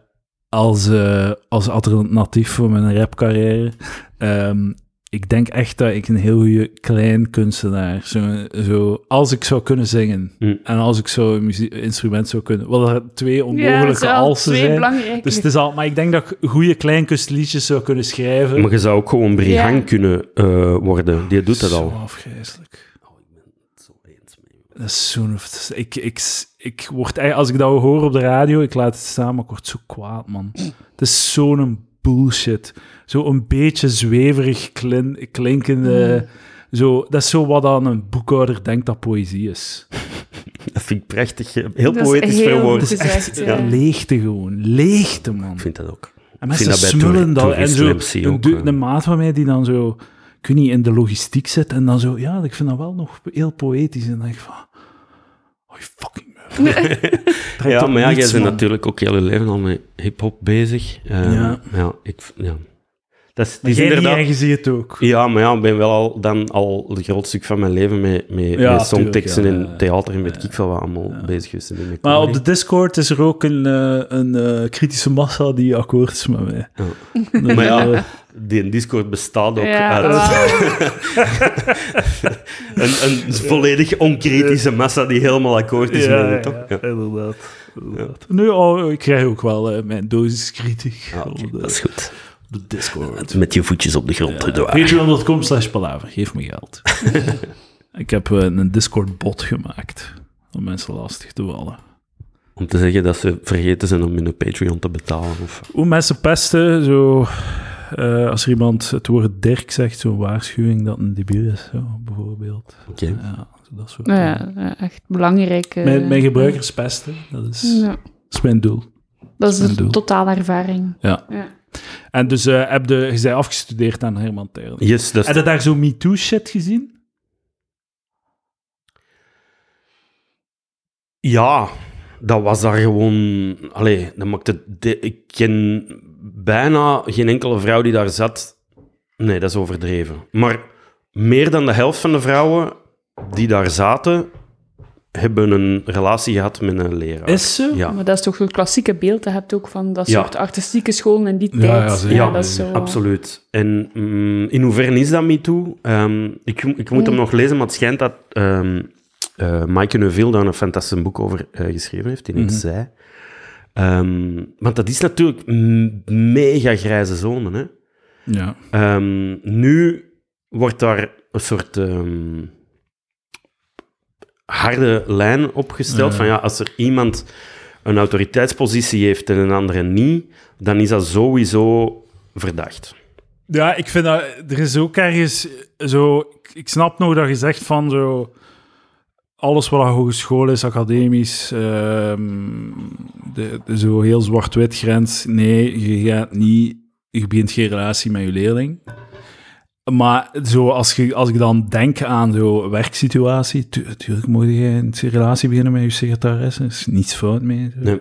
[SPEAKER 1] als, eh, als alternatief voor mijn rapcarrière. ehm, ik denk echt dat ik een heel goede klein kunstenaar. Zo, zo, als ik zou kunnen zingen
[SPEAKER 2] Hm.
[SPEAKER 1] en als ik zo een instrument zou kunnen. Wat er twee
[SPEAKER 3] ja,
[SPEAKER 1] onmogelijke
[SPEAKER 3] dat zijn
[SPEAKER 1] alsen
[SPEAKER 3] twee
[SPEAKER 1] zijn.
[SPEAKER 3] belangrijke.
[SPEAKER 1] Dus het is al, maar ik denk dat ik goede kleinkunstliedjes zou kunnen schrijven.
[SPEAKER 2] Maar je zou ook gewoon Brihang
[SPEAKER 3] Ja.
[SPEAKER 2] kunnen eh, worden. Die doet dat
[SPEAKER 1] Zo
[SPEAKER 2] al.
[SPEAKER 1] afgrijzelijk.
[SPEAKER 2] Oh, ik ben het zo eens mee.
[SPEAKER 1] Dat is zo'n... Ik, ik, ik word... eigenlijk- Als ik dat hoor op de radio, ik laat het staan, maar ik word zo kwaad, man. Het is zo'n bullshit. Zo een beetje zweverig klin, klinkende... Zo, dat is zo wat aan een boekhouder denkt dat poëzie is. *laughs*
[SPEAKER 2] Dat vind ik prachtig. Heel
[SPEAKER 3] Dat
[SPEAKER 2] poëtisch
[SPEAKER 3] heel
[SPEAKER 2] verwoord.
[SPEAKER 3] goed *laughs*
[SPEAKER 1] Het is echt
[SPEAKER 3] ja.
[SPEAKER 1] leegte gewoon. Leegte, man.
[SPEAKER 2] Ik vind dat ook.
[SPEAKER 1] En
[SPEAKER 2] vind
[SPEAKER 1] mensen
[SPEAKER 2] dat
[SPEAKER 1] smullen dat. En zo, een,
[SPEAKER 2] ook, eh.
[SPEAKER 1] een maat van mij die dan zo, weet niet, in de logistiek zit en dan zo, ja, ik vind dat wel nog heel poëtisch. En dan denk ik van, oh, je fucking Trekt
[SPEAKER 2] Ja, maar ja, jij bent natuurlijk ook heel je leven al met hip-hop bezig. Eh,
[SPEAKER 1] Ja.
[SPEAKER 2] ja. ik, ja. Dat is,
[SPEAKER 1] niet,
[SPEAKER 2] inderdaad.
[SPEAKER 1] en je ziet het ook.
[SPEAKER 2] Ja, maar ja, ik ben wel al, dan al een groot stuk van mijn leven met, met,
[SPEAKER 1] Ja,
[SPEAKER 2] met songteksten
[SPEAKER 1] ja,
[SPEAKER 2] en
[SPEAKER 1] ja.
[SPEAKER 2] theater en weet ik veel wat allemaal bezig geweest.
[SPEAKER 1] Maar op de Discord is er ook een, eh, een eh, kritische massa die akkoord is met mij.
[SPEAKER 2] Ja. *laughs*
[SPEAKER 1] Dus,
[SPEAKER 2] Maar ja,
[SPEAKER 1] eh,
[SPEAKER 2] die Discord bestaat ook
[SPEAKER 3] Ja,
[SPEAKER 2] uit *laughs* een, een volledig onkritische massa die helemaal akkoord is
[SPEAKER 1] ja,
[SPEAKER 2] met het, toch? Ja.
[SPEAKER 1] inderdaad. inderdaad. Nu, oh, ik krijg ook wel mijn dosis kritiek
[SPEAKER 2] Ah, dat is goed.
[SPEAKER 1] Op de Discord.
[SPEAKER 2] Met je voetjes op de grond. Ja.
[SPEAKER 1] Patreon.com slash palaver. Geef me geld. *laughs* ik heb eh, een Discord-bot gemaakt om mensen lastig te vallen.
[SPEAKER 2] Om te zeggen dat ze vergeten zijn om hun Patreon te betalen. Of...
[SPEAKER 1] Hoe mensen pesten, zo... eh, als er iemand het woord Dirk zegt, zo'n waarschuwing dat een debiel is, zo, bijvoorbeeld.
[SPEAKER 2] Oké.
[SPEAKER 1] Ja, zo dat soort
[SPEAKER 3] ja, ja, echt belangrijk. eh,
[SPEAKER 1] Mijn, mijn gebruikers pesten, dat is,
[SPEAKER 3] Ja,
[SPEAKER 1] dat is mijn doel.
[SPEAKER 3] dat is de
[SPEAKER 1] doel.
[SPEAKER 3] totale ervaring.
[SPEAKER 1] Ja.
[SPEAKER 3] Ja.
[SPEAKER 1] En dus eh, heb de, je bent afgestudeerd aan Herman Terlen.
[SPEAKER 2] Yes, dat
[SPEAKER 1] Heb je daar zo MeToo-shit gezien?
[SPEAKER 2] Ja, dat was daar gewoon... Allee, dat maakte... de- ik ken bijna geen enkele vrouw die daar zat. Nee, dat is overdreven. Maar meer dan de helft van de vrouwen die daar zaten, hebben een relatie gehad met een leraar.
[SPEAKER 1] Is zo?
[SPEAKER 2] Ja.
[SPEAKER 3] Maar dat is toch zo'n klassieke beeld dat je hebt ook van dat
[SPEAKER 2] Ja.
[SPEAKER 3] soort artistieke scholen in die
[SPEAKER 1] Ja,
[SPEAKER 3] tijd.
[SPEAKER 1] ja, zeker.
[SPEAKER 2] Ja,
[SPEAKER 3] dat is zo...
[SPEAKER 2] absoluut. En mm, in hoeverre is dat MeToo? Ehm ik, ik moet hem
[SPEAKER 3] Mm.
[SPEAKER 2] nog lezen, maar het schijnt dat ehm eh Maaike Neuville daar een fantastisch boek over eh, geschreven heeft, die heet
[SPEAKER 1] Mhm.
[SPEAKER 2] Zij. Ehm, want dat is natuurlijk een mega grijze zone. Hè?
[SPEAKER 1] Ja.
[SPEAKER 2] Ehm, nu wordt daar een soort ehm, harde lijn opgesteld
[SPEAKER 1] Ja.
[SPEAKER 2] van ja, als er iemand een autoriteitspositie heeft en een andere niet, dan is dat sowieso verdacht.
[SPEAKER 1] Ja, ik vind dat... Er is ook ergens zo... ik- snap nog dat je zegt van zo... Alles wat een hogeschool is, academisch, de, de zo heel zwart-wit grens. Nee, je gaat niet... Je begint geen relatie met je leerling. Maar zo, als, je, als ik dan denk aan zo'n werksituatie, tu- natuurlijk moet je een relatie beginnen met je secretaresse. Er is niets fout mee. zo.
[SPEAKER 2] Nee.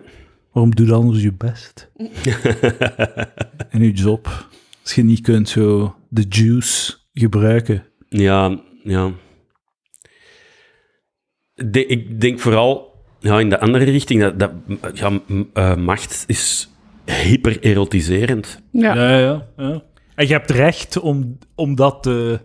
[SPEAKER 1] Waarom doe dan anders je best? *laughs* en je job. Als je niet kunt zo de juice gebruiken.
[SPEAKER 2] Ja, ja. De- ik denk vooral ja, in de andere richting dat, dat ja, m- eh, macht is hyper erotiserend.
[SPEAKER 3] Ja.
[SPEAKER 1] Ja, ja, ja. En je hebt recht om, om, dat, te-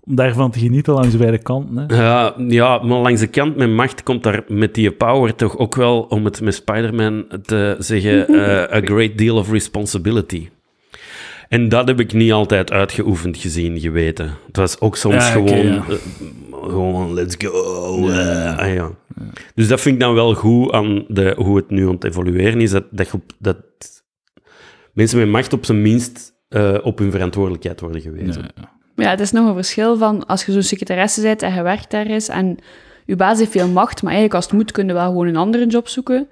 [SPEAKER 1] om daarvan te genieten langs beide kanten. Hè?
[SPEAKER 2] Ja, ja, maar langs de kant met macht komt daar met die power toch ook wel, om het met Spider-Man te zeggen, *laughs* eh, a great deal of responsibility. En dat heb ik niet altijd uitgeoefend gezien, geweten. Het was ook soms
[SPEAKER 1] Ja,
[SPEAKER 2] gewoon,
[SPEAKER 1] ja.
[SPEAKER 2] eh, gewoon let's go. eh, ah, ja. Dus dat vind ik dan wel goed aan de, hoe het nu aan het evolueren is, dat, dat, dat mensen met macht op zijn minst eh, op hun verantwoordelijkheid worden gewezen.
[SPEAKER 1] Ja, ja.
[SPEAKER 3] Maar ja, het is nog een verschil van als je zo'n secretaresse bent en je werkt daar is en je baas heeft veel macht, maar eigenlijk als het moet kun je wel gewoon een andere job zoeken.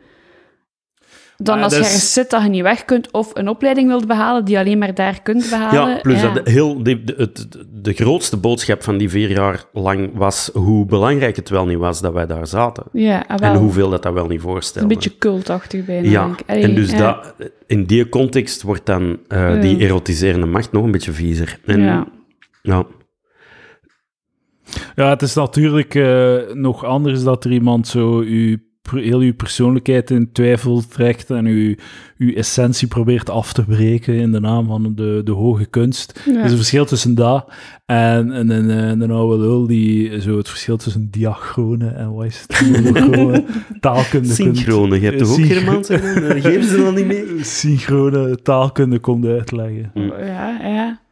[SPEAKER 3] Dan
[SPEAKER 1] Ja,
[SPEAKER 3] als je zit dat je niet weg kunt of een opleiding wilt behalen die je alleen maar daar kunt behalen.
[SPEAKER 2] Ja, plus dat de, heel, de, de, het- de grootste boodschap van die vier jaar lang was hoe belangrijk het wel niet was dat wij daar zaten.
[SPEAKER 3] Ja, ah, wel.
[SPEAKER 2] En hoeveel dat dat wel niet voorstelde.
[SPEAKER 3] een beetje cultachtig bijna.
[SPEAKER 2] ja,
[SPEAKER 3] denk ik. Allee,
[SPEAKER 2] en dus
[SPEAKER 3] ja.
[SPEAKER 2] dat, in die context wordt dan eh, die erotiserende macht nog een beetje viezer. En,
[SPEAKER 3] Ja.
[SPEAKER 2] ja.
[SPEAKER 1] Ja, het is natuurlijk eh, nog anders dat er iemand zo per- heel uw persoonlijkheid in twijfel trekt en uw, uw essentie probeert af te breken in de naam van de, de hoge kunst.
[SPEAKER 3] Ja.
[SPEAKER 1] Er is een verschil tussen dat en, en, en, en een oude lul die zo het verschil tussen diachrone en wat is het? *laughs* Taalkunde kunt-
[SPEAKER 2] Synchrone, je hebt toch ook Germaans? Eh, Geven ze dan niet mee? *laughs*
[SPEAKER 1] synchrone taalkunde komt uitleggen.
[SPEAKER 3] Ja, ja.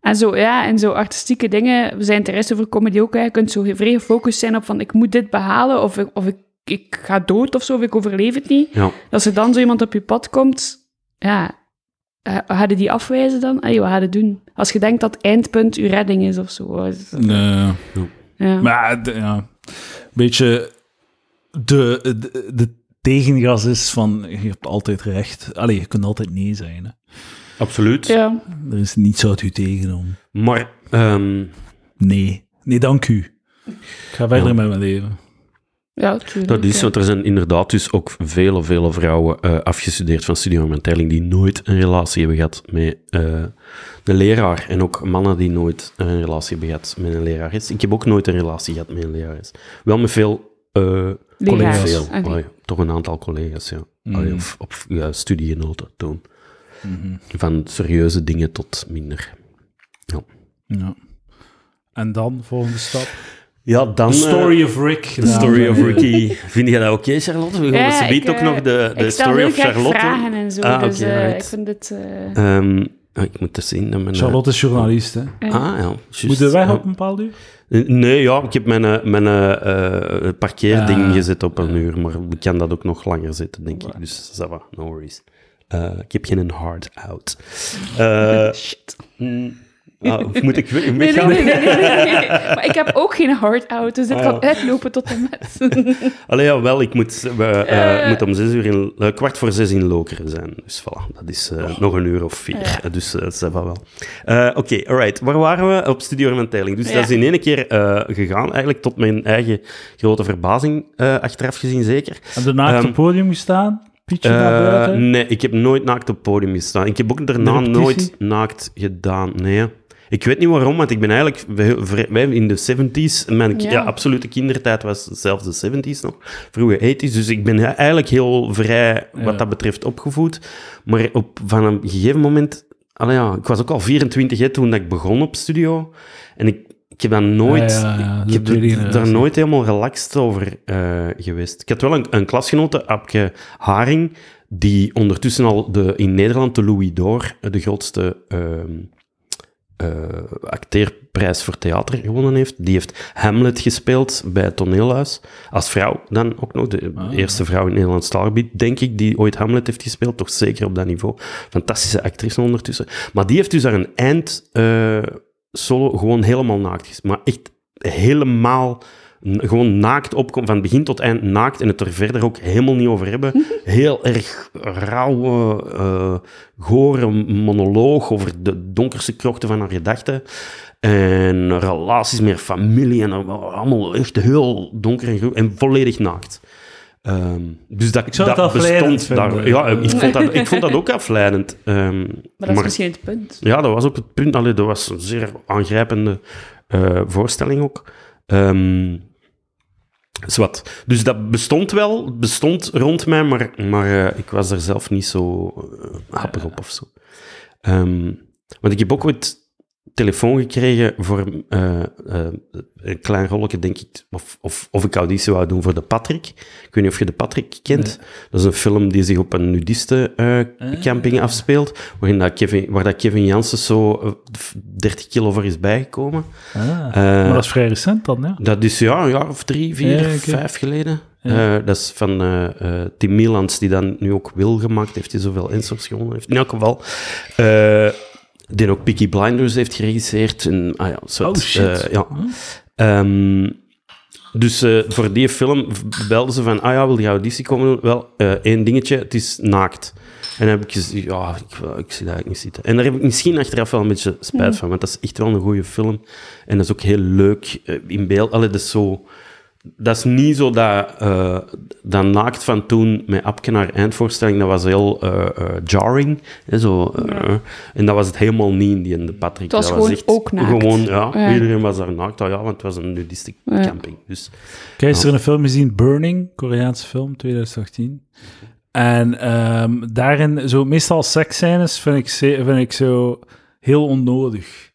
[SPEAKER 3] En zo, ja, en zo artistieke dingen, we zijn rest over comedy ook, hè. je kunt zo vrij gefocust zijn op van, ik moet dit behalen, of ik, of ik, ik ga dood of zo, of ik overleef het niet.
[SPEAKER 2] Ja.
[SPEAKER 3] Als er dan zo iemand op je pad komt, ja, eh, ga je die afwijzen dan? Allee, wat je doen? Als je denkt dat het eindpunt je redding is of zo. wat is dat?
[SPEAKER 1] Nee.
[SPEAKER 3] Ja.
[SPEAKER 1] Maar de- ja, een beetje de, de, de tegengas is van je hebt altijd recht. Allee, je kunt altijd nee zijn. Hè.
[SPEAKER 2] Absoluut.
[SPEAKER 3] ja.
[SPEAKER 1] Er is niets uit u tegen om.
[SPEAKER 2] Maar ehm,
[SPEAKER 1] Nee. Nee, dank u. Ik ga verder
[SPEAKER 2] Ja.
[SPEAKER 1] met mijn leven.
[SPEAKER 3] Ja, tuurlijk.
[SPEAKER 2] dat is,
[SPEAKER 3] ja.
[SPEAKER 2] want er zijn inderdaad dus ook vele, vele vrouwen eh, afgestudeerd van Studio Menteling die nooit een relatie hebben gehad met eh, de leraar. En ook mannen die nooit een relatie hebben gehad met een lerares. Ik heb ook nooit een relatie gehad met een lerares. Wel met veel... eh
[SPEAKER 3] Leraars.
[SPEAKER 2] Veel. Allee, toch een aantal collega's, ja. Allee,
[SPEAKER 1] Mm.
[SPEAKER 2] of of ja, studiegenoten toen.
[SPEAKER 1] Mhm.
[SPEAKER 2] Van serieuze dingen tot minder.
[SPEAKER 1] Ja. En dan, volgende stap.
[SPEAKER 2] Ja, dan...
[SPEAKER 1] The
[SPEAKER 2] eh,
[SPEAKER 1] story of Rick.
[SPEAKER 2] The story of Ricky. *laughs* Vind je dat oké, Charlotte? We gaan
[SPEAKER 3] Ja, ik,
[SPEAKER 2] ook
[SPEAKER 3] eh,
[SPEAKER 2] nog de, de story of Charlotte.
[SPEAKER 3] vragen en zo,
[SPEAKER 2] Ah,
[SPEAKER 3] dus eh,
[SPEAKER 2] right.
[SPEAKER 3] ik vind dit... eh,
[SPEAKER 2] Ehm, ah, ik moet eens zien. Dat mijn,
[SPEAKER 1] Charlotte is journalist, hè.
[SPEAKER 2] Ah, ja. juist.
[SPEAKER 1] Moet je weg
[SPEAKER 2] Ja.
[SPEAKER 1] op een bepaald uur?
[SPEAKER 2] Nee, ja, ik heb mijn, mijn eh, eh, parkeerding
[SPEAKER 1] Ah.
[SPEAKER 2] gezet op een uur, maar ik kan dat ook nog langer zetten, denk ik. Dus ça va, no worries. Eh, ik heb geen hard out. Eh, *laughs*
[SPEAKER 3] Shit.
[SPEAKER 2] mm, ah, of moet ik
[SPEAKER 3] Nee, nee,
[SPEAKER 2] weggaan?
[SPEAKER 3] nee, nee, nee, nee, nee. Maar ik heb ook geen hard out, dus dit
[SPEAKER 2] Ah,
[SPEAKER 3] kan
[SPEAKER 2] ja.
[SPEAKER 3] uitlopen tot en met. *laughs*
[SPEAKER 2] Allee, ja, wel, ik moet, we, eh,
[SPEAKER 3] Eh.
[SPEAKER 2] moet om zes uur in, eh, kwart voor zes in Lokeren zijn. Dus voilà, dat is eh, nog een uur of vier.
[SPEAKER 3] Ja.
[SPEAKER 2] Dus ça va wel. Eh, Oké, alright. Waar waren we? Op Studio Hermenteiling. Dus
[SPEAKER 3] Ja.
[SPEAKER 2] dat is in één keer eh, gegaan, eigenlijk tot mijn eigen grote verbazing, eh, achteraf gezien zeker.
[SPEAKER 1] En daarna op
[SPEAKER 2] Ehm,
[SPEAKER 1] het podium gestaan?
[SPEAKER 2] Eh,
[SPEAKER 1] buiten?
[SPEAKER 2] nee, ik heb nooit naakt op het podium gestaan. Ik heb ook daarna nooit naakt gedaan. Nee. Ik weet niet waarom, want ik ben eigenlijk... Wij, wij in de 70s, mijn
[SPEAKER 3] Ja.
[SPEAKER 2] ja. absolute kindertijd was zelfs de 70s nog, vroege 80s, dus ik ben eigenlijk heel vrij wat
[SPEAKER 1] Ja.
[SPEAKER 2] dat betreft opgevoed. Maar op, van een gegeven moment... Ja, ik was ook al 24 hè, toen dat ik begon op studio. En ik, ik heb dat nooit...
[SPEAKER 1] Ja, ja, ja,
[SPEAKER 2] ik heb er- daar nooit helemaal relaxed over eh, geweest. Ik had wel een, een klasgenote, Apke Haring, die ondertussen al de, in Nederland de Louis d'Or, eh, de grootste ehm, eh, acteerprijs voor theater gewonnen heeft. Die heeft Hamlet gespeeld bij het toneelhuis. Als vrouw dan ook nog. De
[SPEAKER 1] Ah.
[SPEAKER 2] eerste vrouw in Nederlands taalgebied, denk ik, die ooit Hamlet heeft gespeeld. Toch zeker op dat niveau. Fantastische actrice ondertussen. Maar die heeft dus daar een eind eh, solo gewoon helemaal naakt Maar echt helemaal gewoon naakt opkomt, van begin tot eind naakt en het er verder ook helemaal niet over hebben. *laughs* Heel erg rauwe, eh gore monoloog over de donkerste krochten van haar gedachten. En relaties met haar familie en allemaal echt heel donker en en volledig naakt. Ehm, dus dat,
[SPEAKER 1] Ik
[SPEAKER 2] dat bestond daar.
[SPEAKER 1] vinden.
[SPEAKER 2] Ja, ik vond dat, ik vond dat ook afleidend. Ehm,
[SPEAKER 3] Maar dat is misschien het punt.
[SPEAKER 2] ja, dat was ook het punt. Allee, dat was een zeer aangrijpende eh, voorstelling ook. Ehm zwart. Dus dat bestond wel, bestond rond mij, maar, maar eh, ik was er zelf niet zo eh, happig op of zo. Ehm, want ik heb ook ooit telefoon gekregen voor eh, eh, een klein rolletje, denk ik, of, of, of ik auditie wou doen voor de Patrick. Ik weet niet of je de Patrick kent. Dat is een film die zich op een nudiste-camping afspeelt, waarin dat Kevin, waar dat Kevin Jansen zo eh, 30 kilo voor is bijgekomen.
[SPEAKER 1] Ah,
[SPEAKER 2] Eh,
[SPEAKER 1] maar dat is vrij recent dan, ja.
[SPEAKER 2] dat is ja, een jaar of drie, vier,
[SPEAKER 1] Ja, oké.
[SPEAKER 2] vijf geleden.
[SPEAKER 1] Ja.
[SPEAKER 2] Eh, dat is van eh, eh, Tim Milans, die dan nu ook Wil gemaakt heeft, die zoveel Ensors gewonnen heeft. In elk geval. Die ook Peaky Blinders heeft geregisseerd. En, ah ja, soort,
[SPEAKER 1] Oh, shit.
[SPEAKER 2] eh, ja.
[SPEAKER 1] Huh?
[SPEAKER 2] Ehm, dus eh, voor die film belden ze van, ah ja, wil je auditie komen doen? Wel, eh, één dingetje, het is naakt. En dan heb ik gezegd, ja, ik, ik zie dat eigenlijk niet zitten. En daar heb ik misschien achteraf wel een beetje spijt van, want dat is echt wel een goede film. En dat is ook heel leuk in beeld. Allee, dat is zo... Dat is niet zo dat, eh, dat naakt van toen met Apke naar eindvoorstelling, dat was heel eh, eh, jarring. Hè, zo, En dat was het helemaal niet in die in de Patrick.
[SPEAKER 3] Het was
[SPEAKER 2] dat
[SPEAKER 3] gewoon
[SPEAKER 2] echt
[SPEAKER 3] ook naakt.
[SPEAKER 2] Gewoon, ja,
[SPEAKER 3] Ja.
[SPEAKER 2] iedereen was daar naakt. Ah, ja, want het was een nudistic
[SPEAKER 3] Ja.
[SPEAKER 2] camping. Dus,
[SPEAKER 1] Kijk, is er een film gezien, Burning, Koreaanse film, 2018. En ehm, daarin, zo, meestal seksscènes vind ik, vind ik zo heel onnodig.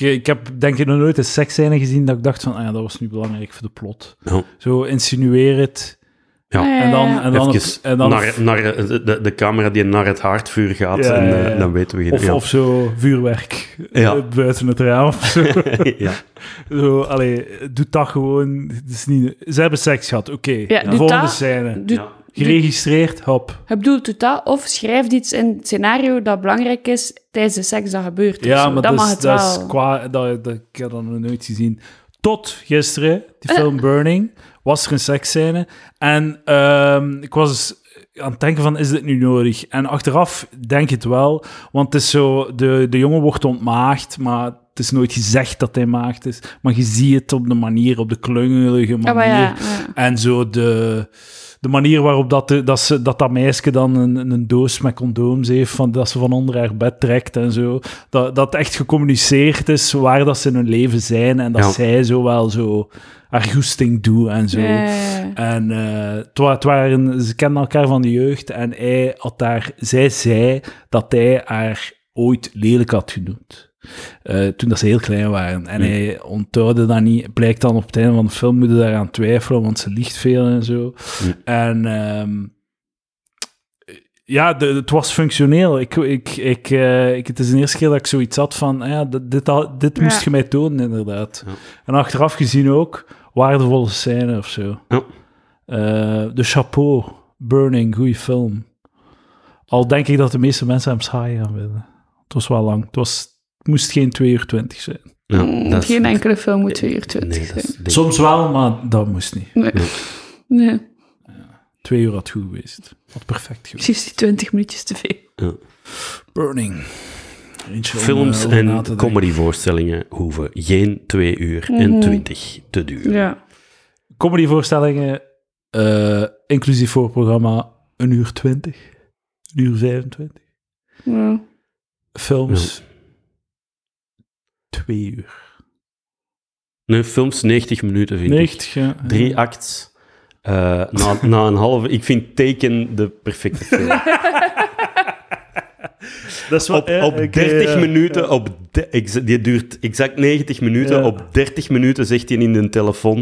[SPEAKER 1] Ik, ik heb denk ik nog nooit een seksscène gezien dat ik dacht van, ah ja, dat was nu belangrijk voor de plot.
[SPEAKER 2] ja.
[SPEAKER 1] Zo insinueer het.
[SPEAKER 2] Ja.
[SPEAKER 1] En dan, en dan,
[SPEAKER 2] Even
[SPEAKER 1] en dan
[SPEAKER 2] naar, naar de, de, de camera die naar het haardvuur gaat.
[SPEAKER 1] Ja,
[SPEAKER 2] en
[SPEAKER 1] ja,
[SPEAKER 2] eh,
[SPEAKER 1] ja.
[SPEAKER 2] dan weten we... geen-
[SPEAKER 1] of,
[SPEAKER 2] ja.
[SPEAKER 1] of zo vuurwerk
[SPEAKER 2] Ja.
[SPEAKER 1] eh, buiten het raam of zo. *laughs*
[SPEAKER 2] ja.
[SPEAKER 1] zo allee, doe dat gewoon. Het is niet, ze hebben seks gehad, oké.
[SPEAKER 3] Doe
[SPEAKER 1] volgende
[SPEAKER 3] dat.
[SPEAKER 1] scène.
[SPEAKER 3] Doe,
[SPEAKER 2] Ja.
[SPEAKER 1] Geregistreerd, hop.
[SPEAKER 3] Ik bedoel, doe dat. Of schrijf iets in het scenario dat belangrijk is tijdens de seks dat gebeurt.
[SPEAKER 1] Ja, maar
[SPEAKER 3] dat
[SPEAKER 1] dat,
[SPEAKER 3] mag
[SPEAKER 1] is,
[SPEAKER 3] het
[SPEAKER 1] dat
[SPEAKER 3] wel.
[SPEAKER 1] is qua... Dat, dat, ik heb dat nog nooit gezien. Tot gisteren, die
[SPEAKER 3] Eh.
[SPEAKER 1] film Burning, was er een seksscène. En ehm, ik was dus aan het denken van, is dit nu nodig? En achteraf denk ik het wel, want het is zo... De, de jongen wordt ontmaagd, maar het is nooit gezegd dat hij maagd is. Maar je ziet het op de manier, op de klungelige manier.
[SPEAKER 3] Ja, ja.
[SPEAKER 1] En zo de, de manier waarop dat, de- dat, ze, dat, dat meisje dan een, een doos met condooms heeft, van, dat ze van onder haar bed trekt en zo. Dat, dat echt gecommuniceerd is waar dat ze in hun leven zijn en dat
[SPEAKER 2] Ja.
[SPEAKER 1] zij zo wel zo haar goesting doet en zo. En eh, het wa- het waren, ze kenden elkaar van de jeugd en hij had daar, zij zei dat hij haar ooit lelijk had genoemd. Eh, toen dat ze heel klein waren. En
[SPEAKER 2] Hmm.
[SPEAKER 1] hij onthoudde dat niet. Blijkt dan op het einde van de film moet je daaraan twijfelen, want ze liegt veel en zo.
[SPEAKER 2] Hmm.
[SPEAKER 1] En ehm, ja, de, het was functioneel. Ik, ik, ik, eh, ik, het is de eerste keer dat ik zoiets had van, ah ja, dit, dit, al- dit moest je mij tonen, inderdaad.
[SPEAKER 2] Ja.
[SPEAKER 1] En achteraf gezien ook, waardevolle scène of zo.
[SPEAKER 2] Ja.
[SPEAKER 1] Eh, de Chapeau, Burning, goede film. Al denk ik dat de meeste mensen hem saai gaan vinden. Het was wel lang. Het, was, moest geen 2 uur 20 zijn.
[SPEAKER 2] Ja,
[SPEAKER 3] Mm,
[SPEAKER 2] dat is-
[SPEAKER 3] Geen enkele film moet 2 uur 20
[SPEAKER 2] Nee, dat is,
[SPEAKER 3] zijn.
[SPEAKER 1] Soms wel, maar dat moest niet.
[SPEAKER 3] Nee. nee.
[SPEAKER 1] Twee uur had goed geweest. Had perfect geweest.
[SPEAKER 3] Precies die 20 minuutjes te veel.
[SPEAKER 2] ja.
[SPEAKER 1] Burning. Eentje
[SPEAKER 2] Films
[SPEAKER 1] eh,
[SPEAKER 2] en comedyvoorstellingen hoeven geen 2 uur en
[SPEAKER 3] Mhm.
[SPEAKER 2] 20 te duren.
[SPEAKER 3] Ja.
[SPEAKER 1] Comedyvoorstellingen, eh, inclusief voorprogramma, een uur 20. Een uur 25.
[SPEAKER 3] ja.
[SPEAKER 1] Films, twee uur.
[SPEAKER 2] Nee, films 90 minuten vind ik.
[SPEAKER 1] 90, ja.
[SPEAKER 2] Drie acts. Eh, na, na een halve... Ik vind Taken de perfecte film. *laughs* *laughs*
[SPEAKER 1] Dat is
[SPEAKER 2] Op, op 30 minuten, op de- exa- die duurt exact 90 minuten.
[SPEAKER 1] Ja.
[SPEAKER 2] Op 30 minuten zegt hij in de telefoon: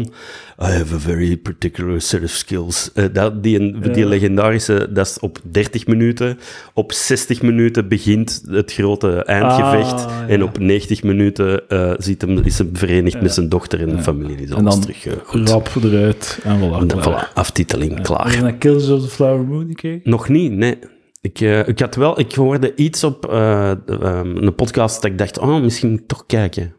[SPEAKER 2] I have a very particular set of skills. Eh, dat, die, die
[SPEAKER 1] Ja.
[SPEAKER 2] legendarische, dat is op 30 minuten. Op 60 minuten begint het grote eindgevecht.
[SPEAKER 1] Ah, ja.
[SPEAKER 2] En op 90 minuten eh, ziet hem, is hij verenigd met zijn dochter en de familie. Is
[SPEAKER 1] En dan
[SPEAKER 2] terug eh, goed.
[SPEAKER 1] Rap eruit en voilà.
[SPEAKER 2] En dan, voilà, aftiteling, klaar.
[SPEAKER 1] je naar Killers of the Flower Moon gekeken?
[SPEAKER 2] Nog niet, nee. Ik, eh, ik had wel, ik hoorde iets op eh, ehm, een podcast dat ik dacht, oh, misschien moet ik toch kijken.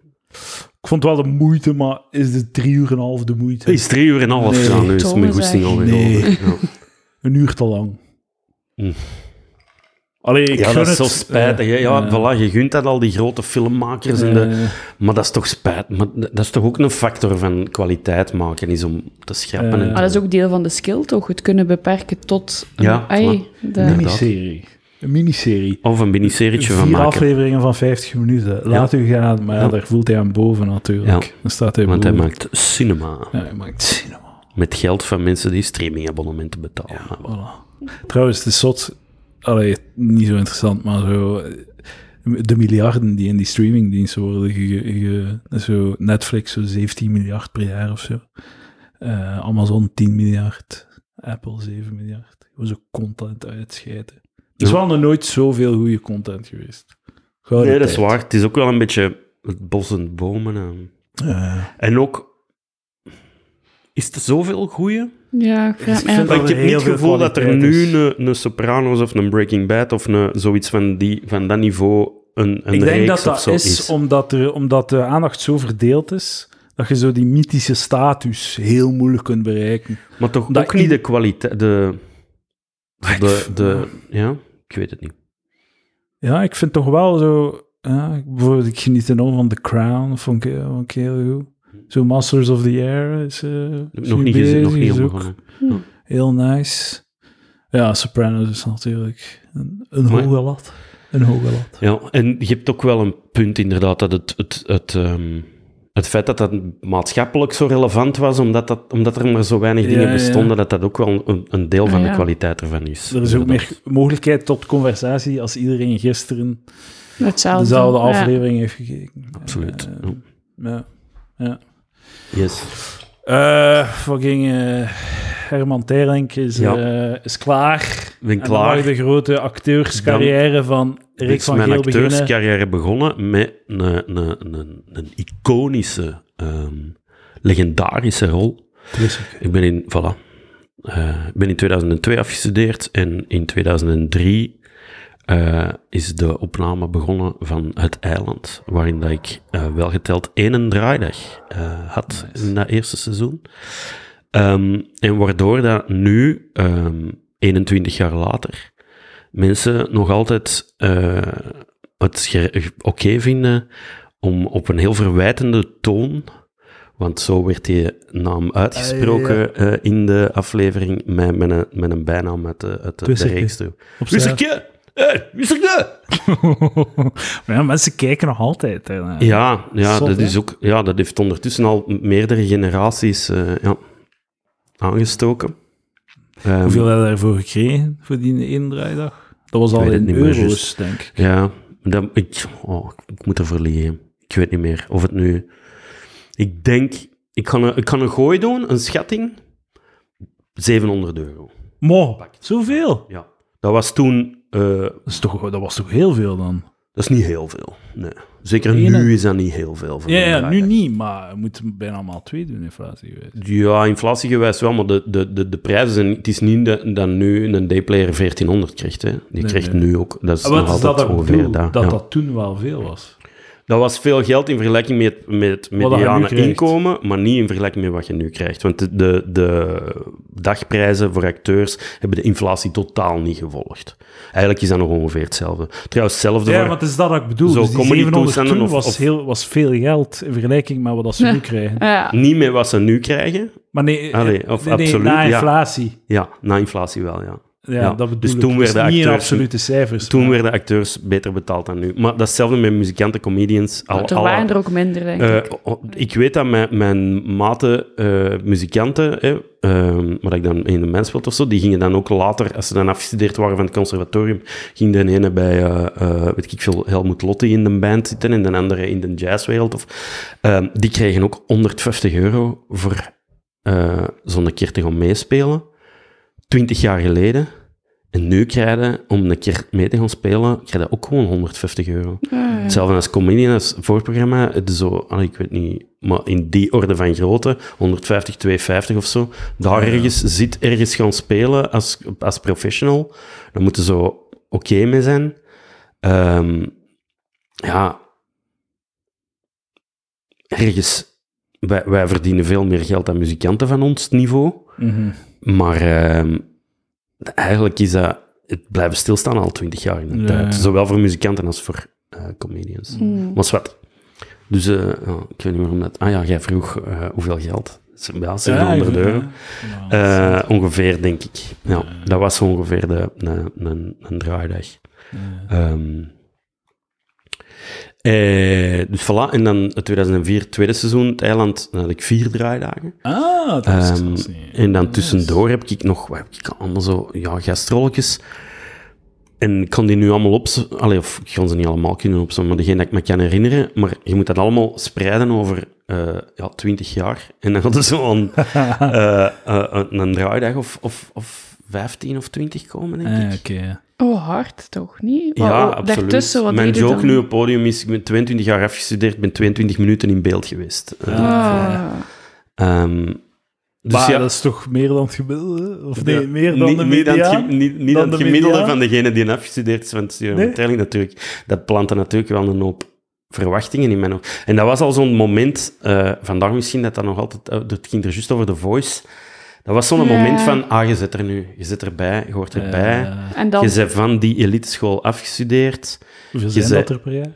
[SPEAKER 1] Ik vond het wel de moeite, maar is de drie uur en een half de moeite?
[SPEAKER 2] Het is drie uur en een half
[SPEAKER 1] Nee.
[SPEAKER 2] gedaan, nu is mijn goesting alweer
[SPEAKER 1] Nee.
[SPEAKER 2] over. Ja.
[SPEAKER 1] Een uur te lang.
[SPEAKER 2] Hm.
[SPEAKER 1] Allee, ik
[SPEAKER 2] Ja, dat is
[SPEAKER 1] het.
[SPEAKER 2] zo spijtig. Ja,
[SPEAKER 1] Eh,
[SPEAKER 2] voilà, je gunt dat al die grote filmmakers. En de,
[SPEAKER 1] eh,
[SPEAKER 2] maar dat is toch spijt. Maar dat is toch ook een factor van kwaliteit maken, is om te schrappen.
[SPEAKER 1] Eh,
[SPEAKER 2] en
[SPEAKER 3] Maar dat is ook deel van de skill, toch? Het kunnen beperken tot... een-
[SPEAKER 2] Ja,
[SPEAKER 3] de-
[SPEAKER 1] miniserie. Een miniserie.
[SPEAKER 2] Of een miniserietje van
[SPEAKER 1] Vier
[SPEAKER 2] maken.
[SPEAKER 1] afleveringen van 50 minuten. Laat u gaan, maar ja, daar voelt hij aan boven natuurlijk.
[SPEAKER 2] Ja.
[SPEAKER 1] Dan staat hij
[SPEAKER 2] Want hij maakt cinema.
[SPEAKER 1] Ja, hij maakt cinema.
[SPEAKER 2] Met geld van mensen die streamingabonnementen betalen.
[SPEAKER 1] Voilà. Trouwens, het is zot. Allee, niet zo interessant, maar zo... eh, De miljarden die in die streamingdiensten worden ge, ge- zo Netflix zo 17 miljard per jaar of zo. Eh, Amazon 10 miljard. Apple 7 miljard. Gewoon zo content uitscheiden. Er is wel nog nooit zoveel goede content geweest. Gouden
[SPEAKER 2] Nee, dat is waar. Het is ook wel een beetje het bos en bomen. En,
[SPEAKER 1] Eh,
[SPEAKER 2] en ook... Is er zoveel goeie?
[SPEAKER 3] Ja, ik
[SPEAKER 1] vind
[SPEAKER 2] heb niet het gevoel dat er nu
[SPEAKER 1] is.
[SPEAKER 2] een, een Sopranos of een Breaking Bad of een, zoiets van, die, van dat niveau een, een
[SPEAKER 1] ik denk dat
[SPEAKER 2] of
[SPEAKER 1] dat
[SPEAKER 2] zo
[SPEAKER 1] is,
[SPEAKER 2] is.
[SPEAKER 1] Omdat, er, omdat de aandacht zo verdeeld is, dat je zo die mythische status heel moeilijk kunt bereiken.
[SPEAKER 2] Maar toch
[SPEAKER 1] dat
[SPEAKER 2] ook niet de kwaliteit... De, de, de, ja, ik weet het niet.
[SPEAKER 1] Ja, ik vind toch wel zo... Ja, ik- bijvoorbeeld, ik geniet enorm van The Crown, vond ik, vond ik heel goed. Zo Masters of the Air is, eh, is
[SPEAKER 2] Nog niet gezien, nog niet
[SPEAKER 1] is ook
[SPEAKER 2] helemaal.
[SPEAKER 1] Heel nice. Ja, Sopranos is natuurlijk een, een
[SPEAKER 2] Maar-
[SPEAKER 1] hoge lat. Een hoge lat.
[SPEAKER 2] Ja, en je hebt ook wel een punt inderdaad, dat het, het, het, ehm, het feit dat dat maatschappelijk zo relevant was, omdat, dat, omdat er maar zo weinig
[SPEAKER 1] Ja,
[SPEAKER 2] dingen
[SPEAKER 1] ja.
[SPEAKER 2] bestonden, dat dat ook wel een, een deel van
[SPEAKER 3] Ah,
[SPEAKER 2] de
[SPEAKER 3] ja.
[SPEAKER 2] kwaliteit ervan is.
[SPEAKER 1] Er is ook meer mogelijkheid tot conversatie als iedereen gisteren
[SPEAKER 3] Hetzelfde.
[SPEAKER 1] dezelfde
[SPEAKER 3] Ja.
[SPEAKER 1] aflevering heeft gekeken.
[SPEAKER 2] Absoluut.
[SPEAKER 1] Eh,
[SPEAKER 2] ja.
[SPEAKER 1] Ja.
[SPEAKER 2] Yes.
[SPEAKER 1] Eh, fucking eh, Herman Terlink is,
[SPEAKER 2] Ja.
[SPEAKER 1] eh, is klaar.
[SPEAKER 2] Ik ben klaar.
[SPEAKER 1] de grote acteurscarrière van Rick van
[SPEAKER 2] mijn
[SPEAKER 1] Geel beginnen.
[SPEAKER 2] acteurscarrière begonnen met een, een, een, een iconische, ehm, legendarische rol. Ik ben in, voilà, ik ben in 2002 afgestudeerd en in 2003 eh, is de opname begonnen van Het Eiland, waarin dat ik eh, wel geteld één draaidag eh, had
[SPEAKER 1] Nice.
[SPEAKER 2] in dat eerste seizoen. Ehm, en waardoor dat nu, ehm, 21 jaar later, mensen nog altijd het oké vinden om op een heel verwijtende toon, want zo werd die naam uitgesproken eh, in de aflevering, met, met, een, met een bijnaam uit de, uit de, de reeks toe. Hey, Wisserke!
[SPEAKER 1] maar *laughs* ja, mensen kijken nog altijd. Hè.
[SPEAKER 2] Ja, ja,
[SPEAKER 1] Zot,
[SPEAKER 2] dat
[SPEAKER 1] hè?
[SPEAKER 2] is ook, ja, dat heeft ondertussen al meerdere generaties eh, ja, aangestoken. Ehm,
[SPEAKER 1] Hoeveel heb je daarvoor gekregen, voor die ene draaidag? Dat was al in euro's,
[SPEAKER 2] juist.
[SPEAKER 1] denk ik.
[SPEAKER 2] Ja, dat, ik, oh, ik moet ervoor liggen. Ik weet niet meer of het nu... Ik denk... Ik kan een, ik kan een gooi doen, een schatting. 700 euro.
[SPEAKER 1] Mo, zoveel?
[SPEAKER 2] Ja. Dat was toen... eh,
[SPEAKER 1] Dat, is toch, dat was toch heel veel dan?
[SPEAKER 2] dat is niet heel veel. Nee. Zeker
[SPEAKER 1] Ene-
[SPEAKER 2] nu is dat niet heel veel. voor
[SPEAKER 1] Ja, ja nu niet, maar we moeten bijna allemaal twee doen, inflatie geweest.
[SPEAKER 2] Ja, inflatiegewijs wel, maar de, de, de, de prijzen zijn... Het is niet dat, dat nu een dayplayer 1400 krijgt. Hè. Die
[SPEAKER 1] Nee,
[SPEAKER 2] krijgt
[SPEAKER 1] nee.
[SPEAKER 2] nu ook. Dat is
[SPEAKER 1] Ah,
[SPEAKER 2] nog
[SPEAKER 1] Wat is dat
[SPEAKER 2] altijd
[SPEAKER 1] dat ik
[SPEAKER 2] ongeveer dat.
[SPEAKER 1] Dat
[SPEAKER 2] ja.
[SPEAKER 1] dat toen wel veel was.
[SPEAKER 2] Dat was veel geld in vergelijking met, met mediane inkomen, maar niet in vergelijking met wat je nu krijgt. Want de, de, de dagprijzen voor acteurs hebben de inflatie totaal niet gevolgd. Eigenlijk is dat nog ongeveer hetzelfde. Trouwens, hetzelfde
[SPEAKER 1] Ja, het is dat dat ik bedoel.
[SPEAKER 2] Zo
[SPEAKER 1] dus die
[SPEAKER 2] comedy
[SPEAKER 1] 700
[SPEAKER 2] toestanden
[SPEAKER 1] toen
[SPEAKER 2] of-
[SPEAKER 1] was,
[SPEAKER 2] of-
[SPEAKER 1] heel, was veel geld in vergelijking met wat ze nu
[SPEAKER 3] Ja.
[SPEAKER 1] krijgen.
[SPEAKER 3] Ja.
[SPEAKER 2] Niet met wat ze nu krijgen.
[SPEAKER 1] Maar nee,
[SPEAKER 2] Allee,
[SPEAKER 1] eh,
[SPEAKER 2] of
[SPEAKER 1] nee, nee,
[SPEAKER 2] absoluut,
[SPEAKER 1] na
[SPEAKER 2] ja.
[SPEAKER 1] inflatie.
[SPEAKER 2] Ja, na inflatie wel, ja.
[SPEAKER 1] Ja,
[SPEAKER 2] Ja,
[SPEAKER 1] dat bedoel
[SPEAKER 2] dus
[SPEAKER 1] ik.
[SPEAKER 2] toen werden
[SPEAKER 1] niet in
[SPEAKER 2] acteurs-
[SPEAKER 1] absolute cijfers.
[SPEAKER 2] Toen
[SPEAKER 1] maar-
[SPEAKER 2] werden acteurs beter betaald dan nu. Maar dat is hetzelfde met muzikanten, comedians. Al,
[SPEAKER 3] er
[SPEAKER 2] alle-
[SPEAKER 3] waren er ook minder, denk
[SPEAKER 2] Eh,
[SPEAKER 3] ik.
[SPEAKER 2] o- ik weet dat mijn, mijn maten eh, muzikanten, hè, ehm, wat ik dan in de mens speelde of zo, die gingen dan ook later, als ze dan afgestudeerd waren van het conservatorium, ging de ene bij, eh, weet ik veel, Helmut Lotti in de band zitten en de andere in de jazzwereld. Of, ehm, die kregen ook 150 euro voor eh, zo'n keer te gaan meespelen. 20 jaar geleden. En nu krijg je, om een keer mee te gaan spelen, krijg je ook gewoon 150 euro.
[SPEAKER 3] Ah,
[SPEAKER 2] Hetzelfde als comedian, als voorprogramma. Het is zo, allee, ik weet niet, maar in die orde van grootte, 150, 250 of zo, daar ergens zit ergens gaan spelen als, als professional. Dan moeten ze zo oké mee zijn. Ehm, ja, ergens, wij, wij verdienen veel meer geld dan muzikanten van ons niveau.
[SPEAKER 1] Mhm.
[SPEAKER 2] Maar ehm, eigenlijk is dat... Het blijven stilstaan al twintig jaar in de
[SPEAKER 1] Ja,
[SPEAKER 2] tijd. Zowel voor muzikanten als voor eh, comedians.
[SPEAKER 3] Mm.
[SPEAKER 2] Maar wat. Dus, eh, ja, ik weet niet waarom dat... Ah ja, jij vroeg eh, hoeveel geld. Ja, 700
[SPEAKER 1] Ja,
[SPEAKER 2] euro.
[SPEAKER 1] ja. Ja,
[SPEAKER 2] Eh, ongeveer, denk ik. Ja, dat was ongeveer de, een, een, een draaidag. Ehm, eh, dus voilà, en dan het 2004, tweede seizoen, het eiland, dan had ik vier draaidagen.
[SPEAKER 1] Ah, dat is
[SPEAKER 2] Ehm,
[SPEAKER 1] klasse.
[SPEAKER 2] en dan tussendoor heb ik nog, wat heb ik allemaal zo, ja, gastrolletjes. En ik kan die nu allemaal op, allee, of ik kan ze niet allemaal kunnen opzommen, maar degene dat ik me kan herinneren. Maar je moet dat allemaal spreiden over eh ja, 20 jaar. En dan gaat er zo een, *laughs* eh, eh, een, draaidag of, of, of 15 of 20 komen, denk ik.
[SPEAKER 1] Ah, oké.
[SPEAKER 3] Oh, hard toch niet?
[SPEAKER 2] Ja,
[SPEAKER 3] oh,
[SPEAKER 2] absoluut.
[SPEAKER 3] daartussen, wat
[SPEAKER 2] Mijn joke
[SPEAKER 3] dan?
[SPEAKER 2] nu op het podium is, ik ben 22 jaar afgestudeerd, ben 22 minuten in beeld geweest. Eh,
[SPEAKER 3] Ah.
[SPEAKER 2] ehm, dus
[SPEAKER 1] maar
[SPEAKER 2] ja,
[SPEAKER 1] dat is toch meer dan het gemiddelde? Of nee,
[SPEAKER 2] Ja,
[SPEAKER 1] meer dan
[SPEAKER 2] niet,
[SPEAKER 1] de media?
[SPEAKER 2] niet, niet
[SPEAKER 1] Dan
[SPEAKER 2] het
[SPEAKER 1] de
[SPEAKER 2] gemiddelde
[SPEAKER 1] media?
[SPEAKER 2] van degene die afgestudeerd is
[SPEAKER 1] Nee?
[SPEAKER 2] van Terling natuurlijk. Dat plantte natuurlijk wel een hoop verwachtingen in mijn hoofd. En dat was al zo'n moment, eh, vandaag misschien, dat dat nog altijd... het ging er juist over The Voice. Dat was zo'n moment van, ah, je zit er nu, je zit erbij, je hoort erbij.
[SPEAKER 3] En dan...
[SPEAKER 2] Je bent van die eliteschool afgestudeerd.
[SPEAKER 1] hoeveel zijn dat er per jaar?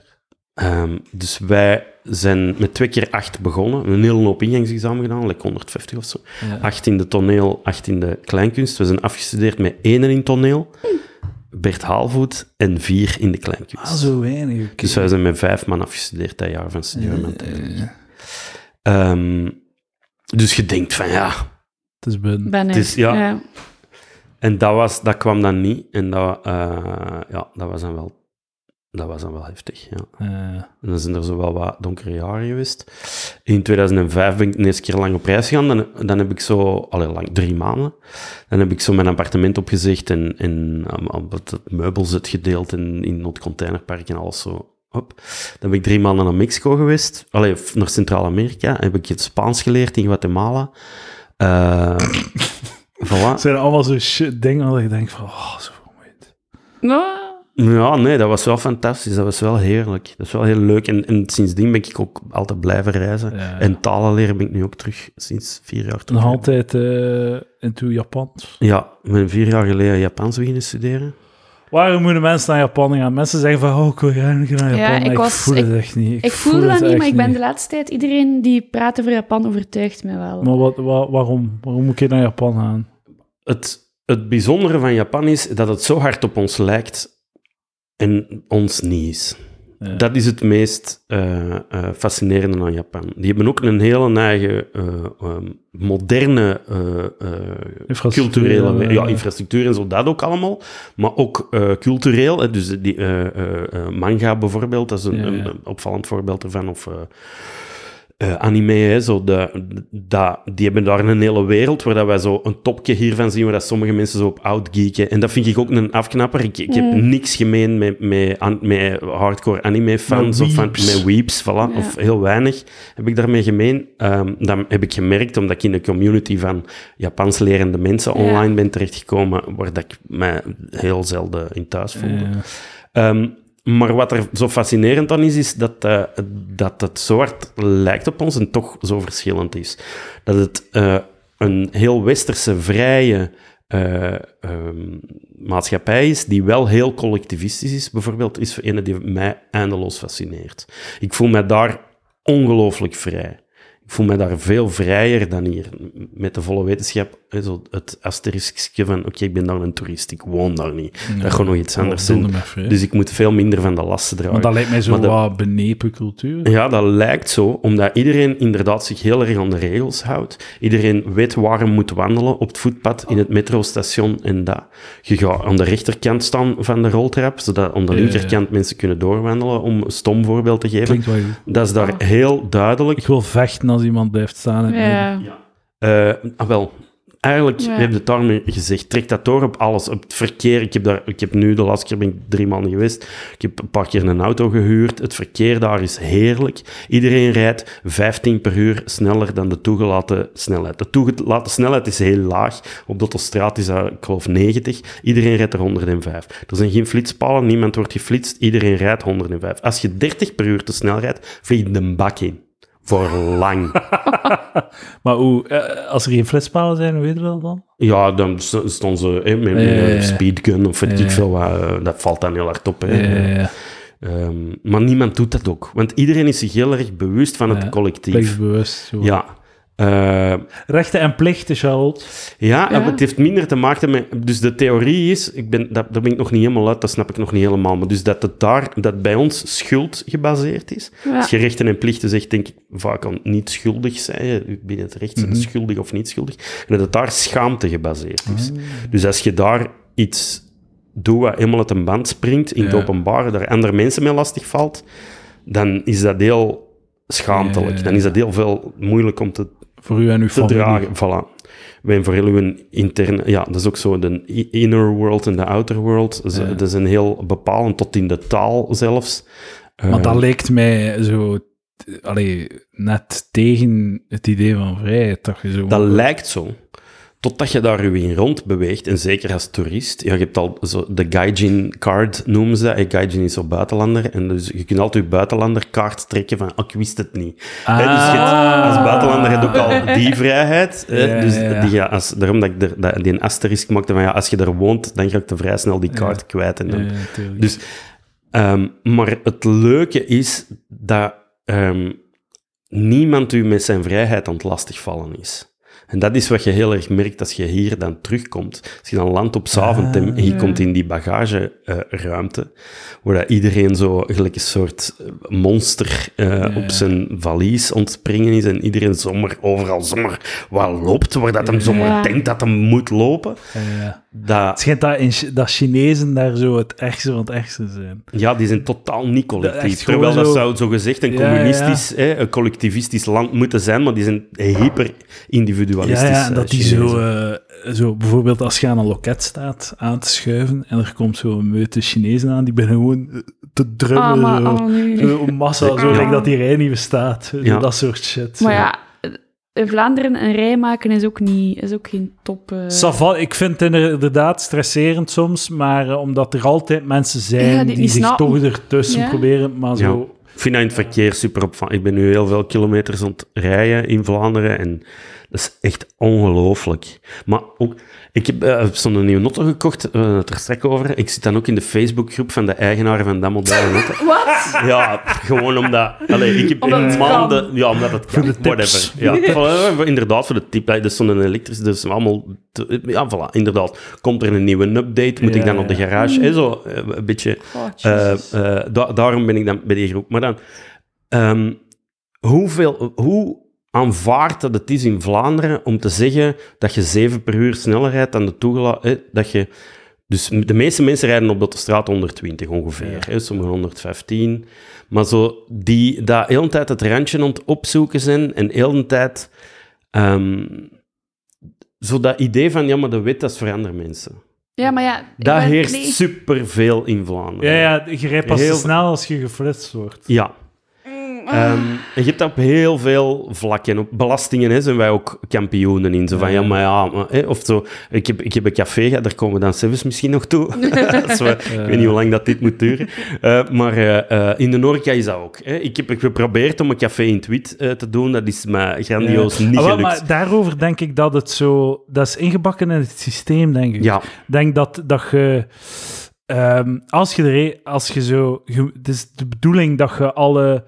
[SPEAKER 2] Ehm, dus wij zijn met twee keer acht begonnen. Een hele hoop ingangsexamen gedaan, like 150 of zo.
[SPEAKER 1] Ja.
[SPEAKER 2] Acht in de toneel, acht in de kleinkunst. We zijn afgestudeerd met één in toneel, Bert Haalvoet, en vier in de kleinkunst.
[SPEAKER 1] Ah, zo weinig.
[SPEAKER 2] Dus wij zijn met vijf man afgestudeerd dat jaar van.
[SPEAKER 1] Eh,
[SPEAKER 2] Ehm, dus je denkt van ja,
[SPEAKER 1] Het is ben.
[SPEAKER 3] ben ik.
[SPEAKER 2] het is- ja. en dat, was, dat kwam dan niet. En dat, eh, ja, dat, was dan wel, dat was dan wel heftig. Ja.
[SPEAKER 1] Eh,
[SPEAKER 2] En dan zijn er zo wel wat donkere jaren geweest. In 2005 ben ik de eerste keer lang op reis gegaan. Dan, dan heb ik zo, allee, lang, drie maanden. Dan heb ik zo mijn appartement opgezegd en, en um, het, het meubels uitgedeeld en in het containerpark en alles zo. Hop. Dan ben ik drie maanden naar Mexico geweest. Allee, naar Centraal-Amerika. Heb ik het Spaans geleerd in Guatemala. Eh *laughs* voilà.
[SPEAKER 1] het zijn allemaal zo shit dingen dat ik denk van, oh, zo vermoeiend.
[SPEAKER 3] Nou,
[SPEAKER 2] Ja, nee, dat was wel fantastisch. Dat was wel heerlijk. Dat is wel heel leuk. En, en sindsdien ben ik ook altijd blijven reizen.
[SPEAKER 1] Ja.
[SPEAKER 2] En talen leren ben ik nu ook terug, sinds vier jaar terug.
[SPEAKER 1] Nog altijd eh into Japan.
[SPEAKER 2] Ja, ik ben vier jaar geleden Japans beginnen studeren.
[SPEAKER 1] Waarom moeten mensen naar Japan gaan? Mensen zeggen van, oh, ik wil graag naar Japan.
[SPEAKER 3] Ja, ik
[SPEAKER 1] ik,
[SPEAKER 3] was-
[SPEAKER 1] voel
[SPEAKER 3] ik-
[SPEAKER 1] het echt niet.
[SPEAKER 3] ik voelde
[SPEAKER 1] voel
[SPEAKER 3] dat niet, maar ik ben de laatste tijd... Iedereen die praat over Japan overtuigt me wel.
[SPEAKER 1] Maar wat, wa- waarom? Waarom moet ik naar Japan gaan?
[SPEAKER 2] Het, het bijzondere van Japan is dat het zo hard op ons lijkt en ons niet is.
[SPEAKER 1] Ja.
[SPEAKER 2] Dat is het meest eh, eh, fascinerende aan Japan. Die hebben ook een hele eigen eh, ehm, moderne
[SPEAKER 1] Infrastructuur,
[SPEAKER 2] culturele ja, infrastructuur en zo, dat ook allemaal. Maar ook cultureel. Hè, dus die manga bijvoorbeeld, dat is
[SPEAKER 1] Ja,
[SPEAKER 2] een opvallend voorbeeld ervan. Of eh, anime, hè, zo de, dat, die hebben daar een hele wereld waar dat wij zo een topje hiervan zien, waar dat sommige mensen zo op outgeeken. En dat vind ik ook een afknapper. Ik, ik heb
[SPEAKER 3] Mm.
[SPEAKER 2] niks gemeen met, met, an- met hardcore anime-fans of van,
[SPEAKER 1] weeps.
[SPEAKER 2] met weeps, voilà,
[SPEAKER 3] Ja.
[SPEAKER 2] of heel weinig heb ik daarmee gemeen. Ehm dat heb ik gemerkt omdat ik in de community van Japans lerende mensen
[SPEAKER 3] Ja.
[SPEAKER 2] online ben terechtgekomen, waar dat ik mij heel zelden in thuis voelde.
[SPEAKER 1] Ja.
[SPEAKER 2] Ehm, maar wat er zo fascinerend aan is, is dat, eh, dat het zo hard lijkt op ons en toch zo verschillend is. Dat het eh, een heel westerse, vrije eh, ehm, maatschappij is, die wel heel collectivistisch is, bijvoorbeeld, is een die mij eindeloos fascineert. Ik voel mij daar ongelooflijk vrij. Ik voel me daar veel vrijer dan hier. Met de volle wetenschap, hè, zo het asteriskje van, oké, ik ben daar een toerist, ik woon daar niet. Dat gaat nog iets anders zijn. Dus ik moet veel minder van de lasten dragen.
[SPEAKER 1] Maar dat lijkt mij zo
[SPEAKER 2] Maar de-
[SPEAKER 1] wat benepen cultuur.
[SPEAKER 2] Ja, dat lijkt zo, omdat iedereen inderdaad zich heel erg aan de regels houdt. Iedereen weet waar hij moet wandelen op het voetpad, in het metrostation en dat. Je gaat aan de rechterkant staan van de roltrap, zodat aan de
[SPEAKER 1] Ja, ja, ja.
[SPEAKER 2] linkerkant mensen kunnen doorwandelen, om een stom voorbeeld te geven.
[SPEAKER 1] Klinkt wel goed.
[SPEAKER 2] Dat is daar heel duidelijk.
[SPEAKER 1] Ik wil vechten als iemand blijft staan. midden.
[SPEAKER 3] Ja.
[SPEAKER 2] Eh, ah, wel, eigenlijk
[SPEAKER 3] Ja.
[SPEAKER 2] heb je het daarmee gezegd. Trek dat door op alles. Op het verkeer. Ik heb, daar, ik heb nu, de laatste keer ben ik drie maanden geweest. Ik heb een paar keer een auto gehuurd. Het verkeer daar is heerlijk. Iedereen rijdt 15 per uur sneller dan de toegelaten snelheid. De toegelaten snelheid is heel laag. Op de autostraat is dat, ik geloof, 90. Iedereen rijdt er 105. Er zijn geen flitspalen. Niemand wordt geflitst. Iedereen rijdt 105. Als je 30 per uur te snel rijdt, vlieg je de bak in. Voor lang. *laughs*
[SPEAKER 1] Maar hoe, eh, als er geen flitspalen zijn, weet je dat dan?
[SPEAKER 2] Ja, dan st- staan ze met, met
[SPEAKER 1] Ja, ja, ja.
[SPEAKER 2] een speedgun of weet
[SPEAKER 1] Ja,
[SPEAKER 2] ik
[SPEAKER 1] ja.
[SPEAKER 2] veel wat. eh, dat valt dan heel hard op. Hè.
[SPEAKER 1] Eh,
[SPEAKER 2] Ehm, maar niemand doet dat ook. Want iedereen is zich heel erg bewust van het collectief.
[SPEAKER 1] Zo.
[SPEAKER 2] Ja. Eh,
[SPEAKER 1] Rechten en plichten, Charlotte.
[SPEAKER 2] ja,
[SPEAKER 3] Ja.
[SPEAKER 2] het heeft minder te maken met... Dus de theorie is, ik ben, dat, daar ben ik nog niet helemaal uit, dat snap ik nog niet helemaal, maar dus dat het daar, dat bij ons schuld gebaseerd is.
[SPEAKER 3] Ja.
[SPEAKER 2] Als je rechten en plichten zegt, denk ik vaak aan niet schuldig zijn, binnen het recht zijn
[SPEAKER 1] Mhm.
[SPEAKER 2] schuldig of niet schuldig, en dat het daar schaamte gebaseerd is.
[SPEAKER 1] Ah.
[SPEAKER 2] Dus als je daar iets doet wat helemaal uit een band springt in het openbaar, daar andere mensen mee lastig valt, dan is dat heel schaamtelijk.
[SPEAKER 1] Ja, ja, ja.
[SPEAKER 2] Dan is dat heel veel moeilijk om te
[SPEAKER 1] Voor u en uw
[SPEAKER 2] te
[SPEAKER 1] familie.
[SPEAKER 2] dragen. Voilà. Wij voor heel een interne... Ja, dat is ook zo de inner world en de outer world. Dat is,
[SPEAKER 1] Ja.
[SPEAKER 2] dat is een heel bepalend, tot in de taal zelfs.
[SPEAKER 1] Maar
[SPEAKER 2] Eh,
[SPEAKER 1] dat lijkt mij zo... Allee, net tegen het idee van vrijheid. Dat je zo...
[SPEAKER 2] Dat lijkt zo. Totdat je daar je in rond beweegt, en zeker als toerist. Ja, je hebt al zo de Gaijin card, noemen ze dat. Gaijin is zo buitenlander. En dus je kunt altijd je buitenlanderkaart trekken van, oh, ik wist het niet. Dus
[SPEAKER 1] Ah.
[SPEAKER 2] als buitenlander heb je ook al die vrijheid. hè.
[SPEAKER 1] Ja,
[SPEAKER 2] dus
[SPEAKER 1] ja.
[SPEAKER 2] Die, ja, als, daarom dat ik er, dat, die een asterisk maakte van, ja, als je daar woont, dan ga ik te vrij snel die kaart kwijt. En dan, dus, ehm, maar het leuke is dat ehm, niemand u met zijn vrijheid aan het lastigvallen is. En dat is wat je heel erg merkt als je hier dan terugkomt. Als je dan landt op Zaventem
[SPEAKER 1] Ah,
[SPEAKER 2] en je komt in die bagageruimte, waar dat iedereen zo gelijk een soort eh, monster eh, op zijn valies ontspringen is en iedereen zomaar overal zomaar wat loopt, waar dat hem zomaar
[SPEAKER 3] Ja.
[SPEAKER 2] denkt dat hem moet lopen. Dat,
[SPEAKER 1] Het schijnt dat, in, dat Chinezen daar zo het ergste van het ergste zijn.
[SPEAKER 2] Ja, die zijn totaal niet collectief.
[SPEAKER 1] Dat
[SPEAKER 2] Terwijl dat
[SPEAKER 1] zo-
[SPEAKER 2] zou zo gezegd een
[SPEAKER 1] Ja,
[SPEAKER 2] communistisch, Hè, een collectivistisch land moeten zijn, maar die zijn hyper
[SPEAKER 1] Ja,
[SPEAKER 2] individualistisch.
[SPEAKER 1] ja, en
[SPEAKER 2] eh,
[SPEAKER 1] dat die zo, eh, zo... Bijvoorbeeld als je aan een loket staat aan te schuiven en er komt zo'n meute Chinezen aan, die beginnen gewoon eh, te drummen.
[SPEAKER 3] Ah, maar,
[SPEAKER 1] zo.
[SPEAKER 3] oh, nee.
[SPEAKER 1] Zo een massa, zo
[SPEAKER 3] Ja.
[SPEAKER 1] dat die rij niet bestaat. Dat soort shit.
[SPEAKER 3] Maar ja, in Vlaanderen een rij maken is ook, niet, is ook geen top... eh,
[SPEAKER 1] Ça va, ik vind het inderdaad stresserend soms, maar eh, omdat er altijd mensen zijn
[SPEAKER 3] Ja, die
[SPEAKER 1] zich
[SPEAKER 3] snappen.
[SPEAKER 1] toch ertussen
[SPEAKER 3] Ja.
[SPEAKER 1] proberen, maar zo...
[SPEAKER 2] Ik vind dat in het verkeer super opvallend. Ik ben nu heel veel kilometers aan het rijden in Vlaanderen en dat is echt ongelooflijk. Maar ook, ik heb uh, zo'n nieuwe auto gekocht, we hadden het er straks over. Ik zit dan ook in de Facebookgroep van de eigenaren van dat model auto.
[SPEAKER 3] Wat?
[SPEAKER 2] Ja, gewoon omdat... Allee, ik heb
[SPEAKER 3] Omdat
[SPEAKER 2] in
[SPEAKER 3] het
[SPEAKER 2] maanden... Ja, omdat het kan.
[SPEAKER 1] de tips.
[SPEAKER 2] Whatever. Ja, *laughs* voilà, voor- inderdaad, voor de tip. Dat is zo'n elektrische, dus allemaal... te- ja, voilà, inderdaad. Komt er een nieuwe update, moet ik dan
[SPEAKER 1] Ja,
[SPEAKER 2] op de garage... hè, zo, eh, een beetje...
[SPEAKER 3] Oh,
[SPEAKER 2] eh, eh, da- daarom ben ik dan bij die groep. Maar dan... ehm, hoeveel... Hoe aanvaard dat het is in Vlaanderen om te zeggen dat je 7 per uur sneller rijdt dan de toegelaten... Dat je... Dus de meeste mensen rijden op de straat 120 ongeveer, hè, sommigen 115. Maar zo die dat heel de tijd het randje aan het opzoeken zijn en heel de tijd ehm, zo dat idee van ja, maar de wet dat is voor andere mensen.
[SPEAKER 3] ja, maar ja...
[SPEAKER 2] Dat heerst
[SPEAKER 3] nee.
[SPEAKER 2] superveel in Vlaanderen.
[SPEAKER 1] Ja, ja, je rijdt pas
[SPEAKER 2] Heel-
[SPEAKER 1] te snel als je geflitst wordt.
[SPEAKER 2] Ja. Ehm, en je hebt dat op heel veel vlakken. Op belastingen hè, zijn wij ook kampioenen in. Zo van, ja, maar ja, maar, hè, of zo. Ik heb, ik heb een café gehad, daar komen we dan zelfs misschien nog toe. *laughs* *laughs* Ik weet niet hoe lang dat dit moet duren. Eh, maar eh, eh, in de Norca is dat ook. Hè. Ik heb geprobeerd om een café in Tweet te doen. Dat is me grandioos niet
[SPEAKER 1] Ah, wel,
[SPEAKER 2] gelukt.
[SPEAKER 1] maar daarover denk ik dat het zo... Dat is ingebakken in het systeem, denk ik.
[SPEAKER 2] Ja,
[SPEAKER 1] Ik denk dat, dat je... ehm, als je er... Als je zo... Je, het is de bedoeling dat je alle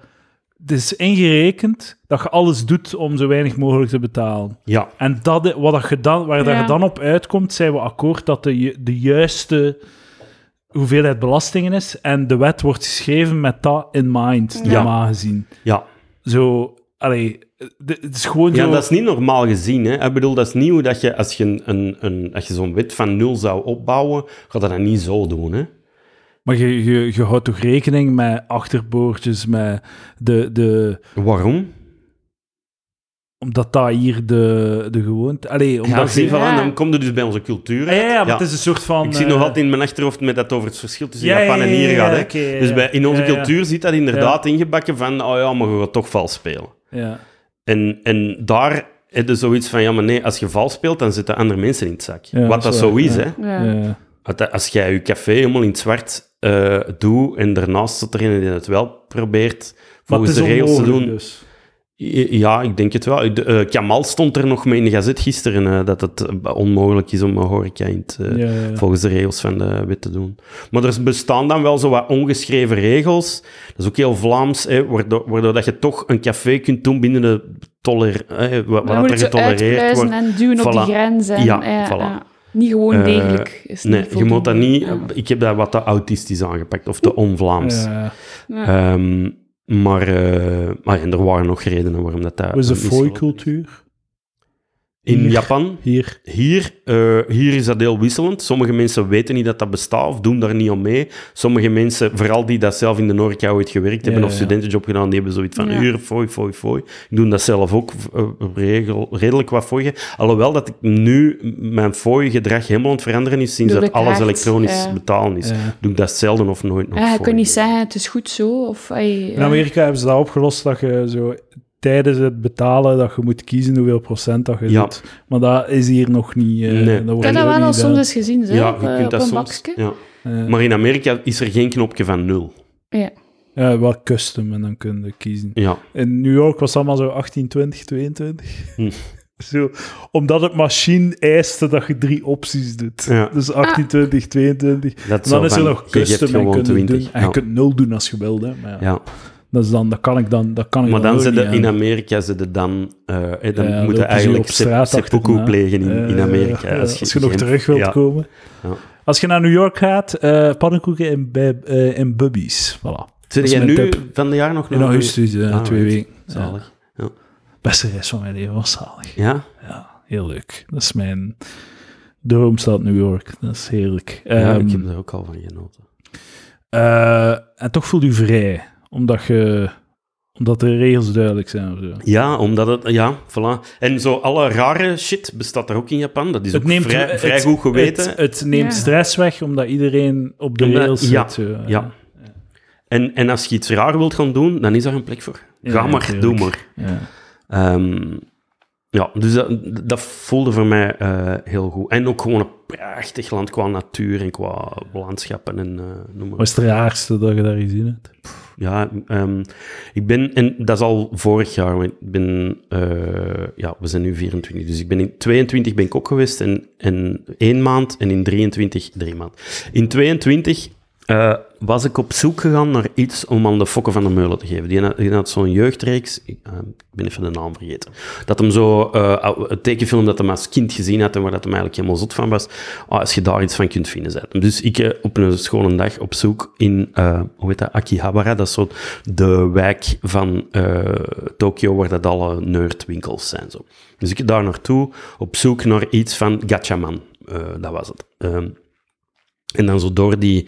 [SPEAKER 1] het is ingerekend dat je alles doet om zo weinig mogelijk te betalen.
[SPEAKER 2] Ja,
[SPEAKER 1] En dat, wat dat je dan, waar dat
[SPEAKER 3] Ja.
[SPEAKER 1] je dan op uitkomt, zijn we akkoord dat de, de juiste hoeveelheid belastingen is. En de wet wordt geschreven met dat in mind,
[SPEAKER 3] Ja.
[SPEAKER 1] normaal gezien.
[SPEAKER 2] ja.
[SPEAKER 1] Zo, allee, de- het is gewoon
[SPEAKER 2] Ja,
[SPEAKER 1] zo...
[SPEAKER 2] dat is niet normaal gezien. Hè. Ik bedoel, dat is niet hoe dat je, als je, een, een, een, als je zo'n wet van nul zou opbouwen, gaat dat dan niet zo doen. Hè.
[SPEAKER 1] Maar je, je, je houdt toch rekening met achterboordjes, met de... de
[SPEAKER 2] Waarom?
[SPEAKER 1] omdat dat hier de, de gewoonte... Allee,
[SPEAKER 2] Ja,
[SPEAKER 1] omdat je...
[SPEAKER 3] Ja.
[SPEAKER 2] dan komt het dus bij onze cultuur.
[SPEAKER 1] Ja, ja, ja, maar het is een soort van...
[SPEAKER 2] Ik zie nog
[SPEAKER 1] eh,
[SPEAKER 2] altijd in mijn achterhoofd met dat over het verschil tussen
[SPEAKER 1] ja,
[SPEAKER 2] Japan en hier
[SPEAKER 1] ja,
[SPEAKER 2] gaat. Hè. Dus bij, in onze
[SPEAKER 1] Ja, ja.
[SPEAKER 2] cultuur zit dat inderdaad ingebakken van, oh ja, maar je gaat toch vals spelen.
[SPEAKER 1] Ja.
[SPEAKER 2] En, en daar heb je zoiets van, ja, maar nee, als je vals speelt, dan zitten andere mensen in het zak.
[SPEAKER 1] Ja,
[SPEAKER 2] Wat dat
[SPEAKER 1] is
[SPEAKER 2] zo is,
[SPEAKER 1] ja.
[SPEAKER 2] hè.
[SPEAKER 3] Ja.
[SPEAKER 1] Ja.
[SPEAKER 2] Als- Als jij je café helemaal in het zwart eh doet en daarnaast zit er een die het wel probeert
[SPEAKER 1] Maar het
[SPEAKER 2] volgens
[SPEAKER 1] is
[SPEAKER 2] de regels te doen.
[SPEAKER 1] dus.
[SPEAKER 2] Ja, ik denk het wel. De, eh, Kamal stond er nog mee in de gazet gisteren eh, dat het onmogelijk is om een horeca in het,
[SPEAKER 1] Ja, ja, ja.
[SPEAKER 2] volgens de regels van de wet te doen. Maar er bestaan dan wel zo wat ongeschreven regels. Dat is ook heel Vlaams, hè, waardoor, waardoor dat je toch een café kunt doen binnen de toler, hè, wat, wat er getolereerd wordt.
[SPEAKER 3] en duwen op
[SPEAKER 2] Voilà.
[SPEAKER 3] die grens. En,
[SPEAKER 2] Ja,
[SPEAKER 3] ja,
[SPEAKER 2] voilà.
[SPEAKER 3] Niet gewoon
[SPEAKER 2] Eh,
[SPEAKER 3] degelijk. Is
[SPEAKER 2] Nee, je moet dat niet...
[SPEAKER 3] Ja.
[SPEAKER 2] Ik heb dat wat te autistisch aangepakt, of te on-Vlaams.
[SPEAKER 1] Ja.
[SPEAKER 2] Ehm, maar, eh, maar en er waren nog redenen waarom dat... dat
[SPEAKER 1] is de fooi-cultuur?
[SPEAKER 2] In
[SPEAKER 1] Hier?
[SPEAKER 2] Japan?
[SPEAKER 1] Hier.
[SPEAKER 2] Hier, eh, hier is dat heel wisselend. Sommige mensen weten niet dat dat bestaat of doen daar niet aan mee. Sommige mensen, vooral die dat zelf in de horeca ooit gewerkt hebben
[SPEAKER 1] Ja,
[SPEAKER 2] of
[SPEAKER 1] ja.
[SPEAKER 2] studentenjob gedaan, die hebben zoiets van
[SPEAKER 3] Ja.
[SPEAKER 2] uur, fooi, fooi, fooi. Ik doe dat zelf ook eh, regel, redelijk wat fooi. Alhoewel dat ik nu mijn fooi-gedrag helemaal aan het veranderen is sinds dat alles elektronisch
[SPEAKER 3] ja.
[SPEAKER 2] betalen is.
[SPEAKER 1] Ja.
[SPEAKER 2] Doe ik dat zelden of nooit nog
[SPEAKER 3] Ja, je
[SPEAKER 2] fooi.
[SPEAKER 3] kunt niet zeggen, het is goed zo. Of, ay,
[SPEAKER 1] In. Amerika hebben ze dat opgelost dat je zo tijdens het betalen dat je moet kiezen hoeveel procent dat je
[SPEAKER 2] Ja.
[SPEAKER 1] doet. Maar dat is hier nog niet. eh,
[SPEAKER 2] Nee.
[SPEAKER 1] dat
[SPEAKER 3] Ik heb dat wel al soms eens gezien,
[SPEAKER 2] Ja,
[SPEAKER 3] op,
[SPEAKER 2] je
[SPEAKER 3] eh,
[SPEAKER 2] kunt
[SPEAKER 3] op
[SPEAKER 2] dat
[SPEAKER 3] een
[SPEAKER 2] soms.
[SPEAKER 3] bakje.
[SPEAKER 2] Ja.
[SPEAKER 1] Eh,
[SPEAKER 2] Maar in Amerika is er geen knopje van nul.
[SPEAKER 3] Ja.
[SPEAKER 1] ja, wel custom en dan kun je kiezen.
[SPEAKER 2] Ja.
[SPEAKER 1] In New York was het allemaal zo 18, 20, 22.
[SPEAKER 2] Hm. *laughs*
[SPEAKER 1] Zo, omdat het machine eiste dat je drie opties doet.
[SPEAKER 2] Ja.
[SPEAKER 1] Dus 18, 20, 22.
[SPEAKER 2] Dat
[SPEAKER 1] En dan
[SPEAKER 2] zo
[SPEAKER 1] is er nog custom en,
[SPEAKER 2] gewoon
[SPEAKER 1] kun je
[SPEAKER 2] 20.
[SPEAKER 1] doen, en je kunt nul doen als je wil. Hè. Maar ja,
[SPEAKER 2] Ja.
[SPEAKER 1] Dat, is dan, dat kan ik dan, dat kan ik
[SPEAKER 2] Maar
[SPEAKER 1] dan
[SPEAKER 2] dan zitten in. Amerika zitten dan, eh, eh, dan
[SPEAKER 1] Ja,
[SPEAKER 2] moet
[SPEAKER 1] lopen
[SPEAKER 2] je
[SPEAKER 1] ze
[SPEAKER 2] eigenlijk se- seppuku plegen in, in
[SPEAKER 1] Eh,
[SPEAKER 2] Amerika.
[SPEAKER 1] ja,
[SPEAKER 2] als je,
[SPEAKER 1] nog
[SPEAKER 2] geen-
[SPEAKER 1] terug wilt
[SPEAKER 2] ja.
[SPEAKER 1] komen.
[SPEAKER 2] Ja.
[SPEAKER 1] Als je naar New York gaat, eh pannenkoeken in, bij, eh, in Bubby's. Voilà.
[SPEAKER 2] Zit jij nu
[SPEAKER 1] tip.
[SPEAKER 2] van de jaar nog
[SPEAKER 1] In augustus, eh,
[SPEAKER 2] Ah,
[SPEAKER 1] twee weken.
[SPEAKER 2] Zalig. Ja.
[SPEAKER 1] Beste reis van mijn leven was zalig.
[SPEAKER 2] Ja?
[SPEAKER 1] Ja, heel leuk. Dat is mijn droomstad New York. Dat is heerlijk.
[SPEAKER 2] ja,
[SPEAKER 1] Ehm,
[SPEAKER 2] ik heb er ook al van genoten.
[SPEAKER 1] eh, en toch voel je vrij, omdat, je, omdat de regels duidelijk zijn. Of zo.
[SPEAKER 2] Ja, omdat het... Ja, voilà. En zo alle rare shit bestaat er ook in Japan. Dat is ook vrij,
[SPEAKER 1] het-
[SPEAKER 2] vrij goed geweten.
[SPEAKER 1] Het, het neemt
[SPEAKER 3] Ja.
[SPEAKER 1] stress weg, omdat iedereen op de
[SPEAKER 2] Omdat-
[SPEAKER 1] rails
[SPEAKER 2] ja,
[SPEAKER 1] zit. zo.
[SPEAKER 2] ja. En, en als je iets raar wilt gaan doen, dan is daar een plek voor.
[SPEAKER 1] Ja,
[SPEAKER 2] Ga maar, doe maar.
[SPEAKER 1] Ja.
[SPEAKER 2] Ehm, ja, dus dat, dat voelde voor mij eh, heel goed. En ook gewoon een prachtig land qua natuur en qua landschappen en eh, noem maar
[SPEAKER 1] Wat is het raarste dat je daar gezien hebt?
[SPEAKER 2] Ja, ehm, ik ben, en dat is al vorig jaar, ik ben, eh, ja, we zijn nu 24, dus ik ben in 22 ben ik ook geweest en, en één maand en in 23 drie maanden. In 22 eh, was ik op zoek gegaan naar iets om aan de Fokken van der Meulen te geven. Die had, zo'n jeugdreeks, ik, eh, ik ben even de naam vergeten, dat hem zo, eh, een tekenfilm dat hij als kind gezien had en waar dat hem eigenlijk helemaal zot van was, ah, als je daar iets van kunt vinden, zei. Dus ik op een schone dag op zoek in, hoe heet dat, Akihabara, dat is zo de wijk van Tokio waar dat alle nerdwinkels zijn. Zo. Dus ik daar naartoe op zoek naar iets van Gatchaman, dat was het. Ehm, en dan zo door die,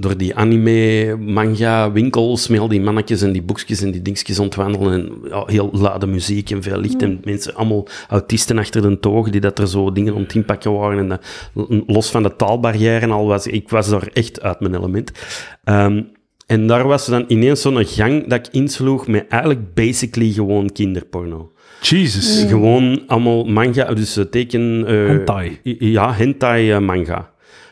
[SPEAKER 2] door die anime, manga, winkels, met al die mannetjes en die boekjes en die dingetjes ontwandelen. En ja, heel luide muziek en veel licht. En mensen, allemaal autisten achter de toog, die dat er zo dingen om inpakken waren. En los van de taalbarrière en al was ik was daar echt uit mijn element. Ehm, en daar was dan ineens zo'n gang dat ik insloeg met eigenlijk basically gewoon kinderporno.
[SPEAKER 1] Jesus.
[SPEAKER 2] Gewoon allemaal manga, dus eh, teken... eh,
[SPEAKER 1] Hentai.
[SPEAKER 2] Ja, hentai eh, manga.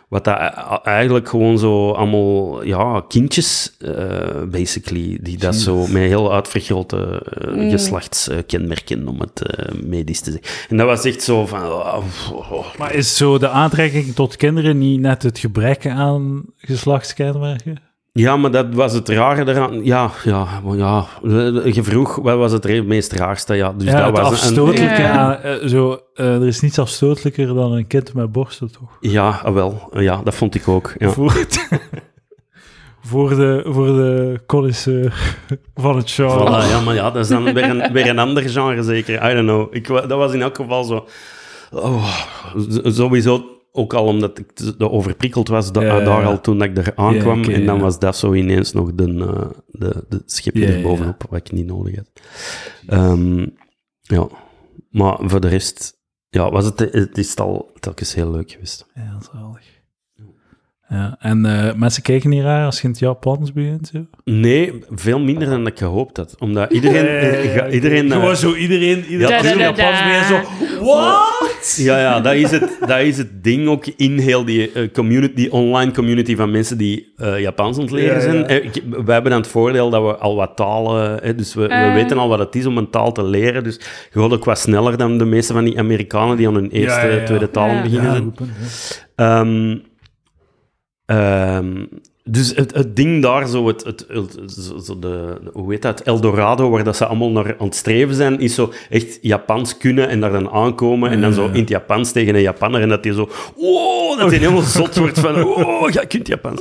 [SPEAKER 2] Wat dat eh, eigenlijk gewoon zo allemaal, ja, kindjes, eh, basically, die dat zo met heel uitvergrote eh, geslachtskenmerken, om het eh, medisch te zeggen. En dat was echt zo van... oh, oh, oh.
[SPEAKER 1] Maar is zo de aantrekking tot kinderen niet net het gebrek aan geslachtskenmerken?
[SPEAKER 2] Ja, maar dat was het rare eraan. Ja, ja, ja. Je vroeg, wat was het meest raarste? Ja, dus
[SPEAKER 1] ja,
[SPEAKER 2] dat
[SPEAKER 1] het
[SPEAKER 2] was een-
[SPEAKER 3] Ja.
[SPEAKER 1] aan- eh, zo, eh, er is niets afstotelijker dan een kind met borsten, toch?
[SPEAKER 2] Ja, ah, wel. Ja, dat vond ik ook. Ja. *laughs*
[SPEAKER 1] Voor, het- voor de, voor de connoisseur van het genre.
[SPEAKER 2] Voilà, ja, maar ja, dat is dan weer een, weer een ander genre zeker. I don't know. Ik, dat was in elk geval zo... Oh, sowieso ook al omdat ik te- te overprikkeld was, da-
[SPEAKER 1] Ja, ja,
[SPEAKER 2] daar al toen ik er aankwam. En dan was dat zo ineens nog de, eh, de, de
[SPEAKER 1] ja,
[SPEAKER 2] erbovenop, wat ik niet nodig had. Ehm, ja, maar voor de rest... Ja, was het, het is al telkens heel leuk geweest.
[SPEAKER 1] Ja, zalig. Ja, en eh, mensen kijken niet raar als je in het Japans begint. Zo.
[SPEAKER 2] Nee, veel minder dan ik gehoopt had. Omdat iedereen... *laughs* eh, ga- iedereen eh,
[SPEAKER 1] Gewoon zo iedereen, iedereen
[SPEAKER 2] Ja,
[SPEAKER 1] als je in
[SPEAKER 3] tuurlijk.
[SPEAKER 1] Japans begint zo... *laughs* What?
[SPEAKER 2] Ja, ja dat, is het, dat is het ding ook in heel die, eh, community, die online community van mensen die eh, Japans aan het leren
[SPEAKER 1] Ja, ja.
[SPEAKER 2] zijn. Eh, ik- wij hebben dan het voordeel dat we al wat talen... eh, dus we, we
[SPEAKER 3] Eh.
[SPEAKER 2] weten al wat het is om een taal te leren. Dus je gaat ook wat sneller dan de meeste van die Amerikanen die aan hun eerste,
[SPEAKER 1] ja, ja.
[SPEAKER 2] tweede taal
[SPEAKER 3] Ja.
[SPEAKER 2] beginnen.
[SPEAKER 1] Ja,
[SPEAKER 2] zijn.
[SPEAKER 1] roepen,
[SPEAKER 2] Ehm, dus het, het ding daar, zo het, het, het- zo, de, hoe heet dat, Eldorado, waar dat ze allemaal naar aan het streven zijn, is zo echt Japans kunnen en daar dan aankomen en dan zo in het Japans tegen een Japanner en dat hij zo, oh, dat hij helemaal zot wordt van, *laughs* oh, jij kunt Japans.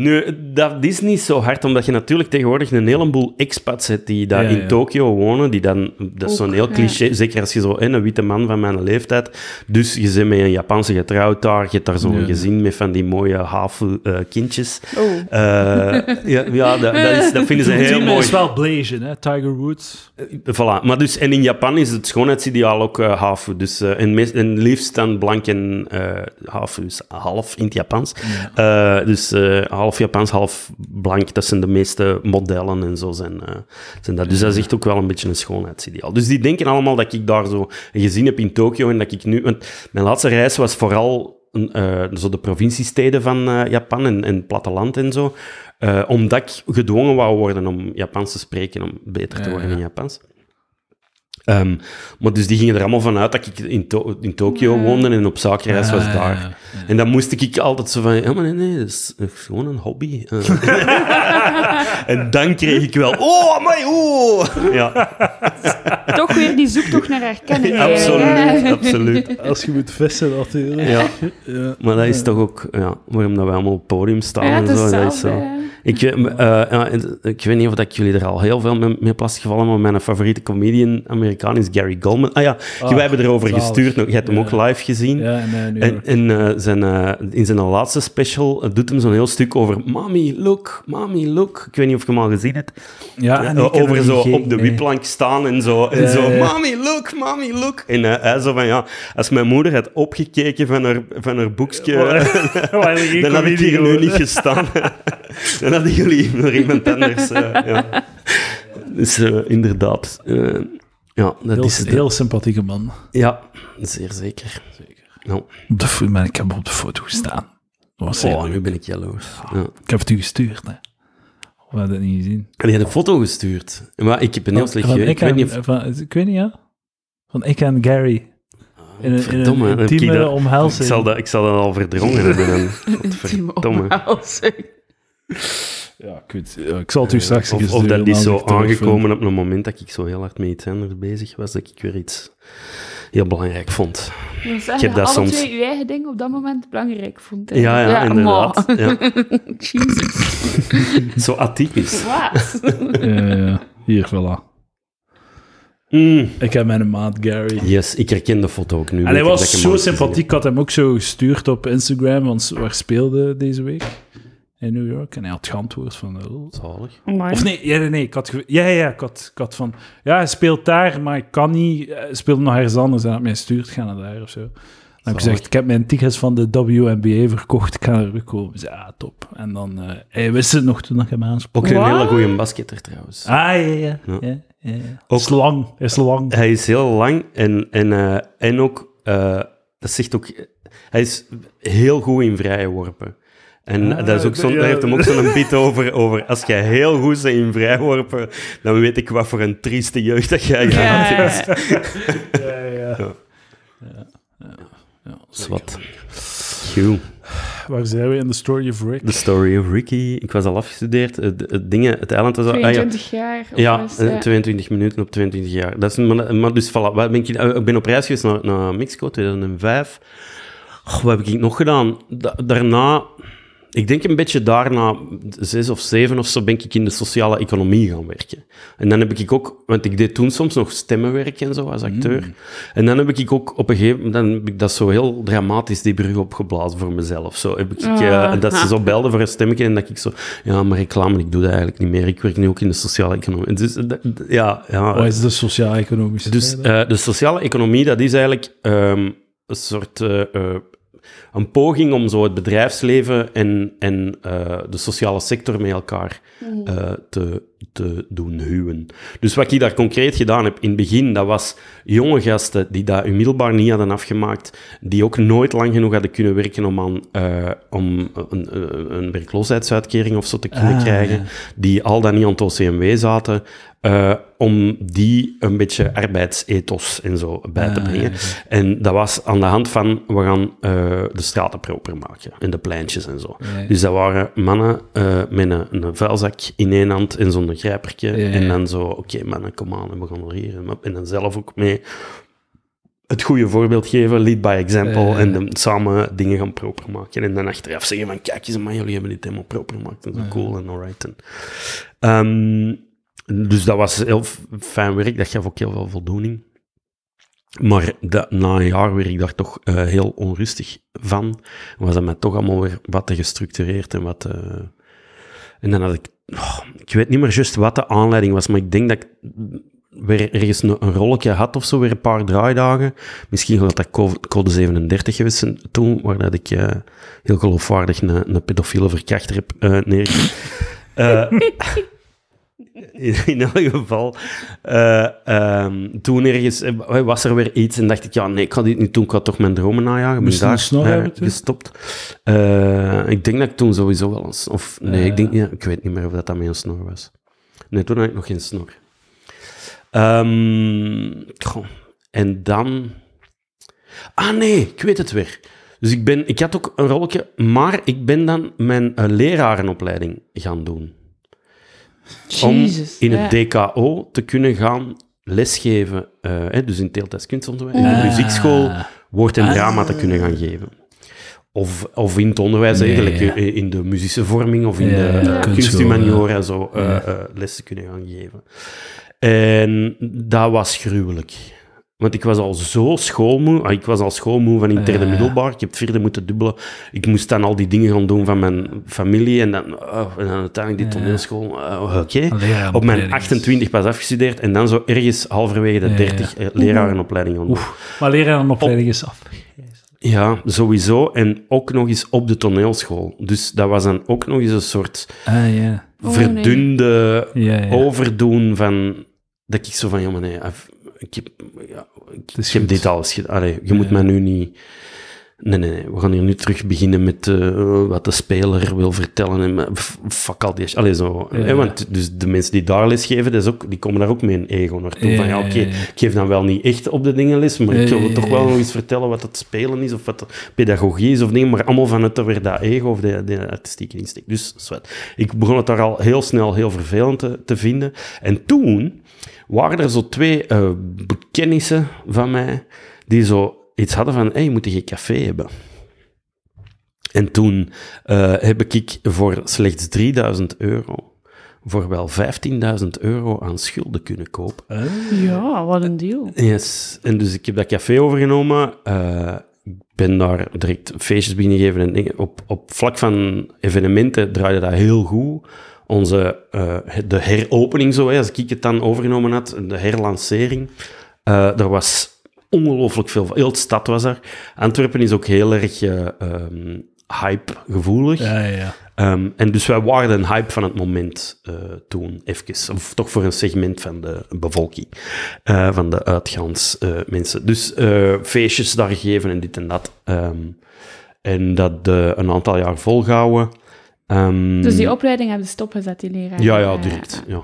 [SPEAKER 2] Nu, dat is niet zo hard, omdat je natuurlijk tegenwoordig een heleboel expats hebt die daar
[SPEAKER 1] Ja,
[SPEAKER 2] in
[SPEAKER 1] ja.
[SPEAKER 2] Tokio wonen, die dan, dat is zo'n heel
[SPEAKER 3] ja.
[SPEAKER 2] cliché, zeker als je zo, een witte man van mijn leeftijd, dus je bent met een Japanse getrouwd daar, je hebt daar zo'n
[SPEAKER 1] Ja.
[SPEAKER 2] gezin met van die mooie hafu-kindjes.
[SPEAKER 3] Oh.
[SPEAKER 2] ja, ja dat, dat, is, dat vinden ze *laughs*
[SPEAKER 1] Het
[SPEAKER 2] heel mooi.
[SPEAKER 1] is wel Blasian, hè? Tiger Woods.
[SPEAKER 2] Voilà. Maar dus, en in Japan is het schoonheidsideaal ook eh, hafu. Dus, eh, en, meest, en liefst dan blank en eh hafu is half in het Japans. Eh, dus eh, half Japans, half blank. Dat zijn de meeste modellen en zo zijn, eh, zijn dat. Dus dat is echt ook wel een beetje een schoonheidsideaal. Dus die denken allemaal dat ik daar zo een gezin heb in Tokio en dat ik nu... Want mijn laatste reis was vooral eh, zo de provinciesteden van eh, Japan en, en het platteland en zo. Omdat ik gedwongen wou worden om Japans te spreken, om beter te
[SPEAKER 1] Ja,
[SPEAKER 2] worden
[SPEAKER 1] ja.
[SPEAKER 2] in Japans. Ehm, maar dus die gingen er allemaal vanuit dat ik in, To- in Tokio woonde en op zakenreis was
[SPEAKER 1] Ah,
[SPEAKER 2] daar.
[SPEAKER 1] ja, ja.
[SPEAKER 2] En dan moest ik altijd zo van, ja, maar nee, nee, dat is gewoon een hobby. Eh. *laughs* en dan kreeg ik wel, oh, my, oh. Ja,
[SPEAKER 3] Toch weer die zoektocht naar herkenning.
[SPEAKER 2] absoluut,
[SPEAKER 3] Ja.
[SPEAKER 2] absoluut.
[SPEAKER 1] Als je moet vissen, natuurlijk.
[SPEAKER 2] Ja,
[SPEAKER 1] Ja.
[SPEAKER 2] maar dat is toch ook, ja, waarom dat we allemaal op het podium staan
[SPEAKER 3] Ja,
[SPEAKER 2] en zo. Dat is zo. Ik, weet- ja, ik weet niet of dat ik jullie er al heel veel mee, mee lastig gevallen, maar mijn favoriete comedian Amerikaan is Gary Goldman. Ah ja,
[SPEAKER 1] Ah,
[SPEAKER 2] wij hebben erover
[SPEAKER 1] zalig.
[SPEAKER 2] gestuurd. nog. Je hebt hem
[SPEAKER 1] Ja.
[SPEAKER 2] ook live gezien.
[SPEAKER 1] Ja, en,
[SPEAKER 2] En, eh, zijn, in zijn laatste special doet hem zo'n heel stuk over Mommy, look, mommy, look. Ik weet niet of je hem al gezien hebt.
[SPEAKER 1] ja,
[SPEAKER 2] over
[SPEAKER 1] er
[SPEAKER 2] zo
[SPEAKER 1] geen-
[SPEAKER 2] op de
[SPEAKER 1] nee.
[SPEAKER 2] staan en zo. En zo, mommy, look, mommy, look. En hij zo van, ja, als mijn moeder had opgekeken van haar, van haar boekje, *laughs* *laughs* dan had ik hier nu niet gestaan. *laughs* *laughs* dan hadden jullie nog iemand anders. eh, ja. Dus eh, inderdaad, eh, ja, dat
[SPEAKER 1] Heel,
[SPEAKER 2] is
[SPEAKER 1] heel sympathieke man.
[SPEAKER 2] Ja, zeer zeker. Ja.
[SPEAKER 1] Op de, maar ik heb hem op de foto gestaan. Dat was
[SPEAKER 2] Oh, nu ben ik jaloers. Ja.
[SPEAKER 1] Ik heb het u gestuurd, hè. Of had je het niet gezien?
[SPEAKER 2] En die had een foto gestuurd. Maar ik heb een heel slecht geweten.
[SPEAKER 1] ik,
[SPEAKER 2] Ik weet niet of...
[SPEAKER 1] van, ik weet niet, ja. Van ik en Gary. In een, in
[SPEAKER 2] Verdomme,
[SPEAKER 1] een
[SPEAKER 2] dan heb ik
[SPEAKER 1] intieme
[SPEAKER 2] dat-
[SPEAKER 1] omhelzing.
[SPEAKER 2] Ik zal, dat, ik zal dat al verdrongen hebben. *laughs* Verdomme.
[SPEAKER 1] Ja, ik, weet, ja, ik zal het u straks
[SPEAKER 2] Of,
[SPEAKER 1] eens
[SPEAKER 2] of dat
[SPEAKER 1] sturen,
[SPEAKER 2] is zo aangekomen op een moment dat ik zo heel hard met iets anders bezig was, dat ik weer iets heel belangrijk vond.
[SPEAKER 3] Ik
[SPEAKER 2] Ik heb dat
[SPEAKER 3] alle
[SPEAKER 2] soms-
[SPEAKER 3] twee je eigen ding op dat moment belangrijk vond. hè.
[SPEAKER 2] Ja, ja, inderdaad. Ja. *laughs*
[SPEAKER 3] Jesus. *laughs*
[SPEAKER 2] Zo atypisch.
[SPEAKER 3] Wat?
[SPEAKER 1] Ja, ja. Hier, voilà.
[SPEAKER 2] Mm.
[SPEAKER 1] Ik heb mijn maat Gary.
[SPEAKER 2] Yes, ik herken de foto ook nu.
[SPEAKER 1] En hij
[SPEAKER 2] dat
[SPEAKER 1] was
[SPEAKER 2] ik hem
[SPEAKER 1] zo sympathiek. Ik had hem ook zo gestuurd op Instagram, want waar speelde deze week? In New York. En hij had geantwoord van... oh.
[SPEAKER 2] Zalig.
[SPEAKER 3] Amai.
[SPEAKER 1] Of nee, ja, nee, nee. Ik had, ja, ja, ik had, ik had van... Ja, hij speelt daar, maar ik kan niet... Hij speelt nog ergens anders en hij had mij gestuurd. Ga naar daar of zo. Dan heb ik gezegd, ik heb mijn tickets van de WNBA verkocht. Ik ga er komen. Zei, ja, top. En dan... eh, hij wist het nog toen ik hem aansprak.
[SPEAKER 2] Ook een hele goede basketter trouwens.
[SPEAKER 1] Ah, ja, ja.
[SPEAKER 2] Ja.
[SPEAKER 1] ja.
[SPEAKER 2] Ook-
[SPEAKER 1] Is lang. Is lang.
[SPEAKER 2] Hij is heel lang en, en, eh, en ook, eh, dat zegt ook, hij is heel goed in vrije worpen. En
[SPEAKER 1] Ah,
[SPEAKER 2] dat is ook zo,
[SPEAKER 1] ja.
[SPEAKER 2] daar heeft hem ook zo'n *laughs* bit over, over. Als jij heel goed bent in vrijworpen, dan weet ik wat voor een trieste jeugd dat jij gehad
[SPEAKER 3] Ja,
[SPEAKER 2] hebt.
[SPEAKER 1] Ja, ja.
[SPEAKER 2] Ja.
[SPEAKER 1] ja. ja.
[SPEAKER 2] Zwat.
[SPEAKER 1] Waar zijn we in The Story of Rick?
[SPEAKER 2] The Story of Ricky. Ik was al afgestudeerd. Het, het, dingen, het eiland was al... ah, ja.
[SPEAKER 3] 22 jaar. of
[SPEAKER 2] Ja,
[SPEAKER 3] was,
[SPEAKER 2] eh, 22 minuten op 22 jaar. Dat is, maar, maar dus, voilà, wat ben ik, eh, ik ben op reis geweest naar, naar Mexico, 2005. Goh, wat heb ik nog gedaan? Da- daarna, ik denk een beetje daarna, zes of zeven of zo, ben ik in de sociale economie gaan werken. En dan heb ik ook, want ik deed toen soms nog stemmenwerk en zo als acteur. En dan heb ik ook op een gegeven moment, dan heb ik dat zo heel dramatisch die brug opgeblazen voor mezelf. Zo heb ik,
[SPEAKER 3] Ah.
[SPEAKER 2] eh, en dat ze zo *laughs* belden voor een stemmetje en dat ik zo, ja, maar reclame, ik doe dat eigenlijk niet meer. Ik werk nu ook in de sociale economie. Dus, eh, ja, ja.
[SPEAKER 1] Wat is de sociaal-economische
[SPEAKER 2] Dus eh, de sociale economie, dat is eigenlijk ehm, een soort... een poging om zo het bedrijfsleven en, en eh, de sociale sector met elkaar eh, te, te doen huwen. Dus wat ik daar concreet gedaan heb in het begin, dat was jonge gasten die dat middelbaar niet hadden afgemaakt, die ook nooit lang genoeg hadden kunnen werken om, aan, eh, om een, een, een werkloosheidsuitkering of zo te kunnen
[SPEAKER 1] Ah,
[SPEAKER 2] krijgen,
[SPEAKER 1] ja.
[SPEAKER 2] die al dan niet aan het OCMW zaten, eh, om die een beetje arbeidsethos en zo bij te
[SPEAKER 1] Ah,
[SPEAKER 2] brengen.
[SPEAKER 1] ja,
[SPEAKER 2] En dat was aan de hand van, we gaan eh, de straten proper maken en de pleintjes en zo.
[SPEAKER 1] Ja.
[SPEAKER 2] Dus dat waren mannen eh, met een, een vuilzak in één hand en zo'n grijpertje.
[SPEAKER 1] Ja.
[SPEAKER 2] En dan zo, oké mannen, kom aan, en we gaan er hier. En, en dan zelf ook mee het goede voorbeeld geven, lead by example, en dan samen dingen gaan proper maken. En dan achteraf zeggen van, kijk eens, man, jullie hebben dit helemaal proper gemaakt. En zo cool en alright. En, Ehm, dus dat was heel fijn werk, dat gaf ook heel veel voldoening. Maar dat, na een jaar werd ik daar toch eh, heel onrustig van. Was dat mij toch allemaal weer wat te gestructureerd en wat... en dan had ik... oh, ik weet niet meer juist wat de aanleiding was, maar ik denk dat ik weer ergens een, een rolletje had of zo, weer een paar draaidagen. Misschien had dat co- code 37 geweest toen, waar dat ik eh, heel geloofwaardig een, een pedofiele verkrachter heb uh, neergezet. *laughs* *laughs* In, elk geval, eh, ehm, toen ergens eh, was er weer iets en dacht ik, ja, nee, ik ga dit niet doen, ik ga toch mijn dromen najagen.
[SPEAKER 1] Moest je
[SPEAKER 2] ben daar
[SPEAKER 1] snor
[SPEAKER 2] eh,
[SPEAKER 1] hebben
[SPEAKER 2] gestopt. Ik denk dat ik toen sowieso wel eens, of nee, ik, denk, ja, ik weet niet meer of dat, dat een snor was. Nee, toen had ik nog geen snor. Ehm, goh, en dan... Ah nee, ik weet het weer. Dus ik, ben, ik had ook een rolletje, maar ik ben dan mijn lerarenopleiding gaan doen om in het DKO te kunnen gaan lesgeven, eh, hè, dus in deeltijds kunstonderwijs, in de
[SPEAKER 1] Ah.
[SPEAKER 2] muziekschool, woord en
[SPEAKER 1] Ah.
[SPEAKER 2] drama te kunnen gaan geven. Of, of in het onderwijs
[SPEAKER 1] Nee,
[SPEAKER 2] eigenlijk,
[SPEAKER 1] ja.
[SPEAKER 2] eh, in de muzische vorming of in
[SPEAKER 1] Ja,
[SPEAKER 2] de
[SPEAKER 1] ja,
[SPEAKER 2] eh, kunsthumaniora zo eh,
[SPEAKER 1] Ja.
[SPEAKER 2] eh, les te kunnen gaan geven. En dat was gruwelijk. Want ik was al zo schoolmoe. Ah, Ik was al schoolmoe van interne
[SPEAKER 1] Ja.
[SPEAKER 2] middelbaar. Ik heb het vierde moeten dubbelen. Ik moest dan al die dingen gaan doen van mijn familie. En dan, oh, en dan uiteindelijk die toneelschool. uh, Oké. Op mijn
[SPEAKER 1] is-
[SPEAKER 2] 28 pas afgestudeerd. En dan zo ergens halverwege de
[SPEAKER 1] Ja, ja.
[SPEAKER 2] 30 eh, lerarenopleiding gaan doen.
[SPEAKER 1] Maar lerarenopleiding is af.
[SPEAKER 2] Ja, sowieso. En ook nog eens op de toneelschool. Dus dat was dan ook nog eens een soort
[SPEAKER 1] Ah.
[SPEAKER 3] Oh, nee.
[SPEAKER 2] verdunde
[SPEAKER 1] ja.
[SPEAKER 2] overdoen van... Dat ik zo van, ja, maar nee, af- ik heb, ja, ik, ik heb
[SPEAKER 1] goed.
[SPEAKER 2] dit alles gedaan. Je moet mij nu niet... Nee, nee, nee, we gaan hier nu terug beginnen met eh, wat de speler wil vertellen. En, f- fuck al die... Allee, zo.
[SPEAKER 1] Ja.
[SPEAKER 2] Hè, want dus de mensen die daar les geven, dat is ook, die komen daar ook met een ego naartoe.
[SPEAKER 1] Ja,
[SPEAKER 2] van, ja, oké, ik geef dan wel niet echt op de dingen les, maar ik wil toch wel nog eens vertellen wat het spelen is, of wat de pedagogie is, of dingen, maar allemaal vanuit dat weer dat ego of de, de artistieke insteek. Dus, zwart. Ik begon het daar al heel snel heel vervelend te, te vinden. En toen waren er zo twee eh, bekennissen van mij, die zo iets hadden van, hey, je moet geen café hebben. En toen eh, heb ik voor slechts 3000 euro voor wel 15.000 euro aan schulden kunnen kopen.
[SPEAKER 3] Ja, wat een deal.
[SPEAKER 2] Yes. En dus ik heb dat café overgenomen. Eh, ik ben daar direct feestjes beginnen geven en dingen. Op, op vlak van evenementen draaide dat heel goed. Onze, eh, de heropening, zo, hè, als ik het dan overgenomen had, de herlancering. eh er was ongelooflijk veel. Heel de stad was er. Antwerpen is ook heel erg eh, ehm, hype-gevoelig.
[SPEAKER 1] Ja, ja.
[SPEAKER 2] Ehm, en dus wij waren een hype van het moment eh, toen, even. Of toch voor een segment van de bevolking, eh, van de uitgaansmensen. dus eh, feestjes daar gegeven en dit en dat. Ehm, en dat een aantal jaar volgehouden. Ehm,
[SPEAKER 3] Dus die opleiding hebben ze stopgezet, die leraar.
[SPEAKER 2] Ja, ja, direct. Ja.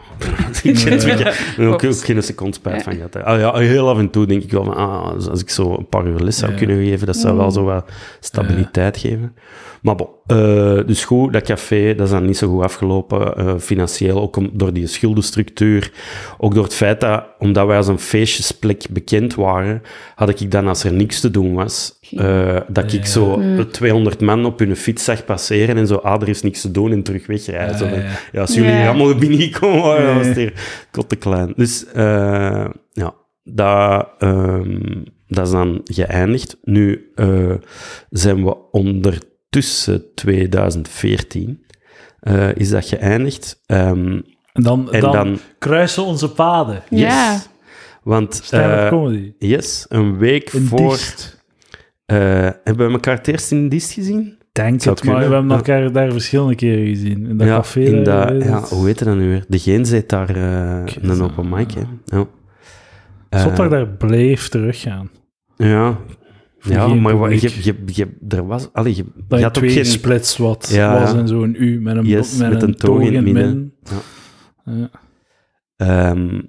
[SPEAKER 2] *laughs* ik heb er ook, ook geen seconde spijt van gehad. Ah, ja, heel af en toe denk ik wel van, ah, als- ik zo een paar uur les zou
[SPEAKER 1] Ja.
[SPEAKER 2] kunnen geven, dat zou wel zo wat stabiliteit geven. Maar bon, eh, dus goed, dat café, dat is dan niet zo goed afgelopen, eh, financieel, ook om, door die schuldenstructuur. Ook door het feit dat, omdat wij als een feestjesplek bekend waren, had ik dan, als er niks te doen was, eh, dat ik zo
[SPEAKER 3] Mm.
[SPEAKER 2] 200 man op hun fiets zag passeren en zo, ah, er is niks te doen en terug wegrijden. Zo
[SPEAKER 1] Ja,
[SPEAKER 2] van,
[SPEAKER 1] ja.
[SPEAKER 2] ja, als jullie
[SPEAKER 3] Ja.
[SPEAKER 2] hier allemaal *laughs* binnengekomen waren, was het hier kot te klein. Dus eh, ja, dat, ehm, dat is dan geëindigd. Nu eh, zijn we ondertussen 2014 eh, is dat geëindigd. Ehm,
[SPEAKER 1] En dan,
[SPEAKER 2] en
[SPEAKER 1] dan,
[SPEAKER 2] dan,
[SPEAKER 1] kruisen onze paden.
[SPEAKER 2] yes.
[SPEAKER 3] Ja.
[SPEAKER 2] Want, eh,
[SPEAKER 1] comedy.
[SPEAKER 2] yes, een week
[SPEAKER 1] In
[SPEAKER 2] voor... Eh, hebben we elkaar het eerst in Dist gezien?
[SPEAKER 1] Denk
[SPEAKER 2] Zou
[SPEAKER 1] het, maar
[SPEAKER 2] kunnen.
[SPEAKER 1] we hebben elkaar daar verschillende keren gezien. In dat
[SPEAKER 2] ja,
[SPEAKER 1] café.
[SPEAKER 2] in dat, ja,
[SPEAKER 1] het.
[SPEAKER 2] hoe heet dat nu weer? De Geen zit daar een
[SPEAKER 1] het
[SPEAKER 2] open mic, hè? Ja.
[SPEAKER 1] Zondag
[SPEAKER 2] Eh,
[SPEAKER 1] daar bleef teruggaan.
[SPEAKER 2] Ja, ja maar wat- je, je, je, er was... Allee, je,
[SPEAKER 1] Dat
[SPEAKER 2] je had ook
[SPEAKER 1] twee
[SPEAKER 2] geen...
[SPEAKER 1] splits wat
[SPEAKER 2] Ja,
[SPEAKER 1] was en zo'n U met een,
[SPEAKER 2] Yes,
[SPEAKER 1] met
[SPEAKER 2] met
[SPEAKER 1] een,
[SPEAKER 2] een toog in het midden.
[SPEAKER 1] Ja. Ja.
[SPEAKER 2] ehm,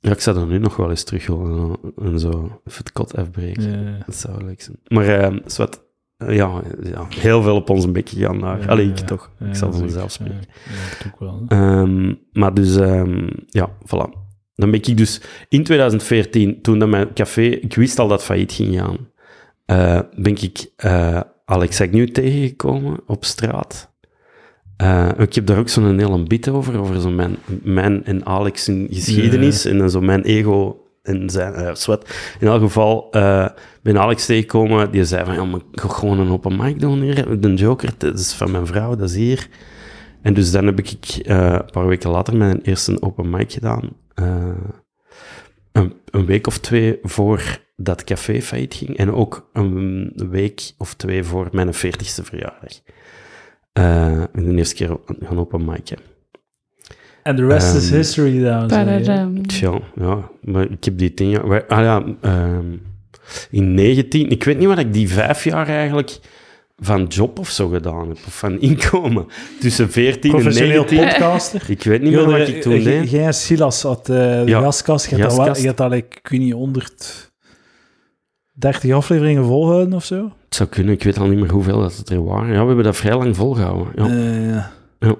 [SPEAKER 2] ja, ik zou dat nu nog wel eens terug willen en zo even het kot afbreken. Dat zou leuk zijn. Maar ehm zwart, ja, ja, heel veel op onze bek gegaan daar.
[SPEAKER 1] Ja,
[SPEAKER 2] Allee, ik
[SPEAKER 1] ja.
[SPEAKER 2] toch.
[SPEAKER 1] Ja,
[SPEAKER 2] ik zal van
[SPEAKER 1] zeker.
[SPEAKER 2] mezelf spreken.
[SPEAKER 1] Ja, ik ook wel.
[SPEAKER 2] Ehm, maar dus, ehm, ja, voilà. Dan ben ik dus in 2014, toen dat mijn café, ik wist al dat failliet ging gaan, eh, ben ik eh Alex Agnew tegengekomen op straat. Eh, ik heb daar ook zo'n hele bit over, over zo mijn, mijn en Alex in geschiedenis en dan zo mijn ego en zijn zwet. In elk geval ben Alex tegengekomen, die zei van, ja, maar ik ga gewoon een open mic doen hier. De Joker, dat is van mijn vrouw, dat is hier. En dus dan heb ik een paar weken later mijn eerste open mic gedaan. Eh, een, een week of twee voor dat café failliet ging. En ook een week of twee voor mijn 40ste verjaardag. Eh, de eerste keer gaan open mic.
[SPEAKER 1] En de rest is
[SPEAKER 2] Ehm,
[SPEAKER 1] history, dames en heren.
[SPEAKER 3] Padadam.
[SPEAKER 2] Tja, ja, maar ik heb die tien jaar... Ah ja, ehm, in 19... Ik weet niet wat ik die vijf jaar eigenlijk van job of zo gedaan heb, of van *laughs* inkomen. Tussen 14 en
[SPEAKER 1] Professioneel
[SPEAKER 2] 19.
[SPEAKER 1] podcaster.
[SPEAKER 2] Ik weet niet meer wat ik toen
[SPEAKER 1] eh,
[SPEAKER 2] deed.
[SPEAKER 1] Jij en Silas had eh, de
[SPEAKER 2] Ja,
[SPEAKER 1] gastkast. Je hebt al, ik weet niet, 130 afleveringen volhouden of zo.
[SPEAKER 2] Het zou kunnen, ik weet al niet meer hoeveel dat het er waren. Ja, we hebben dat vrij lang volgehouden. Ja.
[SPEAKER 1] Eh, ja.
[SPEAKER 2] Ja.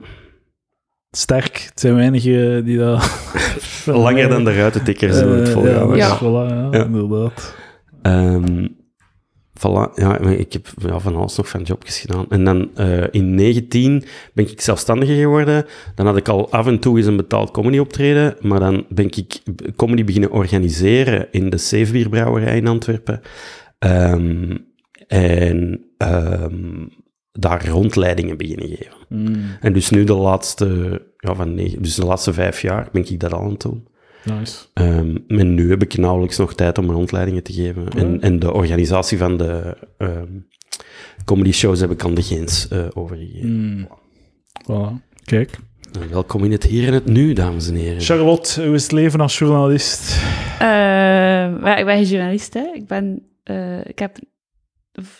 [SPEAKER 1] Sterk. Het zijn weinigen die dat... *laughs*
[SPEAKER 2] Langer dan de ruitentikkers hebben het
[SPEAKER 1] Eh,
[SPEAKER 2] volgehouden.
[SPEAKER 1] Ja,
[SPEAKER 3] Ja.
[SPEAKER 1] voilà, ja,
[SPEAKER 2] Ja.
[SPEAKER 1] inderdaad.
[SPEAKER 2] Ehm, voilà, ja, ik heb ja, van alles nog van jobjes gedaan. En dan eh, in 19 ben ik zelfstandiger geworden. Dan had ik al af en toe eens een betaald comedy optreden. Maar dan ben ik comedy beginnen organiseren in de Zeefbierbrouwerij in Antwerpen. Ehm, en ehm, daar rondleidingen beginnen geven.
[SPEAKER 1] Mm,
[SPEAKER 2] En dus nu de laatste, ja, van negen, dus de laatste vijf jaar ben ik dat al aan het doen.
[SPEAKER 1] Nice.
[SPEAKER 2] Ehm, en nu heb ik nauwelijks nog tijd om rondleidingen te geven. En, en de organisatie van de ehm comedy shows heb ik aan de Gens eh, overgegeven.
[SPEAKER 1] Mm. Voilà. Kijk.
[SPEAKER 2] Nou, welkom in het hier en het nu, dames en heren.
[SPEAKER 1] Charlotte, hoe is het leven als journalist?
[SPEAKER 3] Eh, ik ben geen journalist, hè. Ik ben... eh, ik heb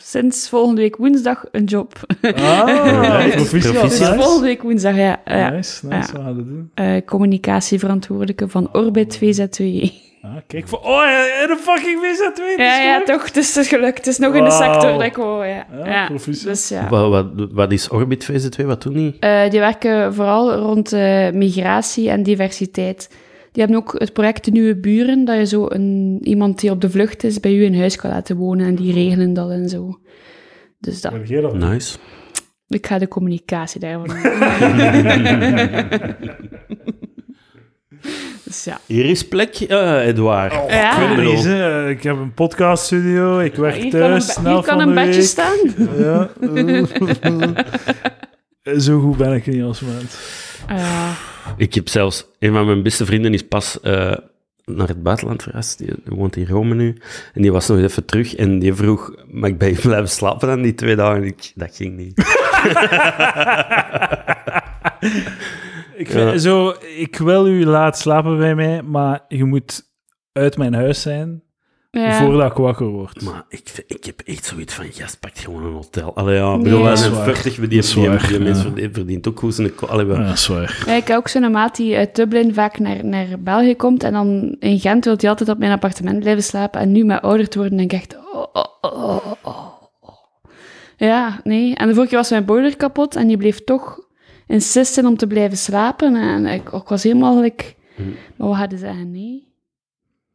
[SPEAKER 3] sinds volgende week woensdag een job.
[SPEAKER 1] Ah, *laughs*
[SPEAKER 2] Right.
[SPEAKER 1] proficiat.
[SPEAKER 3] Dus
[SPEAKER 1] Nice.
[SPEAKER 3] volgende week woensdag, ja. ja.
[SPEAKER 1] Nice, nice.
[SPEAKER 3] Ja.
[SPEAKER 1] We doen?
[SPEAKER 3] Eh, communicatieverantwoordelijke van Orbit VZW.
[SPEAKER 1] Ah, kijk, voor... oh, in een fucking VZ2.
[SPEAKER 3] Ja, ja, toch. Het is, het is gelukt. Het is nog in de sector dat ik wou, ja.
[SPEAKER 1] Ja.
[SPEAKER 3] Dus ja.
[SPEAKER 2] Wat, wat, wat is Orbit VZ2? Wat doen die?
[SPEAKER 3] Eh, die werken vooral rond eh, migratie en diversiteit. Die hebben ook het project De Nieuwe Buren, dat je zo een, iemand die op de vlucht is bij u in huis kan laten wonen en die regelen dat en zo. Dus dat.
[SPEAKER 1] Heb jij dat?
[SPEAKER 2] Nice.
[SPEAKER 3] Ik ga de communicatie daarvan doen. *laughs* dus ja.
[SPEAKER 2] Hier is plek, eh Edouard.
[SPEAKER 3] Ja.
[SPEAKER 1] Ik niet, hè. Ik heb een podcaststudio, ik werk
[SPEAKER 3] Hier kan
[SPEAKER 1] thuis.
[SPEAKER 3] een, hier kan
[SPEAKER 1] van
[SPEAKER 3] een bedje
[SPEAKER 1] week.
[SPEAKER 3] staan.
[SPEAKER 1] Ja. *laughs* *laughs* Zo goed ben ik niet als mens.
[SPEAKER 3] Ja.
[SPEAKER 2] Ik heb zelfs... Een van mijn beste vrienden is pas eh, naar het buitenland verhuisd. Die woont in Rome nu. En die was nog even terug. En die vroeg, mag ik bij je blijven slapen dan die twee dagen? Ik, dat ging niet. *laughs*
[SPEAKER 1] Ik, vind,
[SPEAKER 2] Ja.
[SPEAKER 1] zo, ik wil u laten slapen bij mij, maar je moet uit mijn huis zijn.
[SPEAKER 3] Ja.
[SPEAKER 1] voordat ik wakker word.
[SPEAKER 2] Maar ik, ik heb echt zoiets van, gast, pak gewoon een hotel. Allee, ja, bedoel,
[SPEAKER 3] Nee.
[SPEAKER 2] wij
[SPEAKER 1] Dat
[SPEAKER 2] zijn
[SPEAKER 1] is waar.
[SPEAKER 2] 40, die, die,
[SPEAKER 1] is
[SPEAKER 2] die,
[SPEAKER 1] waar,
[SPEAKER 2] die mens
[SPEAKER 1] ja.
[SPEAKER 2] verdient, ook goed Allee, we-
[SPEAKER 1] Ja, dat is waar.
[SPEAKER 3] Ja, ik heb ook zo'n maat die uit Dublin vaak naar, naar België komt. En dan in Gent wil hij altijd op mijn appartement blijven slapen. En nu met ouder te worden, denk ik echt... Oh, oh, oh. Ja, nee. En de vorige keer was mijn boiler kapot. En die bleef toch insisten om te blijven slapen. En ik, ik was helemaal gelijk...
[SPEAKER 2] Mhm.
[SPEAKER 3] Maar we hadden zeggen nee.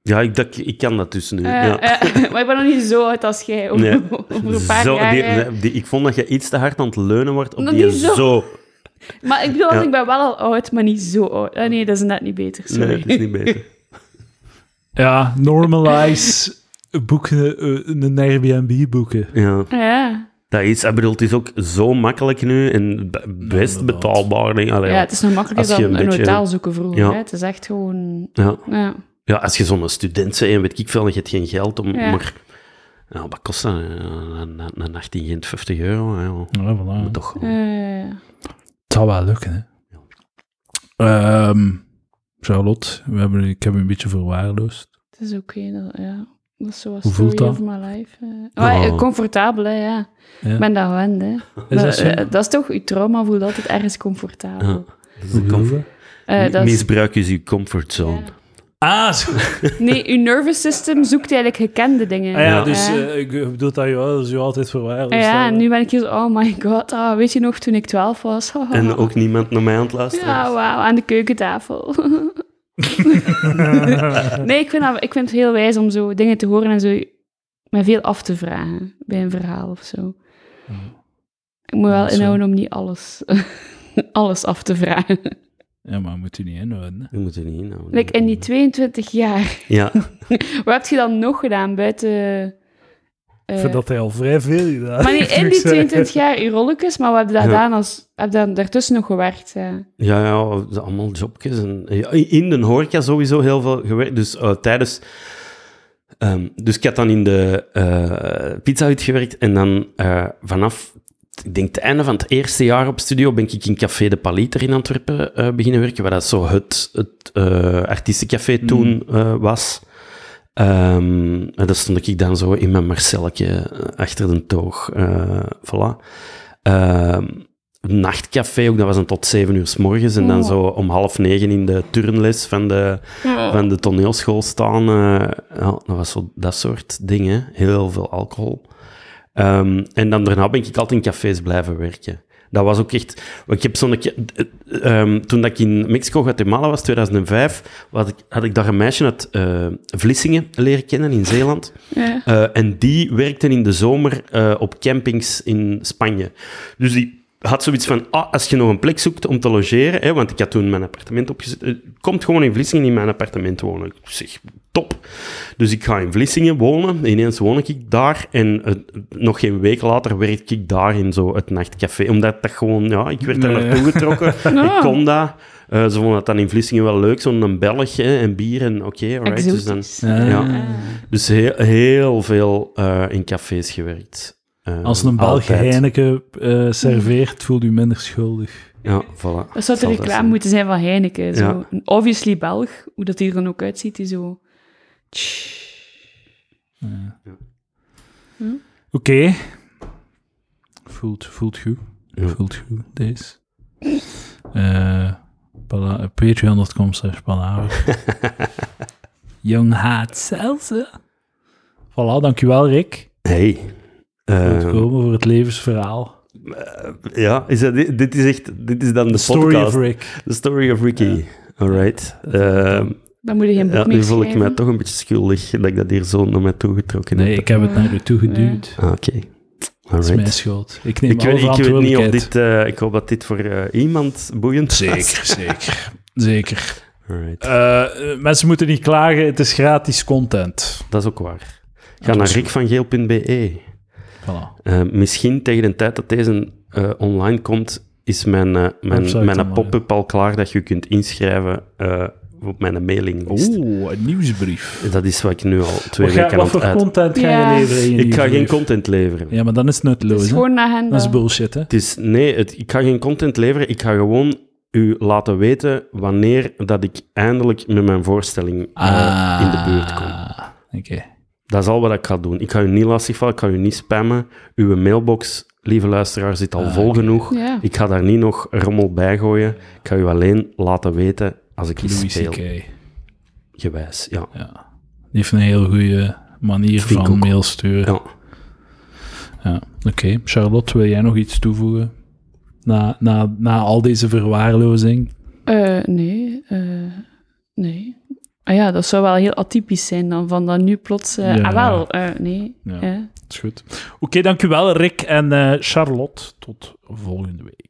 [SPEAKER 2] Ja, ik, dat, ik kan dat dus nu.
[SPEAKER 3] Eh,
[SPEAKER 2] ja.
[SPEAKER 3] eh, *laughs* maar ik ben nog niet zo oud als jij. Over,
[SPEAKER 2] Nee. *laughs*
[SPEAKER 3] over een paar
[SPEAKER 2] Zo,
[SPEAKER 3] jaar.
[SPEAKER 2] die- die- die- ik vond dat je iets te hard aan het leunen wordt op
[SPEAKER 3] Nog
[SPEAKER 2] die
[SPEAKER 3] zo.
[SPEAKER 2] zo. *laughs*
[SPEAKER 3] Maar ik bedoel,
[SPEAKER 2] Ja.
[SPEAKER 3] ik ben wel al oud, maar niet zo oud. Ah, nee, dat is net niet beter. Sorry.
[SPEAKER 2] Nee, dat is niet beter.
[SPEAKER 1] Ja, normalize boeken, eh, een Airbnb boeken.
[SPEAKER 2] Ja,
[SPEAKER 3] Ja.
[SPEAKER 2] dat is, ik bedoel, het is ook zo makkelijk nu en best betaalbaar. Ik. Allee,
[SPEAKER 3] ja, het is nog makkelijker dan
[SPEAKER 2] een
[SPEAKER 3] een,
[SPEAKER 2] beetje-
[SPEAKER 3] hotel zoeken vroeger.
[SPEAKER 2] Ja.
[SPEAKER 3] Hè? Het is echt gewoon...
[SPEAKER 2] Ja.
[SPEAKER 3] Ja.
[SPEAKER 2] Als je zo'n student bent en weet ik veel, en je hebt geen geld om...
[SPEAKER 3] Ja.
[SPEAKER 2] Maar, ja, wat kost dat? Een, nacht in Gent 50 euro? Ja,
[SPEAKER 1] Ja, voilà.
[SPEAKER 2] maar toch.
[SPEAKER 3] Eh,
[SPEAKER 1] Het zal wel lukken, hè. Ehm, Charlotte, we hebben, ik heb u een beetje verwaarloosd.
[SPEAKER 3] het is oké. dat, ja. dat is zoals
[SPEAKER 1] Hoe voelt dat?
[SPEAKER 3] my life. eh. Oh,
[SPEAKER 2] Oh.
[SPEAKER 3] comfortabel, hè, ja.
[SPEAKER 1] Ja.
[SPEAKER 3] Ik ben dat gewend, hè.
[SPEAKER 1] Is dat zo?
[SPEAKER 3] eh, dat is toch... Je trauma voelt altijd ergens comfortabel.
[SPEAKER 2] Ja. Dat is
[SPEAKER 1] Hoe
[SPEAKER 2] comfort.
[SPEAKER 1] je?
[SPEAKER 3] Eh, dat is-
[SPEAKER 2] Misbruik is je comfortzone.
[SPEAKER 1] Ah, zo. *laughs*
[SPEAKER 3] Nee, je nervous system zoekt eigenlijk gekende dingen.
[SPEAKER 1] Ah ja,
[SPEAKER 2] Ja.
[SPEAKER 1] dus eh, ik bedoel dat je, dat je altijd verwaarloosd.
[SPEAKER 3] ja, en nu ben ik hier zo, oh my god, ah, weet je nog toen ik 12 was? *laughs*
[SPEAKER 2] En ook niemand naar mij aan het luisteren.
[SPEAKER 3] Ja, wauw, aan de keukentafel. *laughs* nee, ik vind, dat, ik vind het heel wijs om zo dingen te horen en zo veel af te vragen bij een verhaal of zo. Ik moet wel inhouden om niet alles, alles af te vragen.
[SPEAKER 1] Ja, maar moet u niet inhouden. hè.
[SPEAKER 2] Dat moet je niet inhouden.
[SPEAKER 3] Like in die 22 jaar,
[SPEAKER 2] Ja, *laughs*
[SPEAKER 3] wat heb je dan nog gedaan buiten... eh,
[SPEAKER 1] Ik vind dat hij al vrij veel gedaan
[SPEAKER 3] maar niet in die
[SPEAKER 1] ik zeggen.
[SPEAKER 3] 22 jaar je rolletjes, maar wat heb je
[SPEAKER 2] Ja.
[SPEAKER 3] gedaan als... Heb je dan daartussen nog gewerkt? Ja.
[SPEAKER 2] ja, ja allemaal jobjes. En, ja, in de horeca sowieso heel veel gewerkt. Dus eh, tijdens... ehm, dus ik had dan in de eh pizza Hut gewerkt en dan eh, vanaf, ik denk het einde van het eerste jaar op studio, ben ik in Café de Paliter in Antwerpen eh, beginnen werken, waar dat zo het, het eh, artiestencafé toen eh, was. Ehm, en daar stond ik dan zo in mijn Marcelletje achter de toog. eh voilà. Ehm, nachtcafé ook, dat was dan tot zeven uur s morgens. En dan
[SPEAKER 3] Oh.
[SPEAKER 2] zo om half negen in de turnles van de, van de toneelschool staan. eh, ja, dat was zo dat soort dingen. Heel veel alcohol. Ehm, en dan daarna ben ik altijd in cafés blijven werken. Dat was ook echt... Ik heb zo'n... keer- ehm, toen dat ik in Mexico, Guatemala was, 2005, had ik, had ik daar een meisje uit eh, Vlissingen leren kennen, in Zeeland.
[SPEAKER 3] Ja.
[SPEAKER 2] Eh, en die werkte in de zomer op campings in Spanje. Dus die had zoiets van, ah, als je nog een plek zoekt om te logeren, hè, want ik had toen mijn appartement opgezet, eh, komt gewoon in Vlissingen in mijn appartement wonen. Ik zeg, top. Dus ik ga in Vlissingen wonen, ineens woon ik daar, en eh, nog geen week later werk ik daar in zo het nachtcafé, omdat dat gewoon, ja, ik werd daar
[SPEAKER 1] Nee.
[SPEAKER 2] naartoe getrokken, *laughs*
[SPEAKER 3] Ah.
[SPEAKER 2] ik kon dat. Eh, ze vonden dat dan in Vlissingen wel leuk, zo'n Belg hè, en bier en oké, alright. Dus dan.
[SPEAKER 1] Ja.
[SPEAKER 2] Ja. dus heel, heel veel eh, in cafés gewerkt. Eh,
[SPEAKER 1] Als een Belg. Heineken eh, serveert, voelt u minder schuldig.
[SPEAKER 2] Ja, voilà.
[SPEAKER 3] Dat zou de reclame
[SPEAKER 2] zijn.
[SPEAKER 3] moeten zijn van Heineken. Zo.
[SPEAKER 2] Ja.
[SPEAKER 3] Obviously Belg, hoe dat hier dan ook uitziet, die zo...
[SPEAKER 1] Oké. Voelt, voelt goed.
[SPEAKER 2] Ja.
[SPEAKER 1] Voelt goed, deze. Eh pala- Patreon.com slash palaver. *laughs* Young Haat Selze. Voilà, dankjewel Rick.
[SPEAKER 2] Hey.
[SPEAKER 1] Voor het
[SPEAKER 2] Eh,
[SPEAKER 1] komen, voor het levensverhaal.
[SPEAKER 2] ja, is dat, dit, dit is echt... Dit is dan de
[SPEAKER 1] Story
[SPEAKER 2] podcast.
[SPEAKER 1] of Rick.
[SPEAKER 2] The story of Ricky. Alright. Ehm,
[SPEAKER 3] Dan moet je geen boek
[SPEAKER 2] ja,
[SPEAKER 3] meer
[SPEAKER 2] nu voel ik mij toch een beetje schuldig dat ik dat hier zo naar mij toe getrokken
[SPEAKER 1] Nee,
[SPEAKER 2] heb.
[SPEAKER 1] ik heb het naar u toe geduwd.
[SPEAKER 2] Ah, Oké.
[SPEAKER 1] Dat is mijn
[SPEAKER 2] Alright.
[SPEAKER 1] schuld. Ik neem
[SPEAKER 2] Ik
[SPEAKER 1] alle
[SPEAKER 2] weet, ik weet niet of dit... eh, ik hoop dat dit voor eh, iemand boeiend was.
[SPEAKER 1] Zeker, zeker. Zeker.
[SPEAKER 2] Alright.
[SPEAKER 1] Eh, eh, mensen moeten niet klagen, het is gratis content.
[SPEAKER 2] Dat is ook waar. Ga naar
[SPEAKER 1] is-
[SPEAKER 2] rikvangeel.be.
[SPEAKER 1] Voilà.
[SPEAKER 2] Eh, misschien tegen de tijd dat deze eh, online komt, is mijn, eh, mijn, mijn pop-up al klaar dat je kunt inschrijven eh, op mijn mailinglist.
[SPEAKER 1] Oeh, een nieuwsbrief.
[SPEAKER 2] Dat is wat ik nu al twee
[SPEAKER 1] Wat, ga-
[SPEAKER 2] weken
[SPEAKER 1] wat
[SPEAKER 2] aan
[SPEAKER 1] voor
[SPEAKER 2] het uit...
[SPEAKER 1] content ga
[SPEAKER 3] Ja.
[SPEAKER 1] je leveren in je
[SPEAKER 2] Ik ga geen content leveren.
[SPEAKER 1] Ja, maar dan is het
[SPEAKER 3] Het is
[SPEAKER 1] hè?
[SPEAKER 3] gewoon een agenda.
[SPEAKER 1] Dat is bullshit, hè?
[SPEAKER 2] Het is, nee, het, ik ga geen content leveren. Ik ga gewoon u laten weten wanneer dat ik eindelijk met mijn voorstelling in de buurt kom.
[SPEAKER 1] Ah, Oké.
[SPEAKER 2] Dat is al wat ik ga doen. Ik ga u niet lastigvallen, ik ga u niet spammen. Uw mailbox, lieve luisteraar, zit al
[SPEAKER 1] Ah,
[SPEAKER 2] vol genoeg.
[SPEAKER 3] Ja.
[SPEAKER 2] Ik ga daar niet nog rommel bij gooien. Ik ga u alleen laten weten als ik iets speel. Gewijs, ja.
[SPEAKER 1] Ja. Die heeft een heel goede manier
[SPEAKER 2] Vind
[SPEAKER 1] van
[SPEAKER 2] ook.
[SPEAKER 1] mail sturen.
[SPEAKER 2] ja.
[SPEAKER 1] Ja, oké. Charlotte, wil jij nog iets toevoegen? Na, na, na al deze verwaarlozing?
[SPEAKER 3] Eh, nee, eh, nee. Ah ja, dat zou wel heel atypisch zijn dan, van dat nu plots... eh,
[SPEAKER 1] Ja.
[SPEAKER 3] Ah wel, eh, nee. Ja.
[SPEAKER 1] Dat is goed. Oké, dankjewel Rick en eh, Charlotte. Tot volgende week.